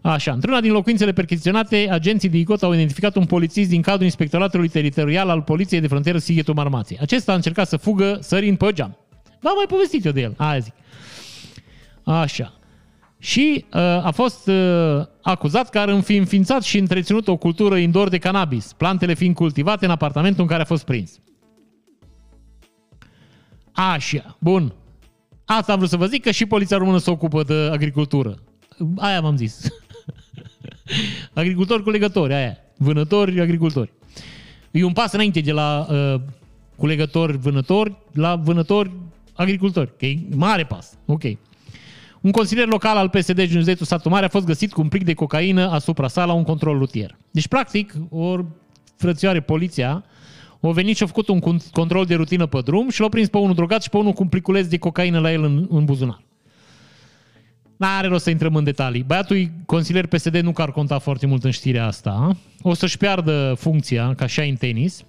Așa, într-una din locuințele percheziționate, agenții de ICOT au identificat un polițist din cadrul Inspectoratului Teritorial al Poliției de Frontieră Sighetul Marmației. Acesta a încercat să fugă sărind pe geam. V-am mai povestit eu de el, aia zic. Așa. Și uh, a fost uh, acuzat că ar fi înființat și întreținut o cultură indoor de cannabis, plantele fiind cultivate în apartamentul în care a fost prins. Așa, bun. Asta am vrut să vă zic că și poliția română se ocupă de agricultură. Aia v-am zis. agricultori cu legători, aia. Vânători, agricultori. E un pas înainte de la uh, culegători, vânători, la vânători, agricultori. Ok? Mare pas. Ok. Un consilier local al PSD din județul Satu Mare a fost găsit cu un plic de cocaină asupra sa la un control rutier. Deci, practic, o frățioare poliția au venit și au făcut un control de rutină pe drum și l-au prins pe unul drogat și pe unul cu un pliculeț de cocaină la el în, în buzunar. N-are rost să intrăm în detalii. Băiatul consilier PSD nu că ar conta foarte mult în știrea asta. O să-și piardă funcția, ca așa în tenis.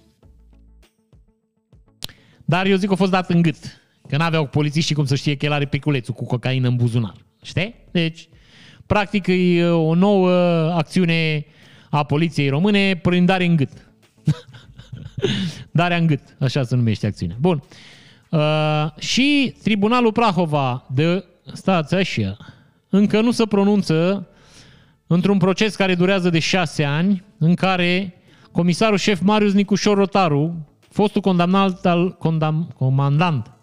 Dar eu zic că a fost dat în gât. Că n-aveau polițiștii cum să știe că el are piculețul cu cocaină în buzunar. Știi? Deci, practic, e o nouă acțiune a poliției române prin dare în gât. Darea în gât, așa se numește acțiunea. Bun. Uh, și Tribunalul Prahova de... Stați așa încă nu se pronunță într-un proces care durează de șase ani, în care comisarul șef Marius Nicușor Rotaru, fostul condamnat al, condam, comandant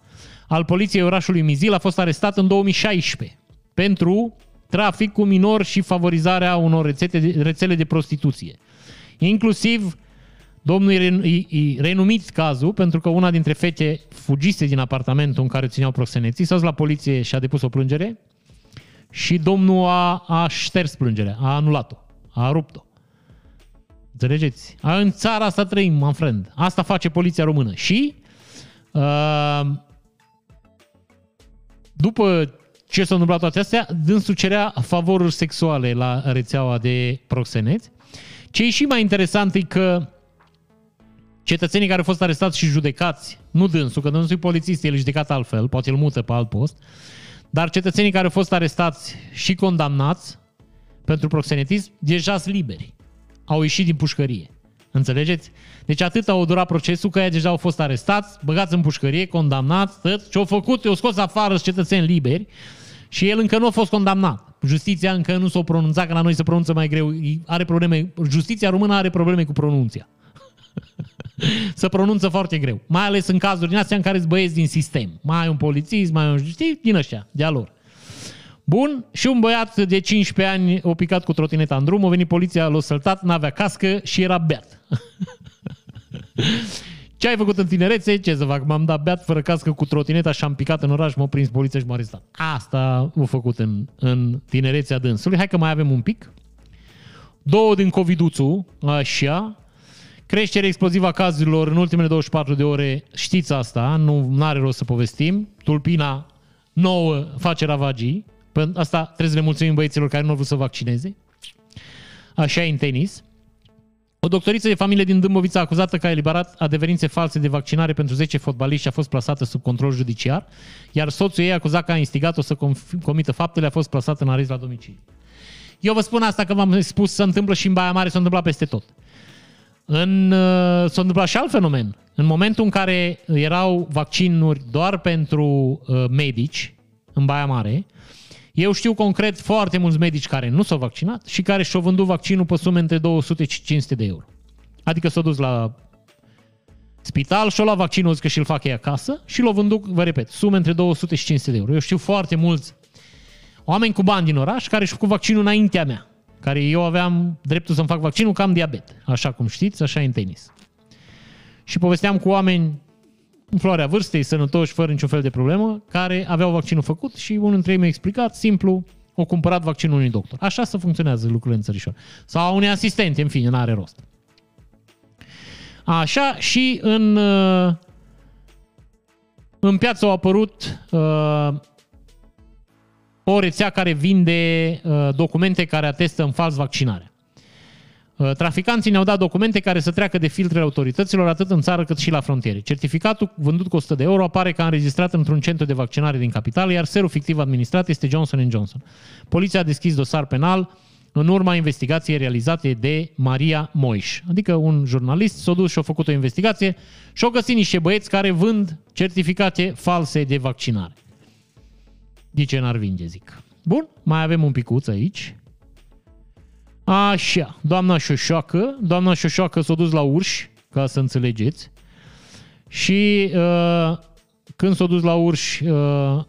al poliției orașului Mizil, a fost arestat în 2016 pentru trafic cu minor și favorizarea unor rețete de, rețele de prostituție. Inclusiv domnul e renumit cazul pentru că una dintre fete fugise din apartamentul în care țineau proxeneții, s-a dus la poliție și a depus o plângere și domnul a, a șters plângerea, a anulat-o, a rupt-o. Înțelegeți? În țara asta trăim, my friend. Asta face poliția română. Și uh, după ce s-au întâmplat toate astea, dânsul cerea favoruri sexuale la rețeaua de proxeneți. Ce e și mai interesant e că cetățenii care au fost arestați și judecați, nu dânsul, că dânsul e polițist, el e judecat altfel, poate îl mută pe alt post, uh, dar cetățenii care au fost arestați și condamnați pentru proxenetism deja sunt liberi. Au ieșit din pușcărie. Înțelegeți? Deci atât au durat procesul că ei deja au fost arestați, băgați în pușcărie, condamnați, tot, ce au făcut, i-au scos afară cetățeni liberi și el încă nu a fost condamnat. Justiția încă nu s-a pronunțat, că la noi se pronunță mai greu. Are probleme, justiția română are probleme cu pronunția. să pronunță foarte greu. Mai ales în cazuri din astea în care îți băieți din sistem. Mai ai un polițist, mai ai un... Știi? Din ăștia, de-a lor. Bun, și un băiat de 15 ani o picat cu trotineta în drum, a venit poliția, l-a săltat, n-avea cască și era beat. Ce ai făcut în tinerețe? Ce să fac? M-am dat beat fără cască cu trotineta și am picat în oraș, m-au prins poliția și m-a arestat. Asta a făcut în, în tinerețea dânsului. Hai că mai avem un pic. Două din Coviduțu, așa, Creștere explozivă a cazurilor în ultimele 24 de ore, știți asta, nu are rost să povestim. Tulpina nouă face ravagii. Asta trebuie să le mulțumim băieților care nu au vrut să vaccineze. Așa e în tenis. O doctoriță de familie din Dâmbovița acuzată că a eliberat adeverințe false de vaccinare pentru 10 fotbaliști a fost plasată sub control judiciar, iar soțul ei acuzat că a instigat-o să comită faptele a fost plasat în arest la domiciliu. Eu vă spun asta că v-am spus, se întâmplă și în Baia Mare, se întâmplă peste tot. În, uh, s-a întâmplat și alt fenomen. În momentul în care erau vaccinuri doar pentru uh, medici în Baia Mare, eu știu concret foarte mulți medici care nu s-au vaccinat și care și-au vândut vaccinul pe sume între 200 și 500 de euro. Adică s-au dus la spital și-au luat vaccinul, că și-l fac ei acasă și l-au vândut, vă repet, sume între 200 și 500 de euro. Eu știu foarte mulți oameni cu bani din oraș care și-au făcut vaccinul înaintea mea care eu aveam dreptul să-mi fac vaccinul, că am diabet. Așa cum știți, așa e în tenis. Și povesteam cu oameni în floarea vârstei, sănătoși, fără niciun fel de problemă, care aveau vaccinul făcut și unul dintre ei mi-a explicat, simplu, o cumpărat vaccinul unui doctor. Așa să funcționează lucrurile în țărișor. Sau a unui asistent, în fine, n-are rost. Așa și în, uh, în piață au apărut uh, o rețea care vinde uh, documente care atestă în fals vaccinarea. Uh, Traficanții ne-au dat documente care să treacă de filtrele autorităților atât în țară cât și la frontiere. Certificatul vândut cu 100 de euro apare ca înregistrat într-un centru de vaccinare din capitală, iar serul fictiv administrat este Johnson Johnson. Poliția a deschis dosar penal în urma investigației realizate de Maria Moiș. Adică un jurnalist s-a dus și a făcut o investigație și au găsit niște băieți care vând certificate false de vaccinare. De ce n-ar vinde, zic. Bun, mai avem un picuț aici. Așa, doamna Șoșoacă, doamna Șoșoacă s-a dus la urși, ca să înțelegeți. Și uh, când s-a dus la urși, uh,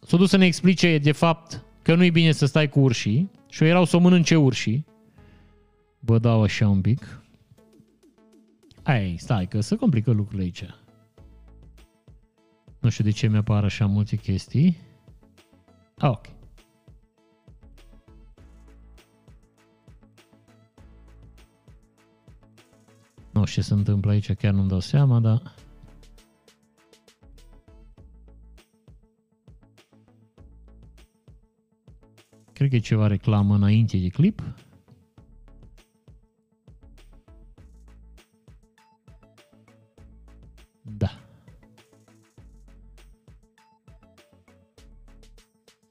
s-a dus să ne explice de fapt că nu-i bine să stai cu urșii și erau să o mănânce urșii. Vă dau așa un pic. Ei, stai că se complică lucrurile aici. Nu știu de ce mi-apar așa multe chestii. Ah, ok. Nu știu ce se întâmplă aici, chiar nu-mi dau seama, dar... Cred că e ceva reclamă înainte de clip. Da.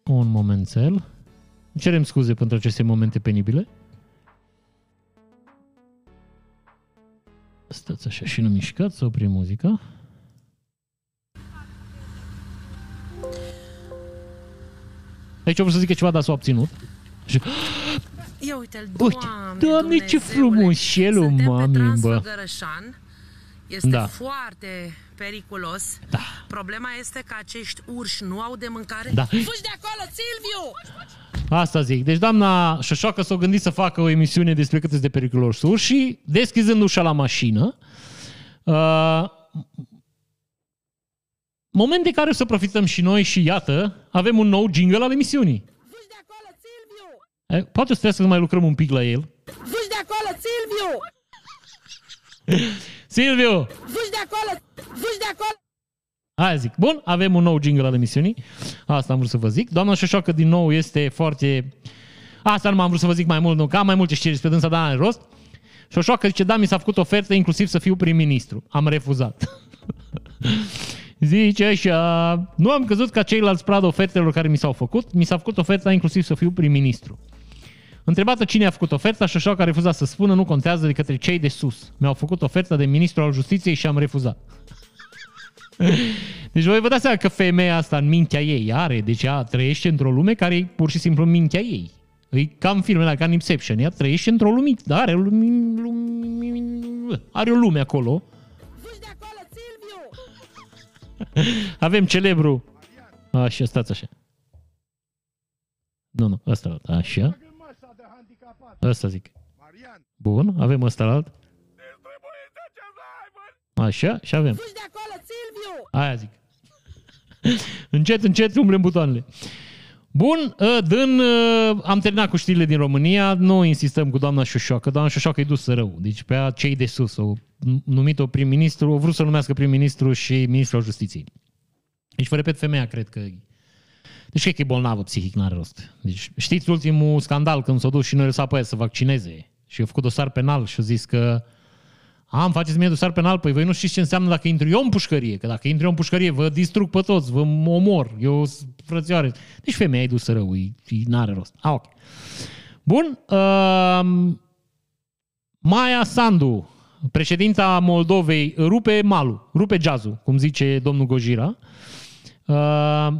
Un momențel. Cerem scuze pentru aceste momente penibile. Stați așa și nu mișcați, să oprim muzica. Aici o vrut să zică ceva, dar s-a obținut. Și... Ia uite-l, Uite, Doamne, Doamne, ce Dumnezeule. frumușelul, Suntem mami, pe bă. Transfăgărășan. Este Da. foarte periculos. Da. Problema este că acești urși nu au de mâncare. Da. Fugi de acolo, Silviu! Asta zic. Deci doamna Șoșoacă s-a gândit să facă o emisiune despre cât sunt de periculoși urși și deschizând ușa la mașină, uh, moment de care o să profităm și noi și iată, avem un nou jingle al emisiunii. Fugi de acolo, Silviu! Eh, Poate o să trebuie să mai lucrăm un pic la el. Fugi de acolo, Silviu! Silviu! Fugi de acolo! Fugi de acolo! Aia zic. Bun, avem un nou jingle al emisiunii. Asta am vrut să vă zic. Doamna Șoșoacă din nou este foarte... Asta nu m-am vrut să vă zic mai mult, nu, că am mai multe știri despre dânsa, dar are rost. Șoșoacă zice, da, mi s-a făcut ofertă inclusiv să fiu prim-ministru. Am refuzat. Zice așa, nu am căzut ca ceilalți prad ofertelor care mi s-au făcut, mi s-a făcut oferta inclusiv să fiu prim-ministru. Întrebată cine a făcut oferta, Șoșoacă a refuzat să spună, nu contează de către cei de sus. Mi-au făcut oferta de ministru al justiției și am refuzat. Deci voi vă dați seama că femeia asta în mintea ei are, deci ea trăiește într-o lume care e pur și simplu în mintea ei. E ca în filmele ca în Inception, ea trăiește într-o lume, da, are, lumi, lumi, are o lume acolo. Fugi de acolo, Silviu! Avem celebru... Așa, stați așa. Nu, nu, ăsta, așa. Ăsta zic. Bun, avem ăsta la alt. Așa, și avem. Fugi de acolo, Silviu! Aia zic. încet, încet umblem butoanele. Bun, ă, dân, ă, am terminat cu știrile din România, nu insistăm cu doamna Șoșoacă, doamna Șoșoacă e dusă rău, deci pe aia cei de sus au numit-o prim-ministru, au vrut să numească prim-ministru și ministrul al justiției. Deci, vă repet, femeia cred că deci cred că e bolnavă psihic, n-are rost. Deci știți ultimul scandal când s-a dus și noi lăsat pe aia să vaccineze și a făcut dosar penal și a zis că am, faceți mie dosar penal, păi voi nu știți ce înseamnă dacă intru eu în pușcărie, că dacă intru eu în pușcărie vă distrug pe toți, vă omor, eu sunt frățioare. Deci femeia e dusă rău, e, e, n-are rost. Ah, ok. Bun, uh, Maia Sandu, președinta Moldovei, rupe malul, rupe jazzul, cum zice domnul Gojira. Uh,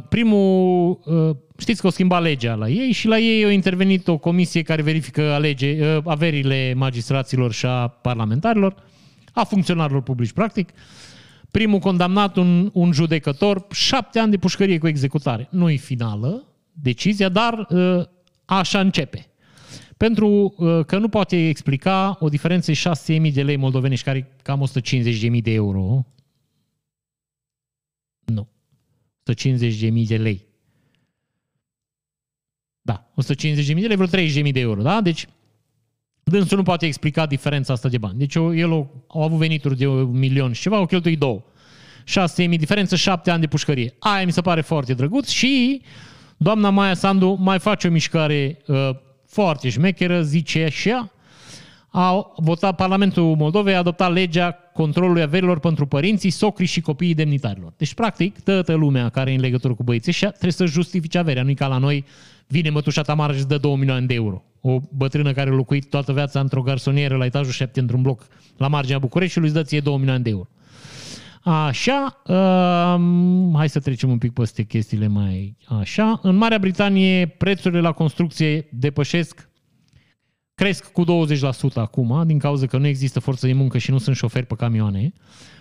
primul, uh, știți că o schimba legea la ei și la ei a intervenit o comisie care verifică alege, uh, averile magistraților și a parlamentarilor, a funcționarilor publici, practic. Primul condamnat, un, un judecător, șapte ani de pușcărie cu executare. Nu-i finală decizia, dar uh, așa începe. Pentru uh, că nu poate explica o diferență de 6.000 de lei moldovenești, care e cam 150.000 de euro. Nu. 150.000 de lei. Da, 150.000 de lei, vreo 30.000 de euro, da? Deci, dânsul nu poate explica diferența asta de bani. Deci, eu- el a, au avut venituri de un milion și ceva, au cheltuit două. 6.000 diferență, 7 ani de pușcărie. Aia mi se pare foarte drăguț și doamna Maia Sandu mai face o mișcare uh, foarte șmecheră, zice așa, a votat Parlamentul Moldovei, a adoptat legea controlului averilor pentru părinții, socrii și copiii demnitarilor. Deci, practic, toată lumea care e în legătură cu băieții ăștia trebuie să justifice averea. Nu-i ca la noi, vine mătușa Tamara și îți dă 2 milioane de euro. O bătrână care a locuit toată viața într-o garsonieră la etajul 7 într-un bloc la marginea Bucureștiului îți dă ție 2 milioane de euro. Așa, um, hai să trecem un pic peste chestiile mai așa. În Marea Britanie, prețurile la construcție depășesc cresc cu 20% acum, din cauza că nu există forță de muncă și nu sunt șoferi pe camioane.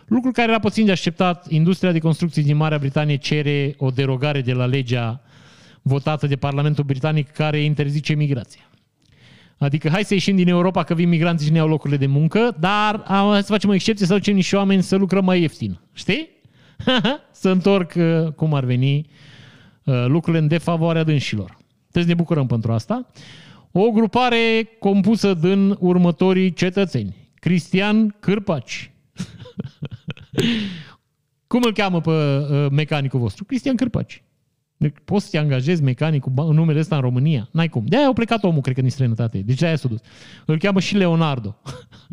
Lucru care era puțin de așteptat. Industria de construcții din Marea Britanie cere o derogare de la legea votată de Parlamentul Britanic care interzice migrația. Adică hai să ieșim din Europa că vin migranții și ne iau locurile de muncă, dar hai să facem o excepție să ducem niște oameni să lucrăm mai ieftin. Știi? să întorc uh, cum ar veni uh, lucrurile în defavoarea dânșilor. Trebuie să ne bucurăm pentru asta. O grupare compusă din următorii cetățeni. Cristian Cârpaci. Cum îl cheamă pe uh, mecanicul vostru? Cristian Cârpaci. Deci poți să te angajezi mecanicul în numele ăsta în România? N-ai cum. De-aia au plecat omul, cred că, din străinătate. Deci de-aia s-a dus. Îl cheamă și Leonardo.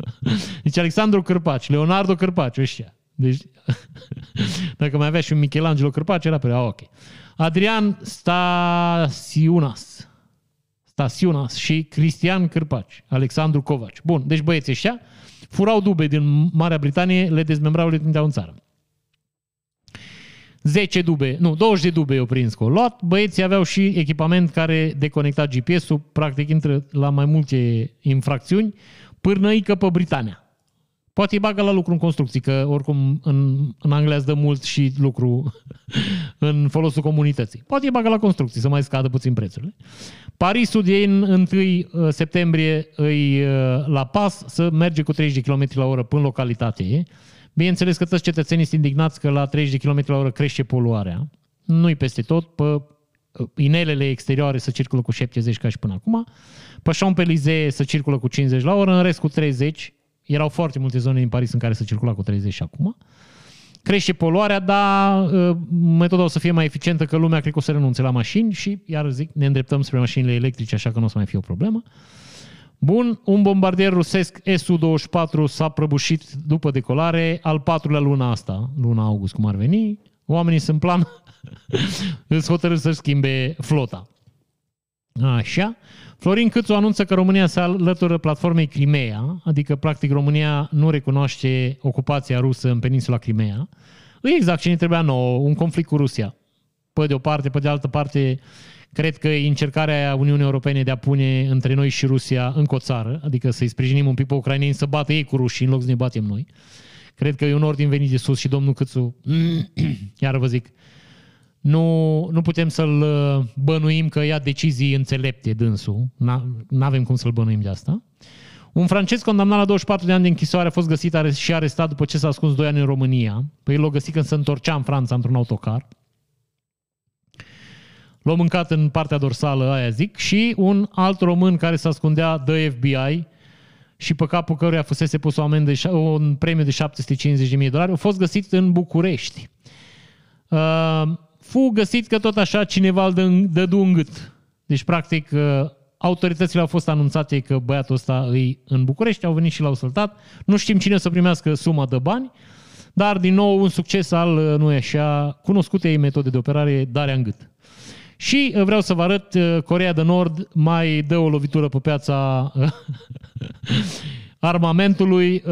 deci Alexandru Cârpaci, Leonardo Cârpaci, ăștia. Deci, dacă mai avea și un Michelangelo Cârpaci, era pe... Ah, ok. Adrian Stasiunas. Stasiunas și Cristian Cârpaci, Alexandru Covaci. Bun, deci băieții ăștia furau dube din Marea Britanie, le dezmembrau, le trimiteau în țară. 10 dube, nu, 20 de dube i-au prins cu luat. Băieții aveau și echipament care deconecta GPS-ul, practic intră la mai multe infracțiuni, pârnăică pe Britania. Poate îi bagă la lucru în construcții, că oricum în, în Anglia îți dă mult și lucru în folosul comunității. Poate îi bagă la construcții, să mai scadă puțin prețurile. Parisul de în 1 uh, septembrie îi uh, la pas să merge cu 30 de km la oră până localitate. Bineînțeles că toți cetățenii sunt indignați că la 30 de km la oră crește poluarea. Nu-i peste tot, pe uh, inelele exterioare să circulă cu 70 ca și până acum, pe Champs-Élysées să circulă cu 50 la oră, în rest cu 30, erau foarte multe zone din Paris în care se circula cu 30 și acum. Crește poluarea, dar uh, metoda o să fie mai eficientă că lumea cred că o să renunțe la mașini și, iar zic, ne îndreptăm spre mașinile electrice, așa că nu o să mai fie o problemă. Bun, un bombardier rusesc Su-24 s-a prăbușit după decolare, al patrulea luna asta, luna august cum ar veni. Oamenii sunt plan, îți hotărâ să schimbe flota. Așa. Florin Câțu anunță că România se alătură platformei Crimea, adică practic România nu recunoaște ocupația rusă în peninsula Crimea. E exact ce ne trebuia nouă, un conflict cu Rusia. Pe de o parte, pe de altă parte, cred că e încercarea Uniunii Europene de a pune între noi și Rusia încă o țară, adică să-i sprijinim un pic pe ucraineni să bată ei cu rușii în loc să ne batem noi. Cred că e un ordin venit de sus și domnul Câțu, iar vă zic, nu, nu putem să-l uh, bănuim că ia decizii înțelepte dânsul. Nu avem cum să-l bănuim de asta. Un francez condamnat la 24 de ani de închisoare a fost găsit și arestat după ce s-a ascuns 2 ani în România. Păi l-a găsit când se întorcea în Franța într-un autocar. L-a mâncat în partea dorsală, aia zic, și un alt român care se ascundea de FBI și pe capul căruia fusese pus o amendă, un premiu de 750.000 de dolari, a fost găsit în București. Uh, fu găsit că tot așa cineva îl dădu în gât. Deci, practic, uh, autoritățile au fost anunțate că băiatul ăsta îi în București, au venit și l-au săltat. Nu știm cine să primească suma de bani, dar, din nou, un succes al, uh, nu e așa, cunoscutei metode de operare, darea în gât. Și uh, vreau să vă arăt, Corea de Nord mai dă o lovitură pe piața armamentului.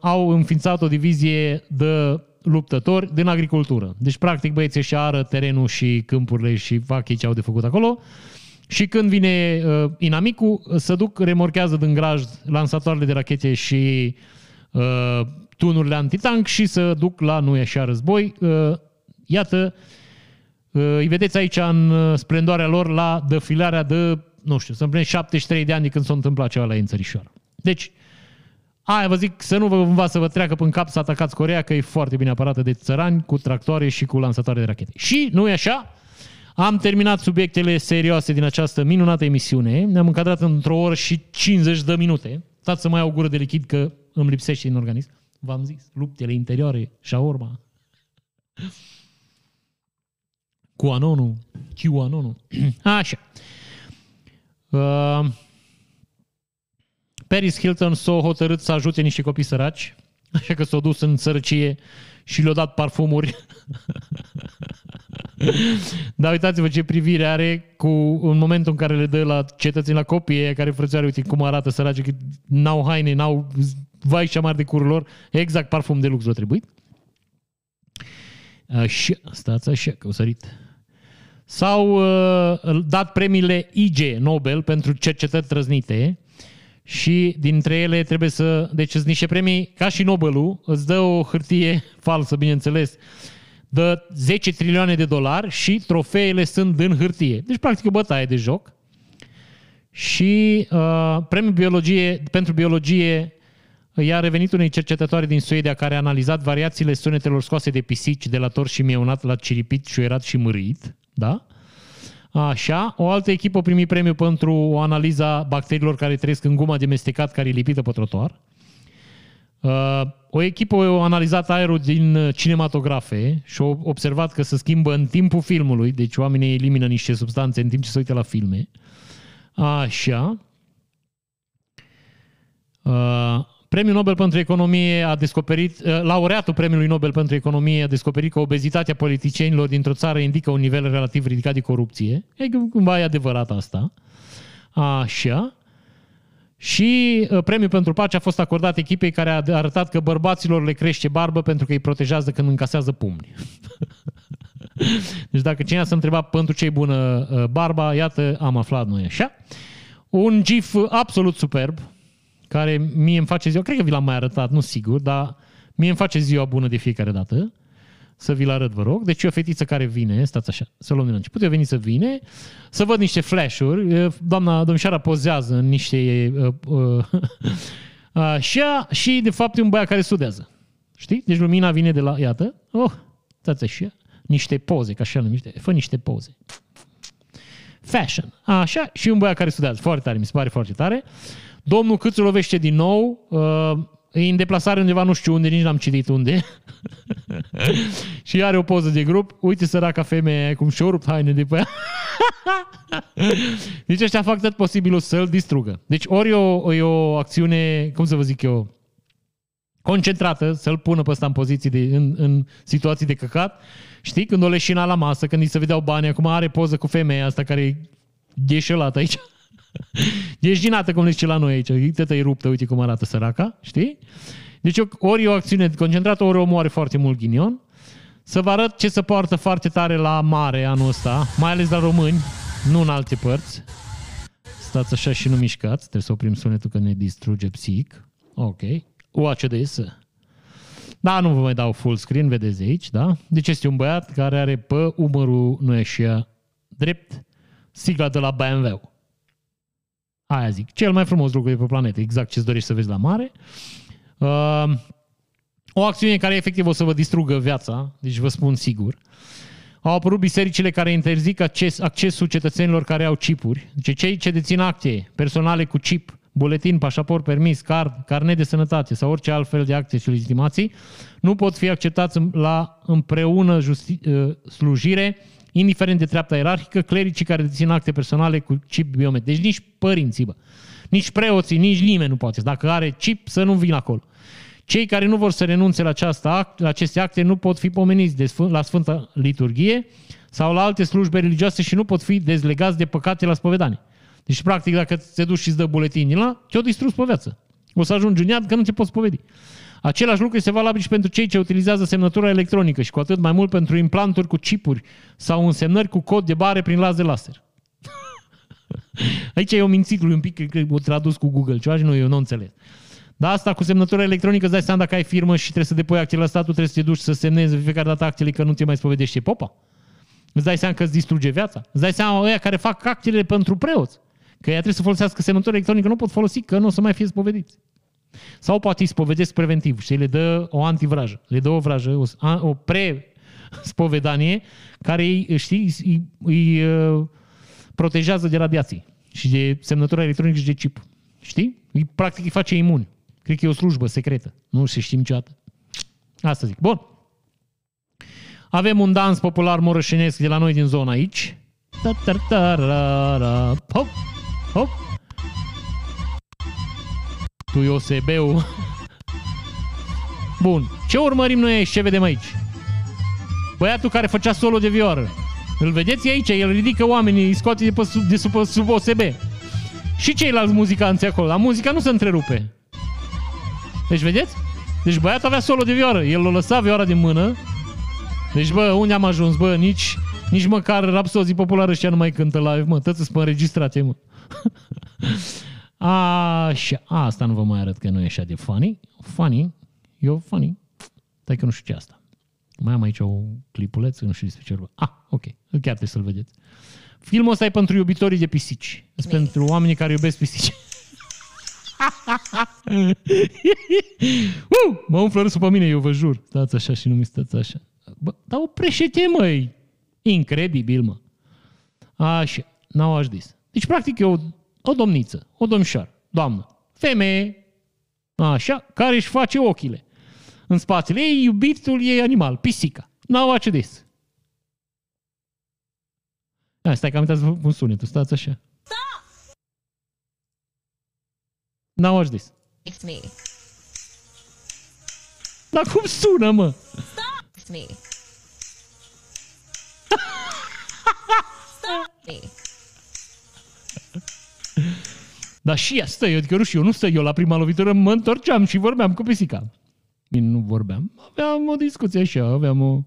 Au înființat o divizie de luptători din agricultură. Deci, practic, băieții își ară terenul și câmpurile și fac ei ce au de făcut acolo. Și când vine uh, inamicul, să duc, remorchează din graj lansatoarele de rachete și uh, tunurile antitank și să duc la nu așa război. Uh, iată, uh, îi vedeți aici în uh, splendoarea lor la defilarea de, nu știu, să împlinesc 73 de ani de când s-a întâmplat ceva la ei în țărișoară. Deci, Aia vă zic să nu vă cumva să vă treacă în cap să atacați Corea, că e foarte bine apărată de țărani, cu tractoare și cu lansatoare de rachete. Și, nu e așa? Am terminat subiectele serioase din această minunată emisiune. Ne-am încadrat într-o oră și 50 de minute. Stați să mai iau o gură de lichid că îmi lipsește din organism. V-am zis, luptele interioare, șaorma. Cu anonul, cu anonul. Așa. Uh, Paris Hilton s-a hotărât să ajute niște copii săraci, așa că s-au dus în sărăcie și le-au dat parfumuri. Dar uitați-vă ce privire are cu în momentul în care le dă la cetățeni, la copii care frățioare, uite cum arată săraci, că n-au haine, n-au vai și amar de curul lor, exact parfum de lux l-a trebuit. Așa, stați așa, că o sărit. S-au uh, dat premiile IG Nobel pentru cercetări trăznite și dintre ele trebuie să... Deci sunt niște premii, ca și Nobelul, îți dă o hârtie falsă, bineînțeles, dă 10 trilioane de dolari și trofeele sunt în hârtie. Deci, practic, o bătaie de joc. Și uh, premiul biologie, pentru biologie i-a revenit unei cercetătoare din Suedia care a analizat variațiile sunetelor scoase de pisici de la torș și mieunat la ciripit, șuierat și mărit. Da? Așa, o altă echipă a primit premiu pentru o analiza bacteriilor care trăiesc în guma de mestecat care e lipită pe trotuar. Uh, o echipă a analizat aerul din cinematografe și a observat că se schimbă în timpul filmului, deci oamenii elimină niște substanțe în timp ce se uită la filme. Așa. Uh, Premiul Nobel pentru Economie a descoperit, uh, laureatul Premiului Nobel pentru Economie a descoperit că obezitatea politicienilor dintr-o țară indică un nivel relativ ridicat de corupție. E cumva e adevărat asta. Așa. Și uh, premiul pentru pace a fost acordat echipei care a arătat că bărbaților le crește barbă pentru că îi protejează când încasează pumni. deci dacă cineva s-a întrebat pentru ce e bună uh, barba, iată, am aflat noi așa. Un gif absolut superb, care mie îmi face ziua, cred că vi l-am mai arătat, nu sigur, dar mie îmi face ziua bună de fiecare dată. Să vi-l arăt, vă rog. Deci e o fetiță care vine, stați așa, să luăm din la început, eu veni să vine, să văd niște flash-uri, doamna domnișoara pozează în niște... Uh, uh, așa, și de fapt e un băiat care studiază. Știi? Deci lumina vine de la, iată, oh, stați așa, niște poze, ca așa numește, fă niște poze. Fashion. Așa, și un băiat care studiază. Foarte tare, mi se pare foarte tare. Domnul Câțu lovește din nou, uh, e în deplasare undeva, nu știu unde, nici n-am citit unde. și are o poză de grup. Uite săraca femeie cum și-o rupt haine de pe ea. deci ăștia fac tot posibilul să-l distrugă. Deci ori e o, e o acțiune, cum să vă zic eu, concentrată, să-l pună pe ăsta în poziții de, în, în situații de căcat. Știi, când o leșina la masă, când îi se vedeau bani, acum are poză cu femeia asta care e gheșelată aici. Ești ginată, cum zice la noi aici. Uite-te, e ruptă, uite cum arată săraca, știi? Deci ori e o acțiune concentrată, ori o moare foarte mult ghinion. Să vă arăt ce se poartă foarte tare la mare anul ăsta, mai ales la români, nu în alte părți. Stați așa și nu mișcați, trebuie să oprim sunetul că ne distruge psihic. Ok. Watch this. Da, nu vă mai dau full screen, vedeți aici, da? Deci este un băiat care are pe umărul, nu e așa, drept, sigla de la BMW. Aia zic. Cel mai frumos lucru de pe planetă. Exact ce-ți dorești să vezi la mare. Uh, o acțiune care efectiv o să vă distrugă viața, deci vă spun sigur. Au apărut bisericile care interzic acces, accesul cetățenilor care au chipuri. Deci cei ce dețin acte personale cu chip, buletin, pașaport, permis, card, carnet de sănătate sau orice altfel de acte și legitimații, nu pot fi acceptați la împreună justi- uh, slujire indiferent de treapta ierarhică, clericii care dețin acte personale cu chip biometric. Deci nici părinții, bă. Nici preoții, nici nimeni nu poate. Dacă are chip, să nu vină acolo. Cei care nu vor să renunțe la, această act, la aceste acte nu pot fi pomeniți de Sfânt, la Sfânta Liturghie sau la alte slujbe religioase și nu pot fi dezlegați de păcate la spovedanie. Deci, practic, dacă te duci și îți dă buletinii la, te-o distrus pe viață. O să ajungi în iad că nu te poți spovedi. Același lucru este valabil și pentru cei ce utilizează semnătura electronică și cu atât mai mult pentru implanturi cu chipuri sau însemnări cu cod de bare prin laser laser. Aici e o mințit lui un pic, cred că o tradus cu Google ceva și nu, eu nu înțeleg. Dar asta cu semnătura electronică, îți dai seama dacă ai firmă și trebuie să depui actele la statul, trebuie să te duci să semnezi fiecare dată actele că nu te mai spovedește popa. Îți dai seama că îți distruge viața. Îți dai seama ăia care fac actele pentru preoți. Că ea trebuie să folosească semnătura electronică, nu pot folosi, că nu o să mai fie spovediți. Sau poate îi spovedesc preventiv și le dă o antivrajă. Le dă o vrajă, o, o pre-spovedanie care îi, știi, îi, îi uh, protejează de radiații și de semnătura electronică și de chip. Știi? Îi, practic îi face imun. Cred că e o slujbă secretă. Nu se știe niciodată. Asta zic. Bun. Avem un dans popular morășenesc de la noi din zona aici. Hop, hop. Tu OSB-ul. Bun. Ce urmărim noi aici? Ce vedem aici? Băiatul care făcea solo de vioară. Îl vedeți aici? El ridică oamenii, îi scoate de, pe, sub- de sub, sub OSB. Și ceilalți muzicanți acolo. Dar muzica nu se întrerupe. Deci vedeți? Deci băiatul avea solo de vioară. El o lăsa vioara din mână. Deci bă, unde am ajuns? Bă, nici, nici măcar rapsozii populară ăștia nu mai cântă live, mă. Toți sunt înregistrate, mă. Așa, asta nu vă mai arăt că nu e așa de funny. Funny, eu funny. Stai că nu știu ce e asta. Mai am aici o clipuleț, nu știu despre ce vorba. Ah, ok, chiar trebuie să-l vedeți. Filmul ăsta e pentru iubitorii de pisici. Este pentru oamenii care iubesc pisici. uh, mă umflă râsul pe mine, eu vă jur. Stați așa și nu mi stați așa. Bă, dar oprește-te, măi! Incredibil, mă. Așa, n-au aș dis. Deci, practic, e o, o domniță, o domnișoară, doamnă, femeie, așa, care își face ochile. În spațiile ei, iubitul ei animal, pisica. N-au face des. Hai, stai că am uitat să pun sunetul, stați așa. N-au watch this. It's me. Dar cum sună, mă? It's me. me. Dar și ea stă, eu, adică nu știu, eu nu stă, eu la prima lovitură mă întorceam și vorbeam cu pisica. Bine, nu vorbeam. Aveam o discuție așa, aveam o...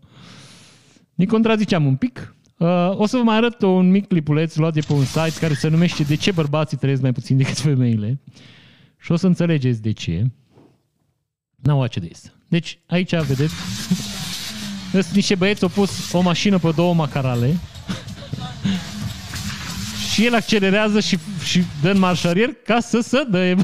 Ne contraziceam un pic. Uh, o să vă mai arăt un mic clipuleț luat de pe un site care se numește De ce bărbații trăiesc mai puțin decât femeile. Și o să înțelegeți de ce. Now watch this. Deci, aici vedeți, sunt niște băieți au pus o mașină pe două macarale și el accelerează și, și dă în marșarier ca să se dă.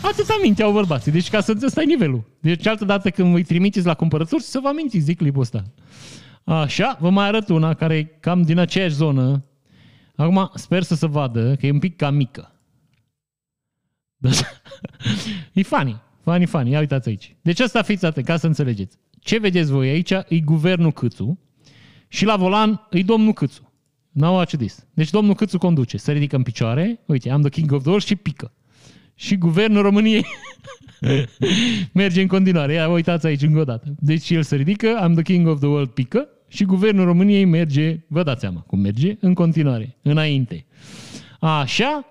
Atâta minte au bărbații. Deci ca să ăsta e nivelul. Deci altă dată când îi trimiteți la cumpărături, să vă amintiți de clipul ăsta. Așa, vă mai arăt una care e cam din aceeași zonă. Acum sper să se vadă că e un pic cam mică. e funny. Funny, funny. Ia uitați aici. Deci asta fiți atent, ca să înțelegeți. Ce vedeți voi aici e guvernul Câțu și la volan e domnul Câțu. Now watch this. Deci domnul Câțu conduce, se ridică în picioare, uite, am the king of the world și pică. Și guvernul României merge în continuare. Ia uitați aici încă o dată. Deci el se ridică, am the king of the world pică și guvernul României merge, vă dați seama cum merge, în continuare, înainte. Așa,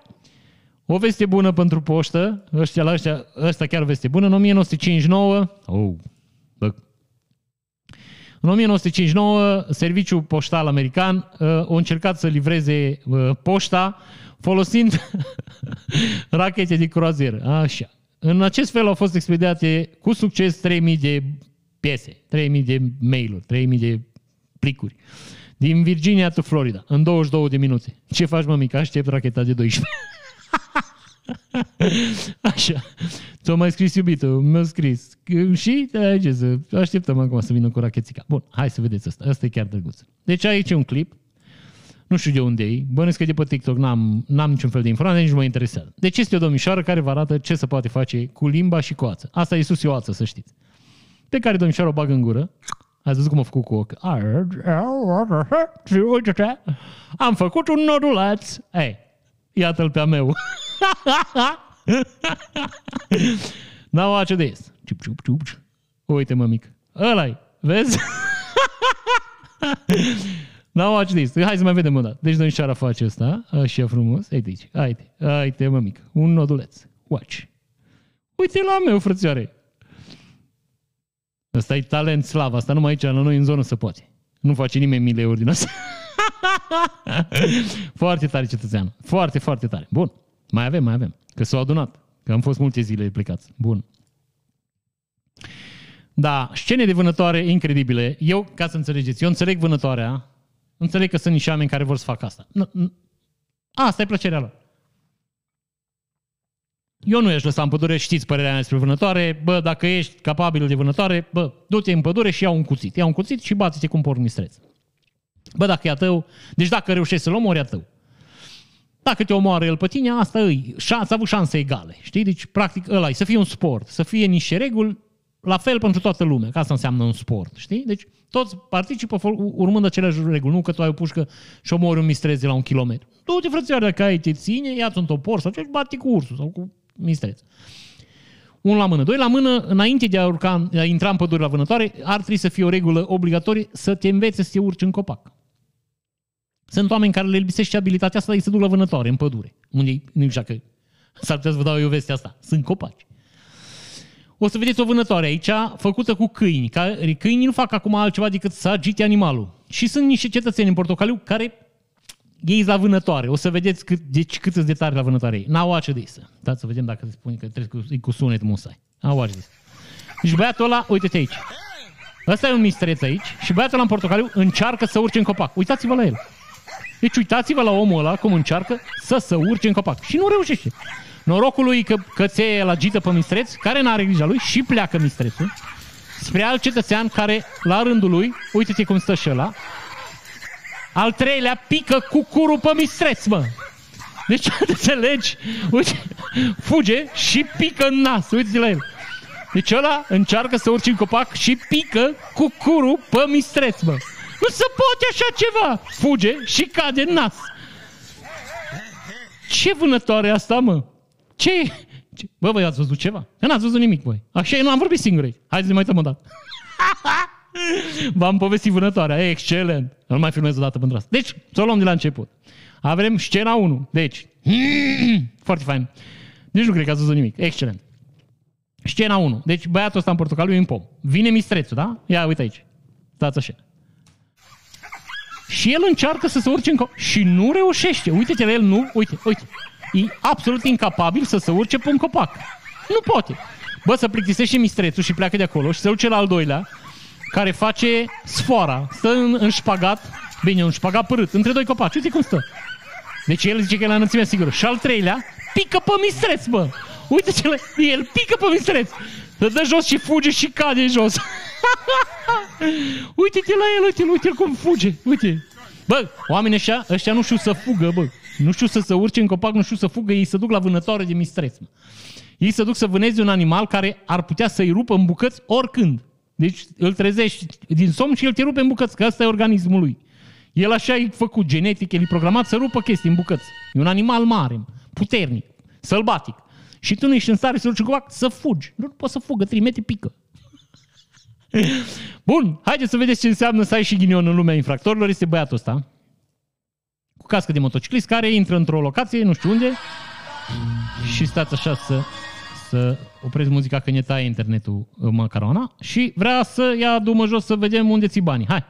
o veste bună pentru poștă, ăștia la ăștia, ăsta chiar veste bună, în 1959, oh, bă, în 1959, serviciul poștal american uh, a încercat să livreze uh, poșta folosind rachete de croazieră. Așa. În acest fel au fost expediate cu succes 3000 de piese, 3000 de mail-uri, 3000 de plicuri. Din Virginia to Florida, în 22 de minute. Ce faci, mămică? Aștept racheta de 12. Așa. Ți-o mai scris iubitul, mi-a scris. Și de ce să așteptăm acum să vină cu rachețica. Bun, hai să vedeți asta. Asta e chiar drăguț. Deci aici e un clip. Nu știu de unde e. Bănesc că de pe TikTok n-am, n-am niciun fel de informație, nici nu mă interesează. Deci este o domnișoară care vă arată ce se poate face cu limba și cu ață. Asta e sus o ață, să știți. Pe care domnișoara o bagă în gură. Ați văzut cum a făcut cu ochi. Am făcut un noduleț. Ei, iată-l pe-a meu. Now watch this. Ciup, ciup, ciup. Uite, mă, mic. ăla Vezi? Now watch this. Hai să mai vedem o dată. Deci domnișoara face asta. Așa frumos. Uite aici. Haide. Haide, mă, mic. Un noduleț. Watch. Uite la meu, frățioare. Asta e talent slav. Asta numai aici, la noi în zonă se poate. Nu face nimeni mii din asta. foarte tare, cetățean. Foarte, foarte tare. Bun. Mai avem, mai avem. Că s-au adunat. Că am fost multe zile plecați. Bun. Da, scene de vânătoare incredibile. Eu, ca să înțelegeți, eu înțeleg vânătoarea, înțeleg că sunt niște oameni care vor să facă asta. Asta e plăcerea lor. Eu nu ești lăsat în pădure, știți părerea mea despre vânătoare, bă, dacă ești capabil de vânătoare, bă, du-te în pădure și ia un cuțit. Ia un cuțit și bați-te cu un porc mistreț. Bă, dacă e a tău, deci dacă reușești să-l omori, e a tău. Dacă te omoară el pe tine, asta e, ați avut șanse egale, știi? Deci, practic, ăla e, să fie un sport, să fie niște reguli, la fel pentru toată lumea, că asta înseamnă un sport, știi? Deci toți participă urmând aceleași reguli, nu că tu ai o pușcă și omori un mistrez de la un kilometru. Du-te, frățioare, dacă ai te ține, ia-ți un topor sau ce, bate cu ursul sau cu mistreț. Un la mână. Doi la mână, înainte de a, urca, de a intra în pădure la vânătoare, ar trebui să fie o regulă obligatorie să te învețe să te urci în copac. Sunt oameni care le lipsește abilitatea asta de să duc la vânătoare, în pădure. Unde nu știu că s-ar putea să vă dau eu vestea asta. Sunt copaci. O să vedeți o vânătoare aici, făcută cu câini. Care, câinii nu fac acum altceva decât să agite animalul. Și sunt niște cetățeni în portocaliu care ei la vânătoare. O să vedeți cât, deci cât de tare la vânătoare ei. N-au ace de să. Da, să vedem dacă se spune că trebuie cu, cu sunet musai. N-au ace de Deci băiatul ăla, uite-te aici. Ăsta e un mistreț aici și băiatul ăla în portocaliu încearcă să urce în copac. Uitați-vă la el. Deci uitați-vă la omul ăla cum încearcă să se urce în copac. Și nu reușește. Norocul lui că cățeie la agită pe mistreț, care n-are grija lui și pleacă mistrețul, spre alt cetățean care, la rândul lui, uite-te cum stă și ăla, al treilea pică cu curul pe mistreț, mă. Deci, înțelegi? Uite, fuge și pică în nas. uite la el. Deci ăla încearcă să urci în copac și pică cu curul pe mistreț, mă. Nu se poate așa ceva! Fuge și cade în nas. Ce vânătoare asta, mă? Ce? Ce? Bă, voi ați văzut ceva? Că n-ați văzut nimic, voi. Așa e, nu am vorbit singur aici. Hai să ne mai uităm o dată. V-am povestit vânătoarea. Excelent. Nu mai filmez o dată pentru asta. Deci, să o luăm de la început. Avem scena 1. Deci, foarte fain. Nici nu cred că ați văzut nimic. Excelent. Scena 1. Deci băiatul ăsta în portocaliu e în pom. Vine mistrețul, da? Ia, uite aici. Stați așa. Și el încearcă să se urce în co- și nu reușește. Uite-te la el, nu, uite, uite. E absolut incapabil să se urce pe un copac. Nu poate. Bă, să plictisește mistrețul și pleacă de acolo și se duce la al doilea, care face sfoara. Stă în, în șpagat, bine, un șpagat părât, între doi copaci. Uite cum stă. Deci el zice că e la înălțimea sigură. Și al treilea, pică pe mistreț, bă. Uite ce el pică pe mistreț. Se dă jos și fuge și cade jos. uite-te la el, uite-l, uite-l cum fuge, uite. Bă, oamenii ăștia, ăștia nu știu să fugă, bă. Nu știu să se urce în copac, nu știu să fugă, ei se duc la vânătoare de mistreț. Mă. Ei se duc să vâneze un animal care ar putea să-i rupă în bucăți oricând. Deci îl trezești din somn și el te rupe în bucăți, că ăsta e organismul lui. El așa e făcut genetic, el e programat să rupă chestii în bucăți. E un animal mare, puternic, sălbatic. Și tu nu ești în stare să urci în copac, să fugi. Nu poți să fugă, trimite pică. Bun, haideți să vedeți ce înseamnă să ai și ghinion în lumea infractorilor. Este băiatul ăsta cu cască de motociclist care intră într-o locație, nu știu unde, și stați așa să, să opresc muzica că ne taie internetul macarona și vrea să ia dumă jos să vedem unde ți banii. Hai,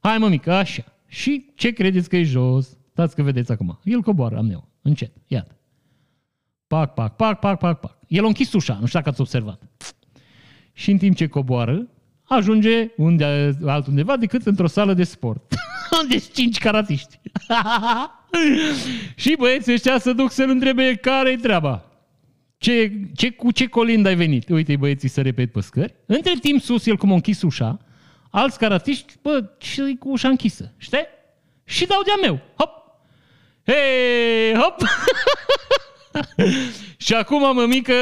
hai mămică, așa. Și ce credeți că e jos? Stați că vedeți acum. El coboară, am eu, încet, iată. Pac, pac, pac, pac, pac, pac. El a închis ușa, nu știu dacă ați observat. Și în timp ce coboară, ajunge unde, altundeva decât într-o sală de sport. deci cinci caratiști. și băieții ăștia să duc să-l întrebe care-i treaba. Ce, ce, cu ce colind ai venit? Uite băieții să repet pe scări. Între timp sus, el cum a închis ușa, alți caratiști, bă, și cu ușa închisă, știi? Și dau de-a meu. Hop! Hei, hop! și acum, mămică,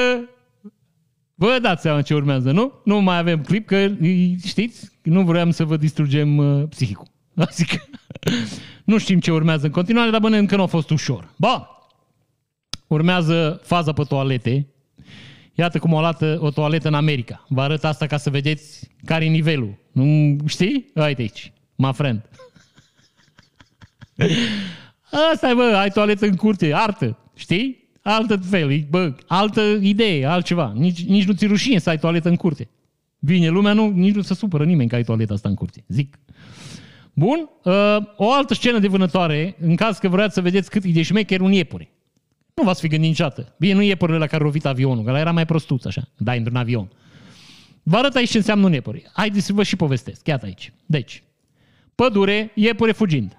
Vă dați seama ce urmează, nu? Nu mai avem clip, că știți, nu vreau să vă distrugem uh, psihicul. Zic, nu știm ce urmează în continuare, dar bănem că nu a fost ușor. Ba, urmează faza pe toalete. Iată cum o lată o toaletă în America. Vă arăt asta ca să vedeți care e nivelul. Nu știi? Uite aici, my friend. Asta e, bă, ai toaletă în curte, artă, știi? Altă fel, bă, altă idee, altceva. Nici, nici nu ți rușine să ai toaletă în curte. Vine lumea, nu, nici nu se supără nimeni că ai toaleta asta în curte. Zic. Bun, uh, o altă scenă de vânătoare, în caz că vreați să vedeți cât e de șmecher un iepure. Nu v-ați fi gândit niciodată. Bine, nu iepurile la care rovit avionul, că ăla era mai prostuț așa, dai într-un avion. Vă arăt aici ce înseamnă un iepure. Haideți să vă și povestesc. Iată aici. Deci, pădure, iepure fugind.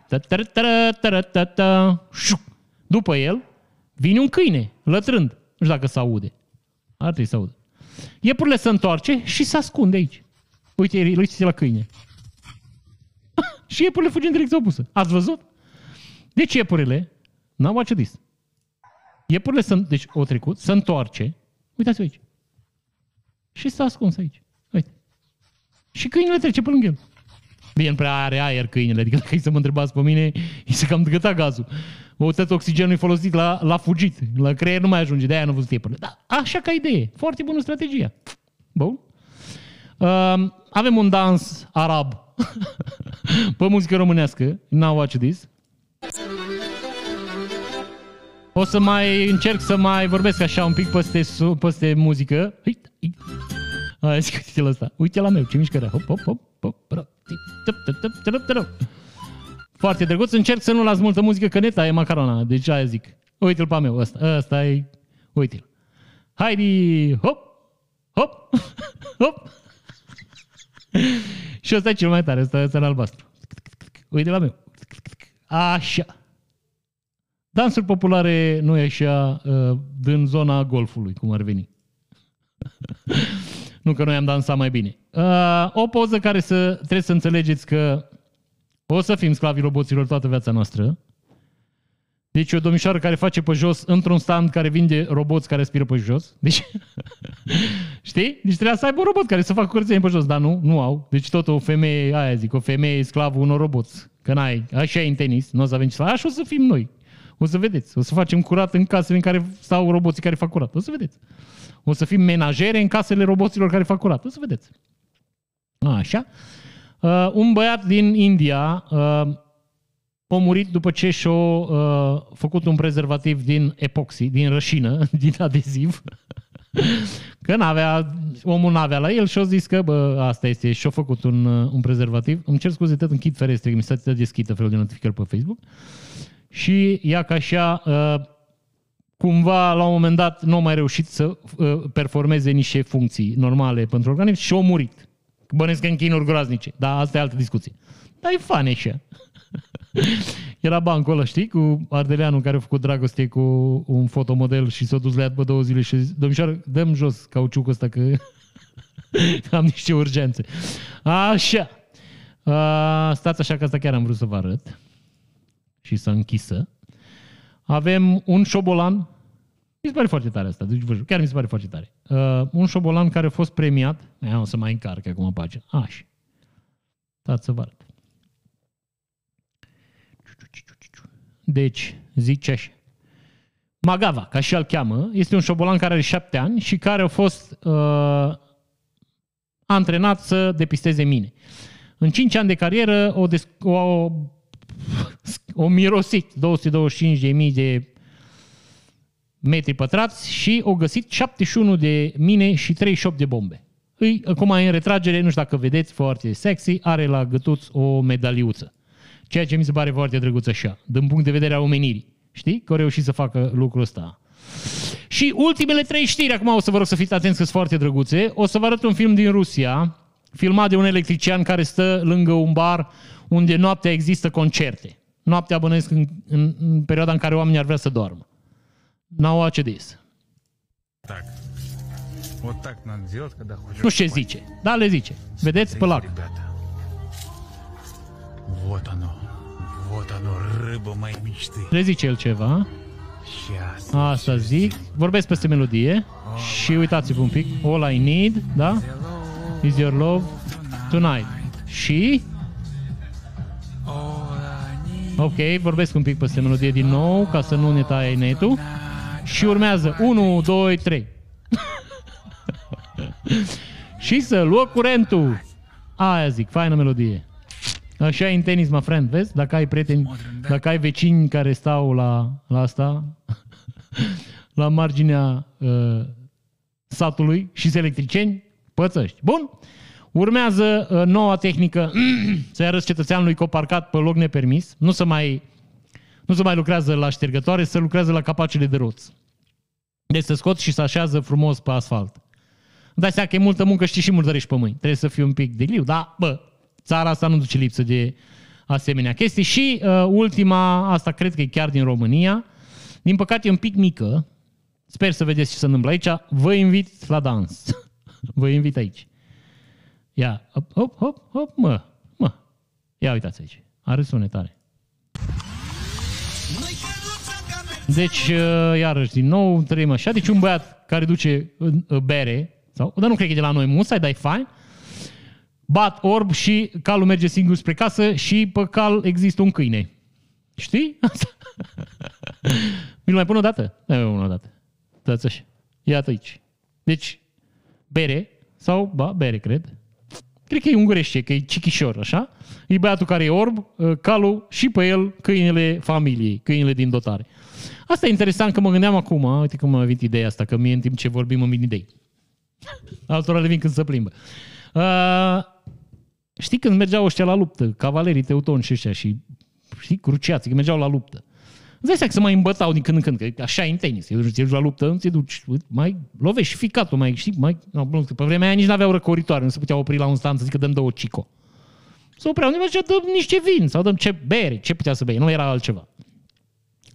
După el, Vine un câine, lătrând. Nu știu dacă se aude. Ar trebui să audă. Iepurile se întoarce și se ascunde aici. Uite, uite la câine. și iepurile fugi în direcția opusă. Ați văzut? Deci iepurile n-au watch this. Iepurile sunt, deci o trecut, se întoarce. Uitați aici. Și s-a ascuns aici. Și câinele trece pe lângă el. Bine, prea are aer câinele, adică dacă e să mă întrebați pe mine, îi se cam găta gazul. O tot oxigenul e folosit la, la fugit, la creier nu mai ajunge, de-aia nu văzut până. Da, așa ca idee, foarte bună strategia. Bun. Uh, avem un dans arab pe muzică românească, now watch this. O să mai încerc să mai vorbesc așa un pic peste, peste muzică. Uite, Hai, zic, uite la asta. Uite la meu, ce mișcare. Hop, hop, hop, hop, hop. Foarte drăguț. Încerc să nu las multă muzică, că neta e macarona. Deci aia zic. Uite-l pe meu, ăsta. Ăsta e... Uite-l. Haide, hop, hop, hop. Și ăsta e cel mai tare, ăsta, ăsta în albastru. Uite la meu. Așa. Dansuri populare nu e așa uh, din zona golfului, cum ar veni. nu că noi am dansat mai bine. Uh, o poză care să, trebuie să înțelegeți că o să fim sclavii roboților toată viața noastră. Deci o domnișoară care face pe jos într-un stand care vinde roboți care spiră pe jos. Deci, știi? Deci trebuia să aibă un robot care să facă curățenie pe jos, dar nu, nu au. Deci tot o femeie, aia zic, o femeie e sclavul unor roboți. Că n-ai, așa e în tenis, nu o să avem ce Așa o să fim noi. O să vedeți. O să facem curat în casele în care stau roboții care fac curat. O să vedeți. O să fim menajere în casele roboților care fac curat. O să vedeți. Așa. Uh, un băiat din India uh, a murit după ce și-a uh, făcut un prezervativ din epoxy, din rășină, din adeziv. că n-avea, omul n-avea la el și a zis că bă, asta este și-a făcut un, uh, un prezervativ. Îmi cer scuze, tot închid ferestre, că mi s-a deschită felul de notificări pe Facebook. Și ia ca așa, uh, cumva, la un moment dat, nu a mai reușit să uh, performeze niște funcții normale pentru organism și a murit. Bănesc în chinuri groaznice, dar asta e altă discuție. Dar e fan așa. Era bancul ăla, știi, cu Ardeleanu care a făcut dragoste cu un fotomodel și s-a dus la ea după două zile și zis, domnișoară, dăm jos cauciucul ăsta că am niște urgențe. Așa. Uh, stați așa că asta chiar am vrut să vă arăt și să închisă. Avem un șobolan, mi se pare foarte tare asta, deci chiar mi se pare foarte tare. Uh, un șobolan care a fost premiat, Ia, o să mai încarc acum pagina, așa. Stați să vă arăt. Deci, zice așa. Magava, ca și el cheamă, este un șobolan care are șapte ani și care a fost uh, antrenat să depisteze mine. În 5 ani de carieră o, des- o, o, o mirosit 225.000 de metri pătrați și o găsit 71 de mine și 38 de bombe. Îi, acum în retragere, nu știu dacă vedeți, foarte sexy, are la gâtuț o medaliuță. Ceea ce mi se pare foarte drăguț așa, din punct de vedere a omenirii. Știi? Că au reușit să facă lucrul ăsta. Și ultimele trei știri, acum o să vă rog să fiți atenți că sunt foarte drăguțe. O să vă arăt un film din Rusia, filmat de un electrician care stă lângă un bar unde noaptea există concerte. Noaptea bănesc în, în, în perioada în care oamenii ar vrea să doarmă. Now watch this. Так. Вот так надо делать, когда хочешь. Nu știu ce zice, dar le zice. Vedeți pe lac. Вот оно. Вот оно, râbă mai мечты. Le zice el ceva. Asta zic. Vorbesc peste melodie. Și uitați-vă un pic. All I need, da? Is your love tonight. Și... Ok, vorbesc un pic peste melodie din nou, ca să nu ne taie netul. Și urmează 1, 2, 3. și să luă curentul. Aia zic, faină melodie. Așa e în tenis, mă friend, vezi? Dacă ai prieteni, dacă ai vecini care stau la, la asta, la marginea uh, satului și electriceni, pățăști. Bun? Urmează uh, noua tehnică să-i arăți cetățeanului că parcat pe loc nepermis, nu să mai nu se mai lucrează la ștergătoare, să lucrează la capacele de roți. Deci să scot și să așează frumos pe asfalt. Dai seama că e multă muncă, știi și murdărești pe mâini. Trebuie să fii un pic de liu, dar, bă, țara asta nu duce lipsă de asemenea chestii. Și uh, ultima, asta cred că e chiar din România, din păcate e un pic mică, sper să vedeți ce se întâmplă aici, vă invit la dans. vă invit aici. Ia, hop, hop, hop, hop, mă, mă. Ia uitați aici. Are sunetare. Deci, uh, iarăși, din nou, trăim așa. Deci un băiat care duce uh, bere, sau, dar nu cred că e de la noi musai, dar e fain, bat orb și calul merge singur spre casă și pe cal există un câine. Știi? Asta. Mi-l mai pun o dată? Da, o dată. Dați așa. Iată aici. Deci, bere, sau, ba, bere, cred. Cred că e ungurește, că e cichișor, așa. E băiatul care e orb, ă, calul și pe el câinele familiei, câinele din dotare. Asta e interesant că mă gândeam acum, uite cum m-a venit ideea asta, că mie în timp ce vorbim îmi vin idei. Altora le vin când se plimbă. Uh, știi când mergeau ăștia la luptă, cavalerii teutoni și ăștia și știi, cruciații, când mergeau la luptă. Îți dai seama că se mai îmbătau din când în când, că așa e în tenis. Te duci la luptă, te duci, mai lovești ficatul, mai, știi, mai... No, pe vremea aia nici nu aveau răcoritoare, nu se putea opri la un stand să zică dăm două cico. Se opreau, nu dăm niște vin sau dăm ce bere, ce putea să bei, nu era altceva.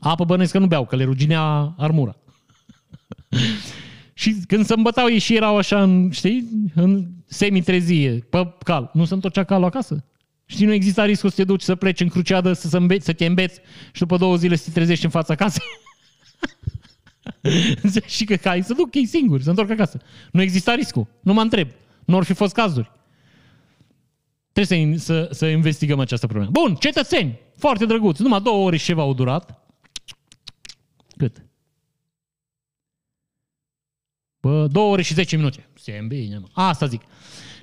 Apă bănesc că nu beau, că le ruginea armura. și când se îmbătau ei și erau așa, în, știi, în semi-trezie, pe cal, nu se întorcea calul acasă? Știi, nu exista riscul să te duci să pleci în cruciadă, să, să, îmbeți, să te îmbeți și după două zile să te trezești în fața casei. și că cai să duc ei singuri, să întorc acasă. Nu exista riscul. Nu mă întreb. Nu ar fi fost cazuri. Trebuie să, să, să investigăm această problemă. Bun, cetățeni, foarte drăguți. Numai două ore și ceva au durat. Cât? Bă, două ore și zece minute. Se bine, mă. Asta zic.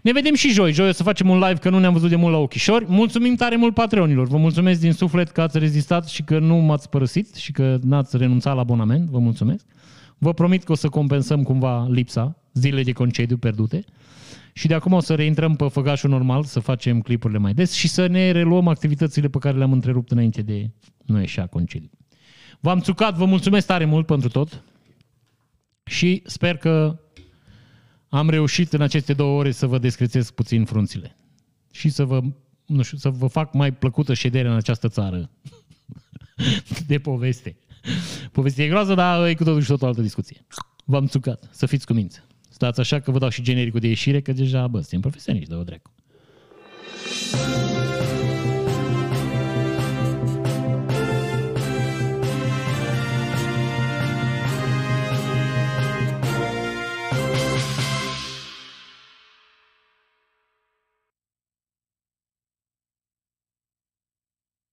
Ne vedem și joi. Joi o să facem un live, că nu ne-am văzut de mult la ochișori. Mulțumim tare mult Patreonilor. Vă mulțumesc din suflet că ați rezistat și că nu m-ați părăsit și că n-ați renunțat la abonament. Vă mulțumesc. Vă promit că o să compensăm cumva lipsa, zilele de concediu pierdute. Și de acum o să reintrăm pe făgașul normal, să facem clipurile mai des și să ne reluăm activitățile pe care le-am întrerupt înainte de nu ieșea concediu. V-am țucat, vă mulțumesc tare mult pentru tot și sper că am reușit în aceste două ore să vă descrețesc puțin frunțile și să vă, nu știu, să vă fac mai plăcută ședere în această țară de poveste. Povestea e groază, dar e cu totul și tot o altă discuție. V-am țucat, să fiți cu mință. Stați așa că vă dau și genericul de ieșire, că deja, bă, suntem profesioniști, dă-o dracu.